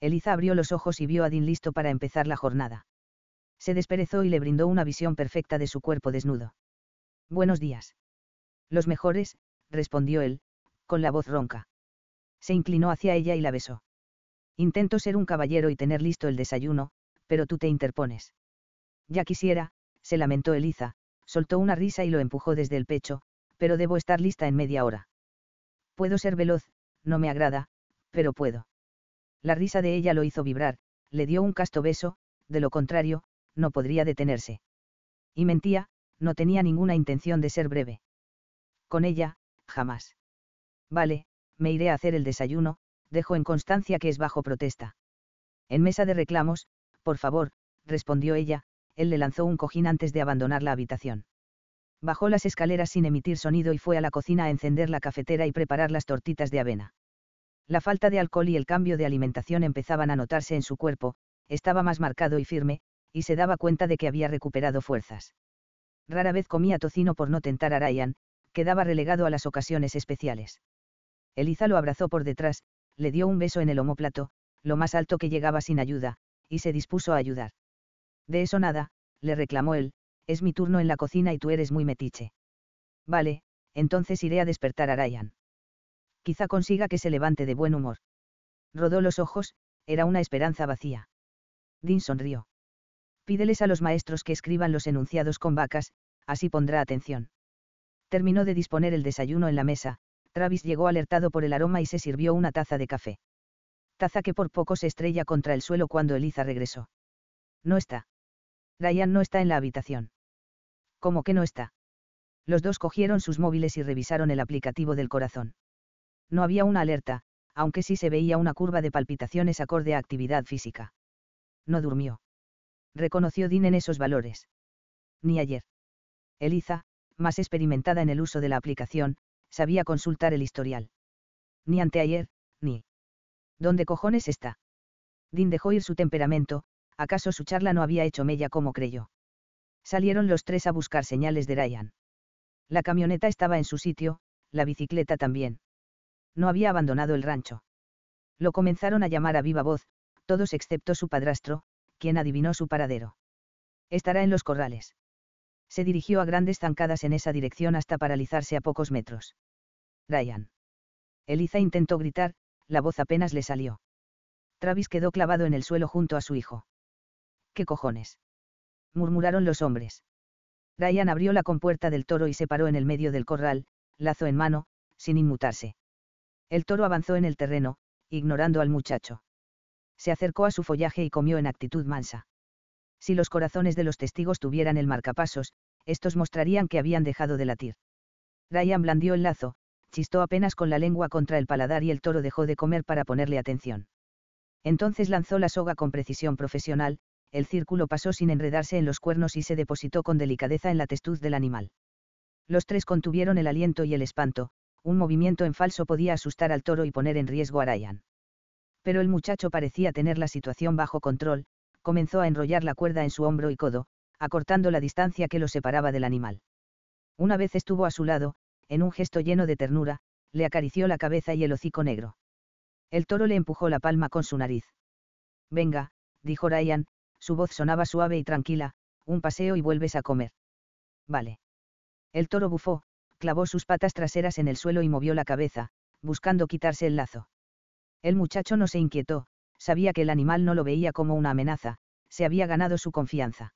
Eliza abrió los ojos y vio a Dean listo para empezar la jornada. Se desperezó y le brindó una visión perfecta de su cuerpo desnudo. Buenos días. Los mejores, respondió él, con la voz ronca. Se inclinó hacia ella y la besó. Intento ser un caballero y tener listo el desayuno, pero tú te interpones. Ya quisiera, se lamentó Eliza, soltó una risa y lo empujó desde el pecho, pero debo estar lista en media hora. Puedo ser veloz, no me agrada, pero puedo. La risa de ella lo hizo vibrar, le dio un casto beso, de lo contrario, no podría detenerse. Y mentía, no tenía ninguna intención de ser breve. Con ella, jamás. Vale, me iré a hacer el desayuno, dejo en constancia que es bajo protesta. En mesa de reclamos, por favor, respondió ella, él le lanzó un cojín antes de abandonar la habitación. Bajó las escaleras sin emitir sonido y fue a la cocina a encender la cafetera y preparar las tortitas de avena. La falta de alcohol y el cambio de alimentación empezaban a notarse en su cuerpo, estaba más marcado y firme, y se daba cuenta de que había recuperado fuerzas. Rara vez comía tocino por no tentar a Ryan, quedaba relegado a las ocasiones especiales. Eliza lo abrazó por detrás, le dio un beso en el omóplato, lo más alto que llegaba sin ayuda, y se dispuso a ayudar. De eso nada, le reclamó él, es mi turno en la cocina y tú eres muy metiche. Vale, entonces iré a despertar a Ryan. Quizá consiga que se levante de buen humor. Rodó los ojos, era una esperanza vacía. Dean sonrió. Pídeles a los maestros que escriban los enunciados con vacas, así pondrá atención. Terminó de disponer el desayuno en la mesa, Travis llegó alertado por el aroma y se sirvió una taza de café. Taza que por poco se estrella contra el suelo cuando Eliza regresó. No está. Ryan no está en la habitación. ¿Cómo que no está? Los dos cogieron sus móviles y revisaron el aplicativo del corazón. No había una alerta, aunque sí se veía una curva de palpitaciones acorde a actividad física. No durmió. Reconoció Dean en esos valores. Ni ayer. Eliza, más experimentada en el uso de la aplicación, sabía consultar el historial. Ni anteayer, ni. ¿Dónde cojones está? Dean dejó ir su temperamento, acaso su charla no había hecho mella como creyó. Salieron los tres a buscar señales de Ryan. La camioneta estaba en su sitio, la bicicleta también. No había abandonado el rancho. Lo comenzaron a llamar a viva voz, todos excepto su padrastro, quien adivinó su paradero. Estará en los corrales. Se dirigió a grandes zancadas en esa dirección hasta paralizarse a pocos metros. Ryan. Eliza intentó gritar, la voz apenas le salió. Travis quedó clavado en el suelo junto a su hijo. ¿Qué cojones? murmuraron los hombres. Ryan abrió la compuerta del toro y se paró en el medio del corral, lazo en mano, sin inmutarse. El toro avanzó en el terreno, ignorando al muchacho. Se acercó a su follaje y comió en actitud mansa. Si los corazones de los testigos tuvieran el marcapasos, estos mostrarían que habían dejado de latir. Ryan blandió el lazo, chistó apenas con la lengua contra el paladar y el toro dejó de comer para ponerle atención. Entonces lanzó la soga con precisión profesional, el círculo pasó sin enredarse en los cuernos y se depositó con delicadeza en la testuz del animal. Los tres contuvieron el aliento y el espanto, un movimiento en falso podía asustar al toro y poner en riesgo a Ryan. Pero el muchacho parecía tener la situación bajo control, comenzó a enrollar la cuerda en su hombro y codo, acortando la distancia que lo separaba del animal. Una vez estuvo a su lado, en un gesto lleno de ternura, le acarició la cabeza y el hocico negro. El toro le empujó la palma con su nariz. Venga, dijo Ryan, su voz sonaba suave y tranquila, un paseo y vuelves a comer. Vale. El toro bufó, clavó sus patas traseras en el suelo y movió la cabeza, buscando quitarse el lazo. El muchacho no se inquietó, sabía que el animal no lo veía como una amenaza, se había ganado su confianza.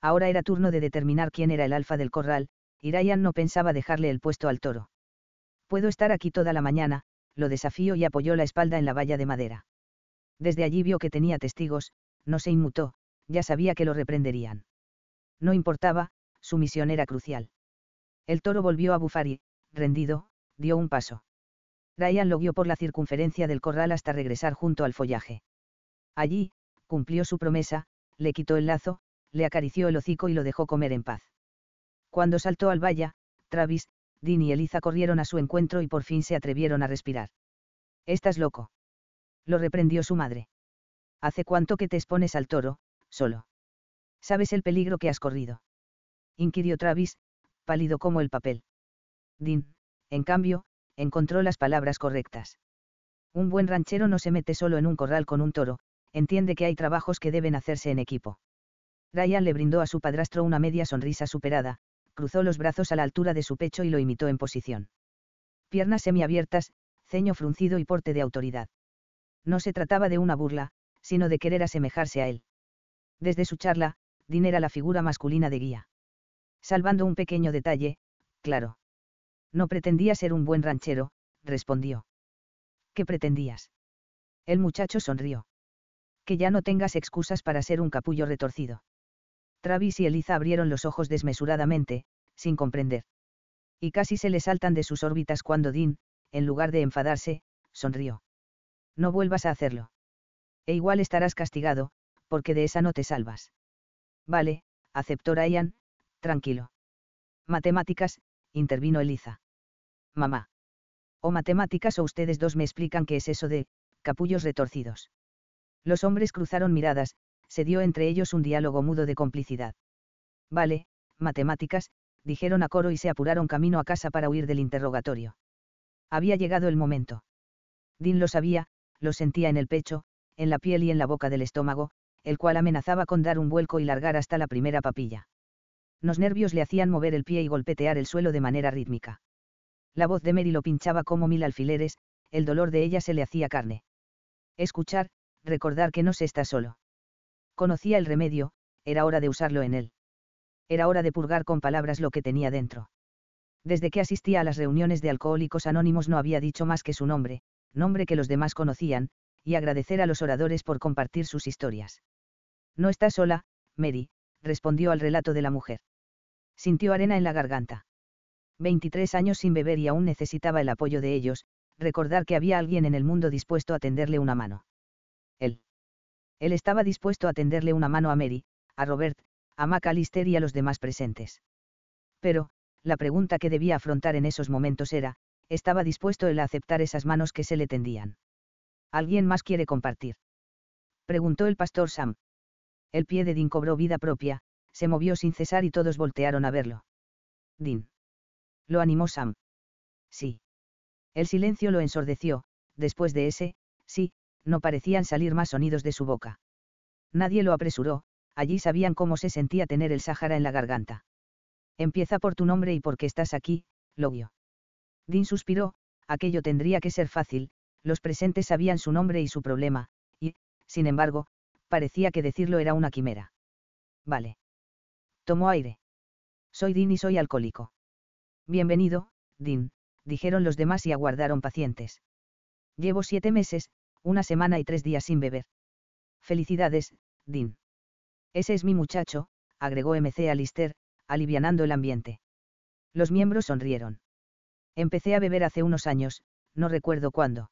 Ahora era turno de determinar quién era el alfa del corral, y Ryan no pensaba dejarle el puesto al toro. Puedo estar aquí toda la mañana, lo desafió y apoyó la espalda en la valla de madera. Desde allí vio que tenía testigos, no se inmutó, ya sabía que lo reprenderían. No importaba, su misión era crucial. El toro volvió a bufar y, rendido, dio un paso. Ryan lo guió por la circunferencia del corral hasta regresar junto al follaje. Allí, cumplió su promesa, le quitó el lazo, le acarició el hocico y lo dejó comer en paz. Cuando saltó al valla, Travis, Dean y Eliza corrieron a su encuentro y por fin se atrevieron a respirar. Estás loco. Lo reprendió su madre. ¿Hace cuánto que te expones al toro, solo? ¿Sabes el peligro que has corrido? inquirió Travis, pálido como el papel. Dean, en cambio, encontró las palabras correctas. Un buen ranchero no se mete solo en un corral con un toro, entiende que hay trabajos que deben hacerse en equipo. Ryan le brindó a su padrastro una media sonrisa superada, cruzó los brazos a la altura de su pecho y lo imitó en posición. Piernas semiabiertas, ceño fruncido y porte de autoridad. No se trataba de una burla, sino de querer asemejarse a él. Desde su charla, Dean era la figura masculina de guía. Salvando un pequeño detalle, claro. No pretendía ser un buen ranchero, respondió. ¿Qué pretendías? El muchacho sonrió. Que ya no tengas excusas para ser un capullo retorcido. Travis y Eliza abrieron los ojos desmesuradamente, sin comprender. Y casi se le saltan de sus órbitas cuando Dean, en lugar de enfadarse, sonrió. No vuelvas a hacerlo. E igual estarás castigado, porque de esa no te salvas. Vale, aceptó Ryan, tranquilo. Matemáticas, intervino Eliza. Mamá. O matemáticas o ustedes dos me explican qué es eso de, capullos retorcidos. Los hombres cruzaron miradas, se dio entre ellos un diálogo mudo de complicidad. Vale, matemáticas, dijeron a coro y se apuraron camino a casa para huir del interrogatorio. Había llegado el momento. Dean lo sabía, lo sentía en el pecho, en la piel y en la boca del estómago, el cual amenazaba con dar un vuelco y largar hasta la primera papilla. Los nervios le hacían mover el pie y golpetear el suelo de manera rítmica. La voz de Mary lo pinchaba como mil alfileres, el dolor de ella se le hacía carne. Escuchar, recordar que no se está solo. Conocía el remedio, era hora de usarlo en él. Era hora de purgar con palabras lo que tenía dentro. Desde que asistía a las reuniones de alcohólicos anónimos no había dicho más que su nombre, nombre que los demás conocían, y agradecer a los oradores por compartir sus historias. No está sola, Mary, respondió al relato de la mujer. Sintió arena en la garganta. 23 años sin beber y aún necesitaba el apoyo de ellos, recordar que había alguien en el mundo dispuesto a tenderle una mano. Él. Él estaba dispuesto a tenderle una mano a Mary, a Robert, a McAllister y a los demás presentes. Pero, la pregunta que debía afrontar en esos momentos era, ¿estaba dispuesto él a aceptar esas manos que se le tendían? ¿Alguien más quiere compartir? Preguntó el pastor Sam. El pie de Dean cobró vida propia, se movió sin cesar y todos voltearon a verlo. Dean. Lo animó Sam. Sí. El silencio lo ensordeció, después de ese, sí, no parecían salir más sonidos de su boca. Nadie lo apresuró, allí sabían cómo se sentía tener el Sáhara en la garganta. Empieza por tu nombre y porque estás aquí, Logio. Dean suspiró, aquello tendría que ser fácil, los presentes sabían su nombre y su problema, y, sin embargo, parecía que decirlo era una quimera. Vale. Tomó aire. Soy Dean y soy alcohólico. Bienvenido, Dean, dijeron los demás y aguardaron pacientes. Llevo siete meses, una semana y tres días sin beber. Felicidades, Dean. Ese es mi muchacho, agregó MC Alister, alivianando el ambiente. Los miembros sonrieron. Empecé a beber hace unos años, no recuerdo cuándo.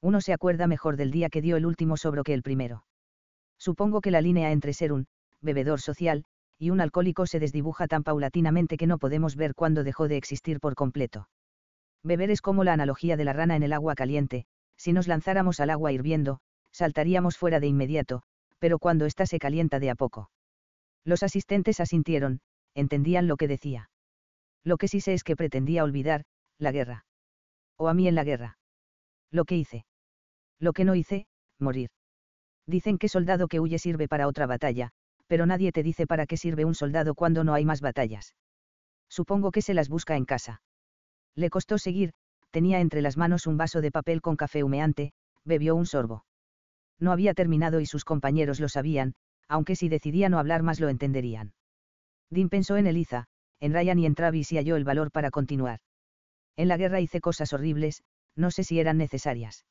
Uno se acuerda mejor del día que dio el último sobro que el primero. Supongo que la línea entre ser un bebedor social y un alcohólico se desdibuja tan paulatinamente que no podemos ver cuándo dejó de existir por completo. Beber es como la analogía de la rana en el agua caliente, si nos lanzáramos al agua hirviendo, saltaríamos fuera de inmediato, pero cuando ésta se calienta de a poco. Los asistentes asintieron, entendían lo que decía. Lo que sí sé es que pretendía olvidar, la guerra. O a mí en la guerra. Lo que hice. Lo que no hice, morir. Dicen que soldado que huye sirve para otra batalla, pero nadie te dice para qué sirve un soldado cuando no hay más batallas. Supongo que se las busca en casa. Le costó seguir, tenía entre las manos un vaso de papel con café humeante, bebió un sorbo. No había terminado y sus compañeros lo sabían, aunque si decidía no hablar más lo entenderían. Dean pensó en Eliza, en Ryan y en Travis y halló el valor para continuar. En la guerra hice cosas horribles, no sé si eran necesarias.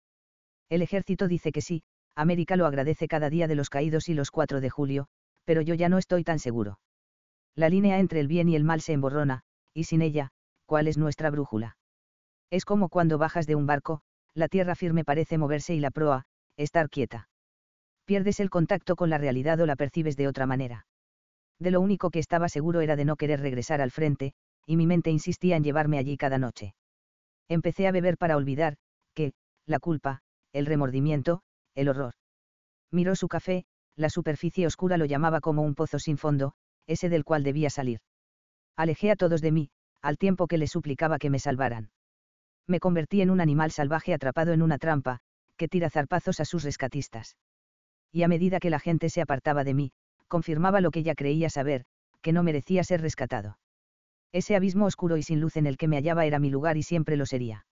El ejército dice que sí, América lo agradece cada día de los caídos y los 4 de julio, pero yo ya no estoy tan seguro. La línea entre el bien y el mal se emborrona, y sin ella, ¿cuál es nuestra brújula? Es como cuando bajas de un barco, la tierra firme parece moverse y la proa, estar quieta. Pierdes el contacto con la realidad o la percibes de otra manera. De lo único que estaba seguro era de no querer regresar al frente, y mi mente insistía en llevarme allí cada noche. Empecé a beber para olvidar, que, la culpa, el remordimiento, el horror. Miró su café, la superficie oscura lo llamaba como un pozo sin fondo, ese del cual debía salir. Alejé a todos de mí, al tiempo que le suplicaba que me salvaran. Me convertí en un animal salvaje atrapado en una trampa, que tira zarpazos a sus rescatistas. Y a medida que la gente se apartaba de mí, confirmaba lo que ya creía saber, que no merecía ser rescatado. Ese abismo oscuro y sin luz en el que me hallaba era mi lugar y siempre lo sería.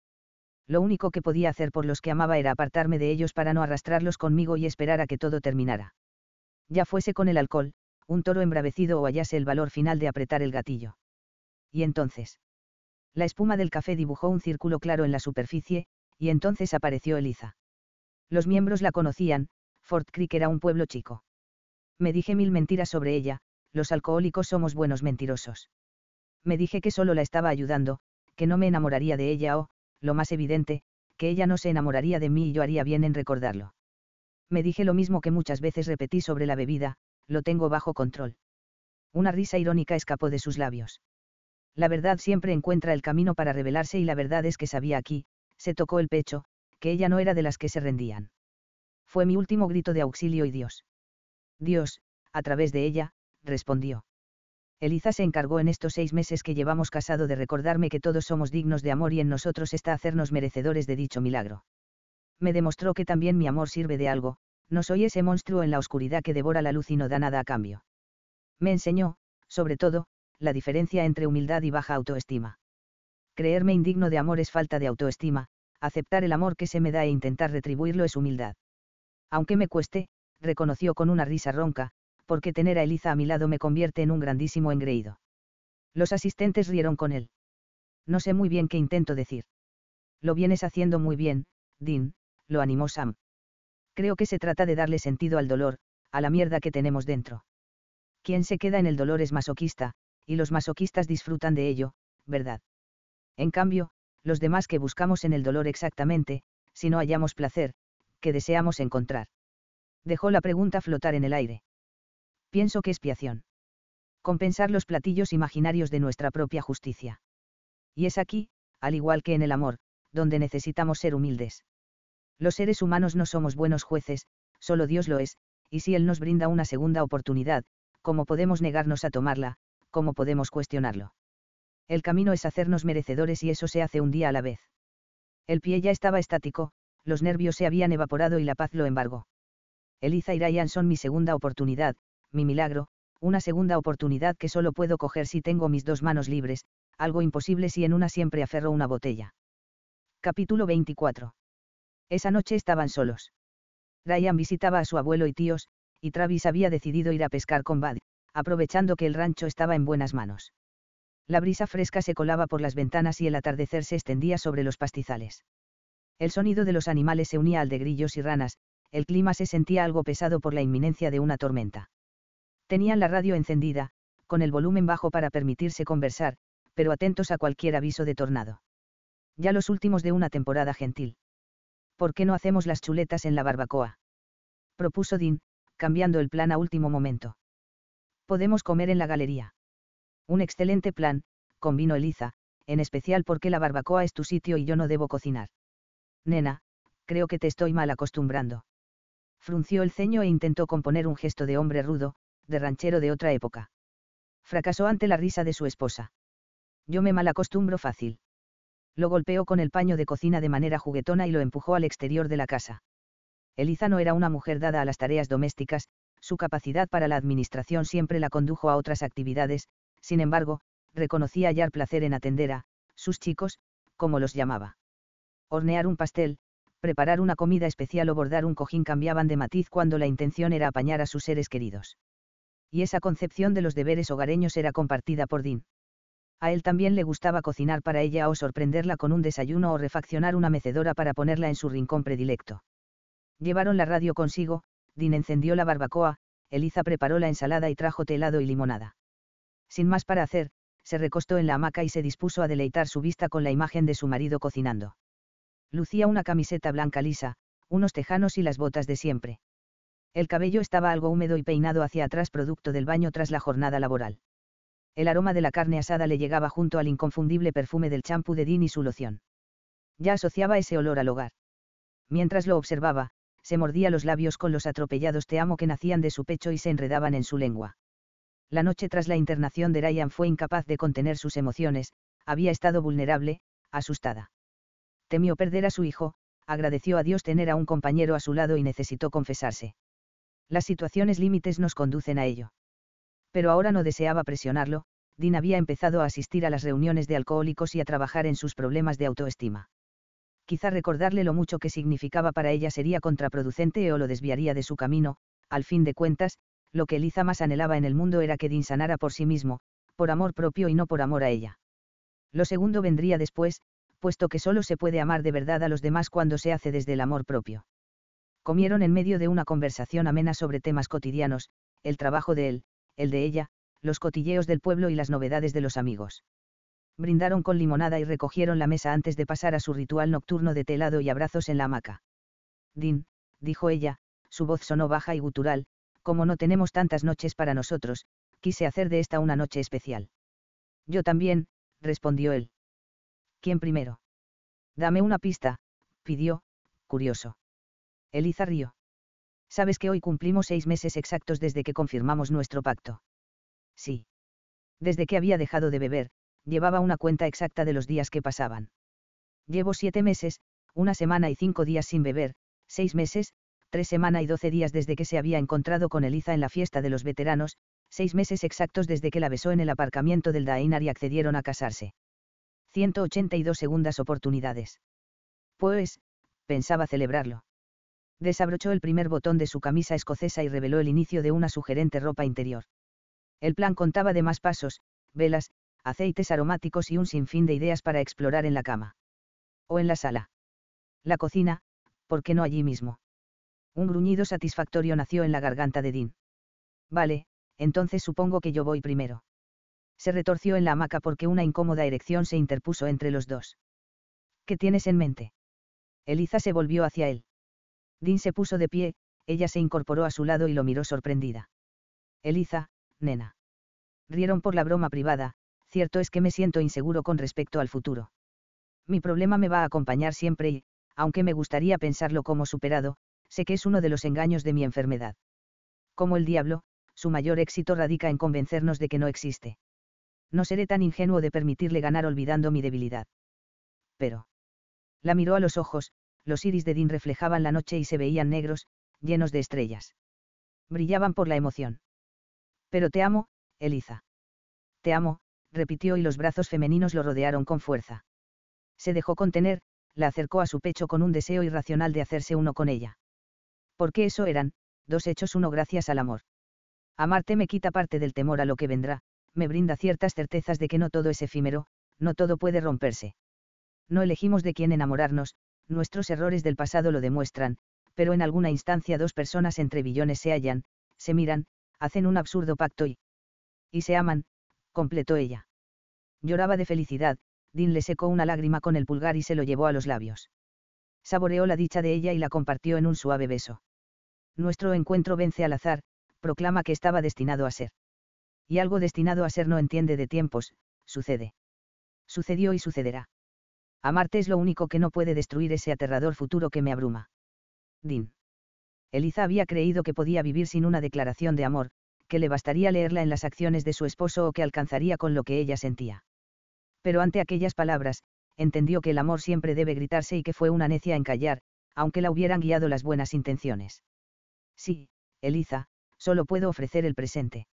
Lo único que podía hacer por los que amaba era apartarme de ellos para no arrastrarlos conmigo y esperar a que todo terminara ya fuese con el alcohol, un toro embravecido o hallase el valor final de apretar el gatillo. Y entonces. La espuma del café dibujó un círculo claro en la superficie, y entonces apareció Eliza. Los miembros la conocían, Fort Creek era un pueblo chico. Me dije mil mentiras sobre ella, los alcohólicos somos buenos mentirosos. Me dije que solo la estaba ayudando, que no me enamoraría de ella o, lo más evidente, que ella no se enamoraría de mí y yo haría bien en recordarlo me dije lo mismo que muchas veces repetí sobre la bebida, lo tengo bajo control. Una risa irónica escapó de sus labios. La verdad siempre encuentra el camino para revelarse y la verdad es que sabía aquí, se tocó el pecho, que ella no era de las que se rendían. Fue mi último grito de auxilio y Dios. Dios, a través de ella, respondió. Eliza se encargó en estos seis meses que llevamos casado de recordarme que todos somos dignos de amor y en nosotros está hacernos merecedores de dicho milagro me demostró que también mi amor sirve de algo, no soy ese monstruo en la oscuridad que devora la luz y no da nada a cambio. Me enseñó, sobre todo, la diferencia entre humildad y baja autoestima. Creerme indigno de amor es falta de autoestima, aceptar el amor que se me da e intentar retribuirlo es humildad. Aunque me cueste, reconoció con una risa ronca, porque tener a Eliza a mi lado me convierte en un grandísimo engreído. Los asistentes rieron con él. No sé muy bien qué intento decir. Lo vienes haciendo muy bien, Dean, lo animó Sam. Creo que se trata de darle sentido al dolor, a la mierda que tenemos dentro. Quien se queda en el dolor es masoquista, y los masoquistas disfrutan de ello, ¿verdad? En cambio, los demás que buscamos en el dolor exactamente, si no hallamos placer, que deseamos encontrar. Dejó la pregunta flotar en el aire. Pienso que expiación. Compensar los platillos imaginarios de nuestra propia justicia. Y es aquí, al igual que en el amor, donde necesitamos ser humildes. Los seres humanos no somos buenos jueces, solo Dios lo es, y si Él nos brinda una segunda oportunidad, ¿cómo podemos negarnos a tomarla? ¿Cómo podemos cuestionarlo? El camino es hacernos merecedores y eso se hace un día a la vez. El pie ya estaba estático, los nervios se habían evaporado y la paz lo embargó. Eliza y Ryan son mi segunda oportunidad, mi milagro, una segunda oportunidad que solo puedo coger si tengo mis dos manos libres, algo imposible si en una siempre aferro una botella. Capítulo 24. Esa noche estaban solos. Ryan visitaba a su abuelo y tíos, y Travis había decidido ir a pescar con Bud, aprovechando que el rancho estaba en buenas manos. La brisa fresca se colaba por las ventanas y el atardecer se extendía sobre los pastizales. El sonido de los animales se unía al de grillos y ranas, el clima se sentía algo pesado por la inminencia de una tormenta. Tenían la radio encendida, con el volumen bajo para permitirse conversar, pero atentos a cualquier aviso de tornado. Ya los últimos de una temporada gentil. ¿Por qué no hacemos las chuletas en la barbacoa? Propuso Dean, cambiando el plan a último momento. Podemos comer en la galería. Un excelente plan, convino Eliza, en especial porque la barbacoa es tu sitio y yo no debo cocinar. Nena, creo que te estoy mal acostumbrando. Frunció el ceño e intentó componer un gesto de hombre rudo, de ranchero de otra época. Fracasó ante la risa de su esposa. Yo me malacostumbro fácil. Lo golpeó con el paño de cocina de manera juguetona y lo empujó al exterior de la casa. Eliza no era una mujer dada a las tareas domésticas, su capacidad para la administración siempre la condujo a otras actividades, sin embargo, reconocía hallar placer en atender a, sus chicos, como los llamaba. Hornear un pastel, preparar una comida especial o bordar un cojín cambiaban de matiz cuando la intención era apañar a sus seres queridos. Y esa concepción de los deberes hogareños era compartida por Dean. A él también le gustaba cocinar para ella o sorprenderla con un desayuno o refaccionar una mecedora para ponerla en su rincón predilecto. Llevaron la radio consigo, Dean encendió la barbacoa, Eliza preparó la ensalada y trajo helado y limonada. Sin más para hacer, se recostó en la hamaca y se dispuso a deleitar su vista con la imagen de su marido cocinando. Lucía una camiseta blanca lisa, unos tejanos y las botas de siempre. El cabello estaba algo húmedo y peinado hacia atrás producto del baño tras la jornada laboral. El aroma de la carne asada le llegaba junto al inconfundible perfume del champú de Dean y su loción. Ya asociaba ese olor al hogar. Mientras lo observaba, se mordía los labios con los atropellados te amo que nacían de su pecho y se enredaban en su lengua. La noche tras la internación de Ryan fue incapaz de contener sus emociones, había estado vulnerable, asustada. Temió perder a su hijo, agradeció a Dios tener a un compañero a su lado y necesitó confesarse. Las situaciones límites nos conducen a ello. Pero ahora no deseaba presionarlo, Dean había empezado a asistir a las reuniones de alcohólicos y a trabajar en sus problemas de autoestima. Quizá recordarle lo mucho que significaba para ella sería contraproducente o lo desviaría de su camino, al fin de cuentas, lo que Eliza más anhelaba en el mundo era que Dean sanara por sí mismo, por amor propio y no por amor a ella. Lo segundo vendría después, puesto que solo se puede amar de verdad a los demás cuando se hace desde el amor propio comieron en medio de una conversación amena sobre temas cotidianos, el trabajo de él, el de ella, los cotilleos del pueblo y las novedades de los amigos. Brindaron con limonada y recogieron la mesa antes de pasar a su ritual nocturno de telado y abrazos en la hamaca. Din, dijo ella, su voz sonó baja y gutural, como no tenemos tantas noches para nosotros, quise hacer de esta una noche especial. Yo también, respondió él. ¿Quién primero? Dame una pista, pidió, curioso. Eliza río. Sabes que hoy cumplimos seis meses exactos desde que confirmamos nuestro pacto. Sí. Desde que había dejado de beber, llevaba una cuenta exacta de los días que pasaban. Llevo siete meses, una semana y cinco días sin beber, seis meses, tres semanas y doce días desde que se había encontrado con Eliza en la fiesta de los veteranos, seis meses exactos desde que la besó en el aparcamiento del Dainar y accedieron a casarse. 182 segundas oportunidades. Pues, pensaba celebrarlo desabrochó el primer botón de su camisa escocesa y reveló el inicio de una sugerente ropa interior. El plan contaba de más pasos, velas, aceites aromáticos y un sinfín de ideas para explorar en la cama. O en la sala. La cocina, ¿por qué no allí mismo? Un gruñido satisfactorio nació en la garganta de Dean. Vale, entonces supongo que yo voy primero. Se retorció en la hamaca porque una incómoda erección se interpuso entre los dos. ¿Qué tienes en mente? Eliza se volvió hacia él. Dean se puso de pie, ella se incorporó a su lado y lo miró sorprendida. Eliza, nena. Rieron por la broma privada, cierto es que me siento inseguro con respecto al futuro. Mi problema me va a acompañar siempre y, aunque me gustaría pensarlo como superado, sé que es uno de los engaños de mi enfermedad. Como el diablo, su mayor éxito radica en convencernos de que no existe. No seré tan ingenuo de permitirle ganar olvidando mi debilidad. Pero. La miró a los ojos, los iris de Dean reflejaban la noche y se veían negros, llenos de estrellas. Brillaban por la emoción. Pero te amo, Eliza. Te amo, repitió y los brazos femeninos lo rodearon con fuerza. Se dejó contener, la acercó a su pecho con un deseo irracional de hacerse uno con ella. Porque eso eran, dos hechos uno gracias al amor. Amarte me quita parte del temor a lo que vendrá, me brinda ciertas certezas de que no todo es efímero, no todo puede romperse. No elegimos de quién enamorarnos, nuestros errores del pasado lo demuestran, pero en alguna instancia dos personas entre billones se hallan, se miran, hacen un absurdo pacto y... y se aman, completó ella. Lloraba de felicidad, Dean le secó una lágrima con el pulgar y se lo llevó a los labios. Saboreó la dicha de ella y la compartió en un suave beso. Nuestro encuentro vence al azar, proclama que estaba destinado a ser. Y algo destinado a ser no entiende de tiempos, sucede. Sucedió y sucederá. Amarte es lo único que no puede destruir ese aterrador futuro que me abruma. Dean. Eliza había creído que podía vivir sin una declaración de amor, que le bastaría leerla en las acciones de su esposo o que alcanzaría con lo que ella sentía. Pero ante aquellas palabras, entendió que el amor siempre debe gritarse y que fue una necia en callar, aunque la hubieran guiado las buenas intenciones. Sí, Eliza, solo puedo ofrecer el presente.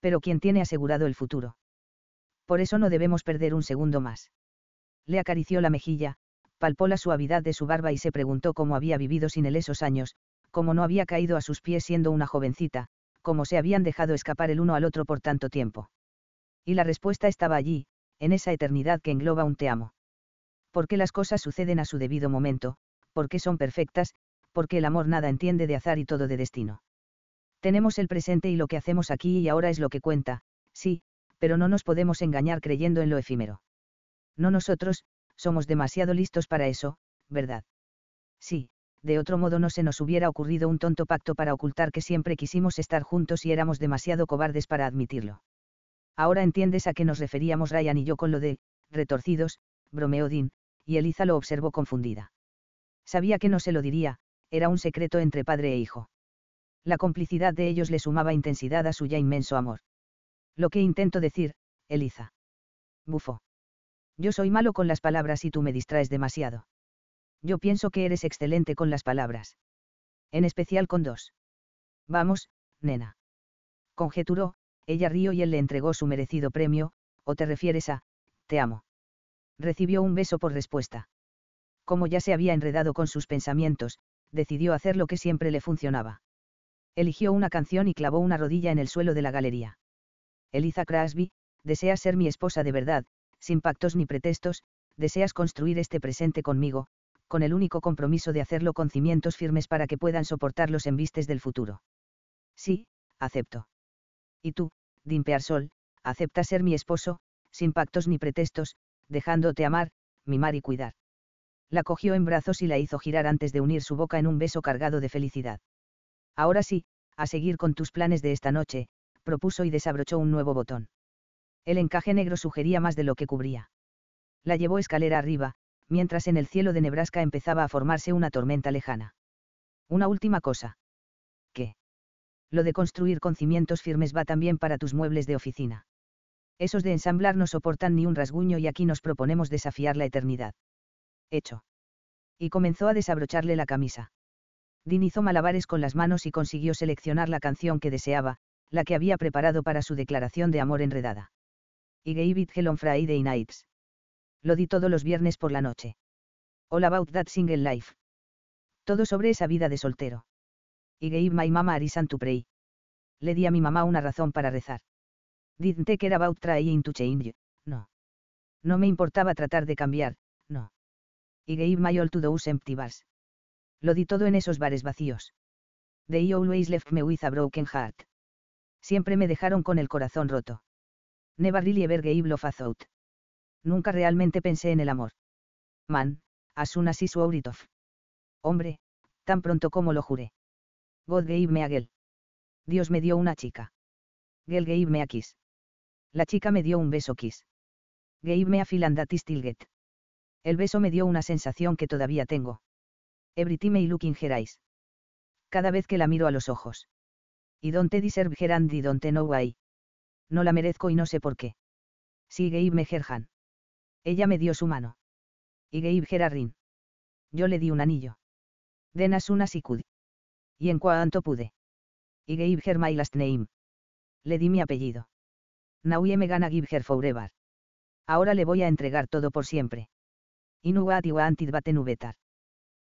Pero ¿quién tiene asegurado el futuro? Por eso no debemos perder un segundo más. Le acarició la mejilla, palpó la suavidad de su barba y se preguntó cómo había vivido sin él esos años, cómo no había caído a sus pies siendo una jovencita, cómo se habían dejado escapar el uno al otro por tanto tiempo. Y la respuesta estaba allí, en esa eternidad que engloba un te amo. Porque las cosas suceden a su debido momento, porque son perfectas, porque el amor nada entiende de azar y todo de destino. Tenemos el presente y lo que hacemos aquí y ahora es lo que cuenta, sí, pero no nos podemos engañar creyendo en lo efímero. No nosotros, somos demasiado listos para eso, ¿verdad? Sí, de otro modo no se nos hubiera ocurrido un tonto pacto para ocultar que siempre quisimos estar juntos y éramos demasiado cobardes para admitirlo. Ahora entiendes a qué nos referíamos Ryan y yo con lo de, retorcidos, bromeó Dean, y Eliza lo observó confundida. Sabía que no se lo diría, era un secreto entre padre e hijo. La complicidad de ellos le sumaba intensidad a su ya inmenso amor. Lo que intento decir, Eliza. Bufo. Yo soy malo con las palabras y tú me distraes demasiado. Yo pienso que eres excelente con las palabras. En especial con dos. Vamos, nena. Conjeturó, ella rió y él le entregó su merecido premio, o te refieres a, te amo. Recibió un beso por respuesta. Como ya se había enredado con sus pensamientos, decidió hacer lo que siempre le funcionaba. Eligió una canción y clavó una rodilla en el suelo de la galería. Eliza Crasby, deseas ser mi esposa de verdad, sin pactos ni pretextos, deseas construir este presente conmigo, con el único compromiso de hacerlo con cimientos firmes para que puedan soportar los embistes del futuro. Sí, acepto. Y tú, Dimpear Sol, acepta ser mi esposo, sin pactos ni pretextos, dejándote amar, mimar y cuidar. La cogió en brazos y la hizo girar antes de unir su boca en un beso cargado de felicidad. Ahora sí, a seguir con tus planes de esta noche, propuso y desabrochó un nuevo botón. El encaje negro sugería más de lo que cubría. La llevó escalera arriba, mientras en el cielo de Nebraska empezaba a formarse una tormenta lejana. Una última cosa. ¿Qué? Lo de construir con cimientos firmes va también para tus muebles de oficina. Esos de ensamblar no soportan ni un rasguño y aquí nos proponemos desafiar la eternidad. Hecho. Y comenzó a desabrocharle la camisa. Dean hizo malabares con las manos y consiguió seleccionar la canción que deseaba, la que había preparado para su declaración de amor enredada. Y gave it hell on Friday nights. Lo di todos los viernes por la noche. All about that single life. Todo sobre esa vida de soltero. Y gave my mama a reason to pray. Le di a mi mamá una razón para rezar. Didn't take care about trying to change, no. No me importaba tratar de cambiar, no. Y gave my all to those empty bars. Lo di todo en esos bares vacíos. They always left me with a broken heart. Siempre me dejaron con el corazón roto. Never really ever gave love a thought. Nunca realmente pensé en el amor. Man, as soon as I. Hombre, tan pronto como lo juré. God gave me a girl. Dios me dio una chica. Girl gave me a kiss. La chica me dio un beso kiss. Gave me a feel. El beso me dio una sensación que todavía tengo. Every time I look in her eyes. Cada vez que la miro a los ojos. Y don't deserve her and I don't know why. No la merezco y no sé por qué. Sí hand. Ella me dio su mano. Y a ring. Yo le di un anillo. Then as soon as I could. Y en cuanto pude. Y gave her my last name. Le di mi apellido. I me gonna give her forever. Ahora le voy a entregar todo por siempre. Y no what I wanted but no better.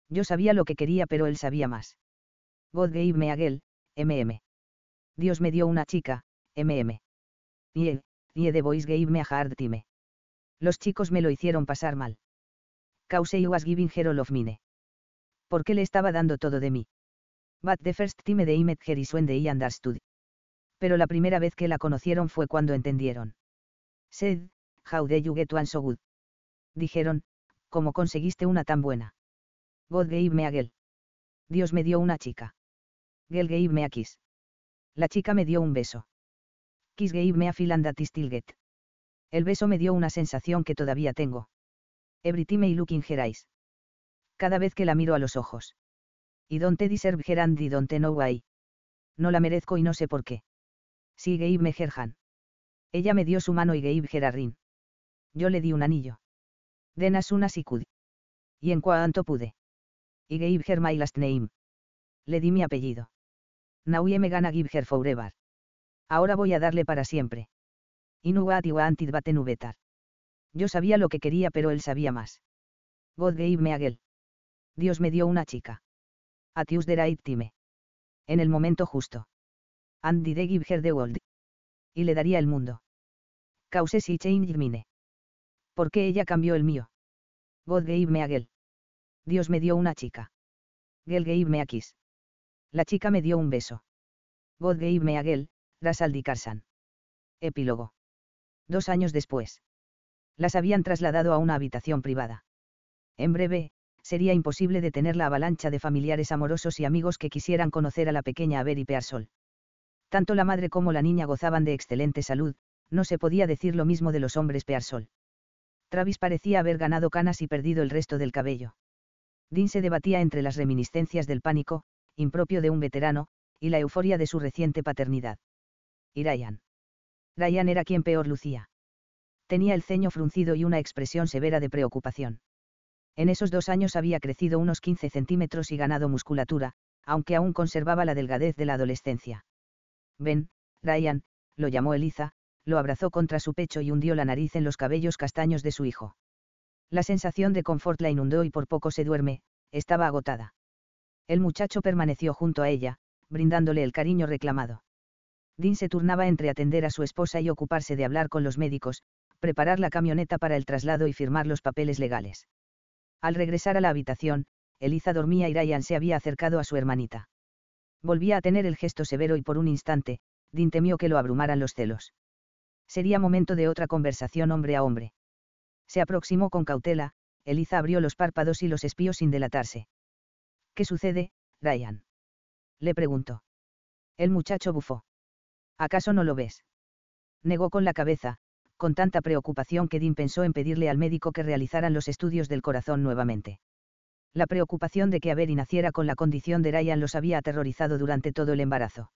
Yo sabía lo que quería pero él sabía más. God gave me a girl, mm. Dios me dio una chica, mm. Y él, y the boys gave me a hard time. Los chicos me lo hicieron pasar mal. Cause I was giving her all of mine. Porque le estaba dando todo de mí. But the first time they met her is when they understood. Pero la primera vez que la conocieron fue cuando entendieron. Said, how did you get one so good? Dijeron, ¿cómo conseguiste una tan buena? God gave me a girl. Dios me dio una chica. Girl gave me a kiss. La chica me dio un beso. Me. El beso me dio una sensación que todavía tengo. Every time I look in her eyes. Cada vez que la miro a los ojos. Y don't deserve her and don't know why. No la merezco y no sé por qué. Sí gave me her. Ella me dio su mano y gave her a ring. Yo le di un anillo. Then as soon as I could. Y en cuanto pude. Y gave her my last name. Le di mi apellido. Now me gonna give her forever. Ahora voy a darle para siempre. Wanted but no better. Yo sabía lo que quería pero él sabía más. God gave me a girl. Dios me dio una chica. A Tuesday right time. En el momento justo. And did give her the world. Y le daría el mundo. Cause she changed mine. Porque ella cambió el mío. God gave me a girl. Dios me dio una chica. Girl gave me a kiss. La chica me dio un beso. God gave me a Rasaldi Carsan. Epílogo. Dos años después. Las habían trasladado a una habitación privada. En breve, sería imposible detener la avalancha de familiares amorosos y amigos que quisieran conocer a la pequeña Avery Pearsol. Tanto la madre como la niña gozaban de excelente salud, no se podía decir lo mismo de los hombres Pearsol. Travis parecía haber ganado canas y perdido el resto del cabello. Dean se debatía entre las reminiscencias del pánico, impropio de un veterano, y la euforia de su reciente paternidad y Ryan. Ryan era quien peor lucía. Tenía el ceño fruncido y una expresión severa de preocupación. En esos dos años había crecido unos 15 centímetros y ganado musculatura, aunque aún conservaba la delgadez de la adolescencia. Ven, Ryan, lo llamó Eliza, lo abrazó contra su pecho y hundió la nariz en los cabellos castaños de su hijo. La sensación de confort la inundó y por poco se duerme, estaba agotada. El muchacho permaneció junto a ella, brindándole el cariño reclamado. Dean se turnaba entre atender a su esposa y ocuparse de hablar con los médicos, preparar la camioneta para el traslado y firmar los papeles legales. Al regresar a la habitación, Eliza dormía y Ryan se había acercado a su hermanita. Volvía a tener el gesto severo y por un instante, Dean temió que lo abrumaran los celos. Sería momento de otra conversación hombre a hombre. Se aproximó con cautela, Eliza abrió los párpados y los espió sin delatarse. ¿Qué sucede, Ryan? Le preguntó. El muchacho bufó. ¿Acaso no lo ves? Negó con la cabeza, con tanta preocupación que Dean pensó en pedirle al médico que realizaran los estudios del corazón nuevamente. La preocupación de que Avery naciera con la condición de Ryan los había aterrorizado durante todo el embarazo.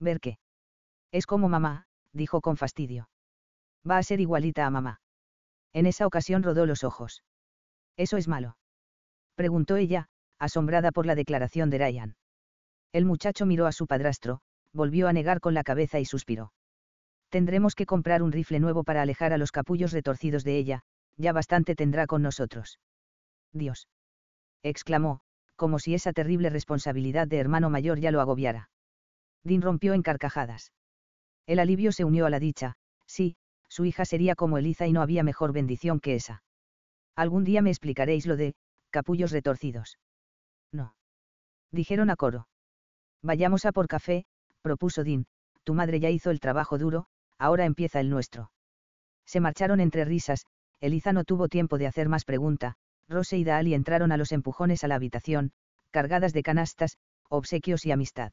¿Ver qué? Es como mamá, dijo con fastidio. Va a ser igualita a mamá. En esa ocasión rodó los ojos. ¿Eso es malo? Preguntó ella, asombrada por la declaración de Ryan. El muchacho miró a su padrastro, volvió a negar con la cabeza y suspiró. Tendremos que comprar un rifle nuevo para alejar a los capullos retorcidos de ella, ya bastante tendrá con nosotros. Dios. exclamó, como si esa terrible responsabilidad de hermano mayor ya lo agobiara. Dean rompió en carcajadas. El alivio se unió a la dicha, sí, su hija sería como Eliza y no había mejor bendición que esa. Algún día me explicaréis lo de, capullos retorcidos. No. Dijeron a coro. Vayamos a por café, propuso Dean, tu madre ya hizo el trabajo duro, ahora empieza el nuestro. Se marcharon entre risas, Eliza no tuvo tiempo de hacer más pregunta, Rose y Dali entraron a los empujones a la habitación, cargadas de canastas, obsequios y amistad.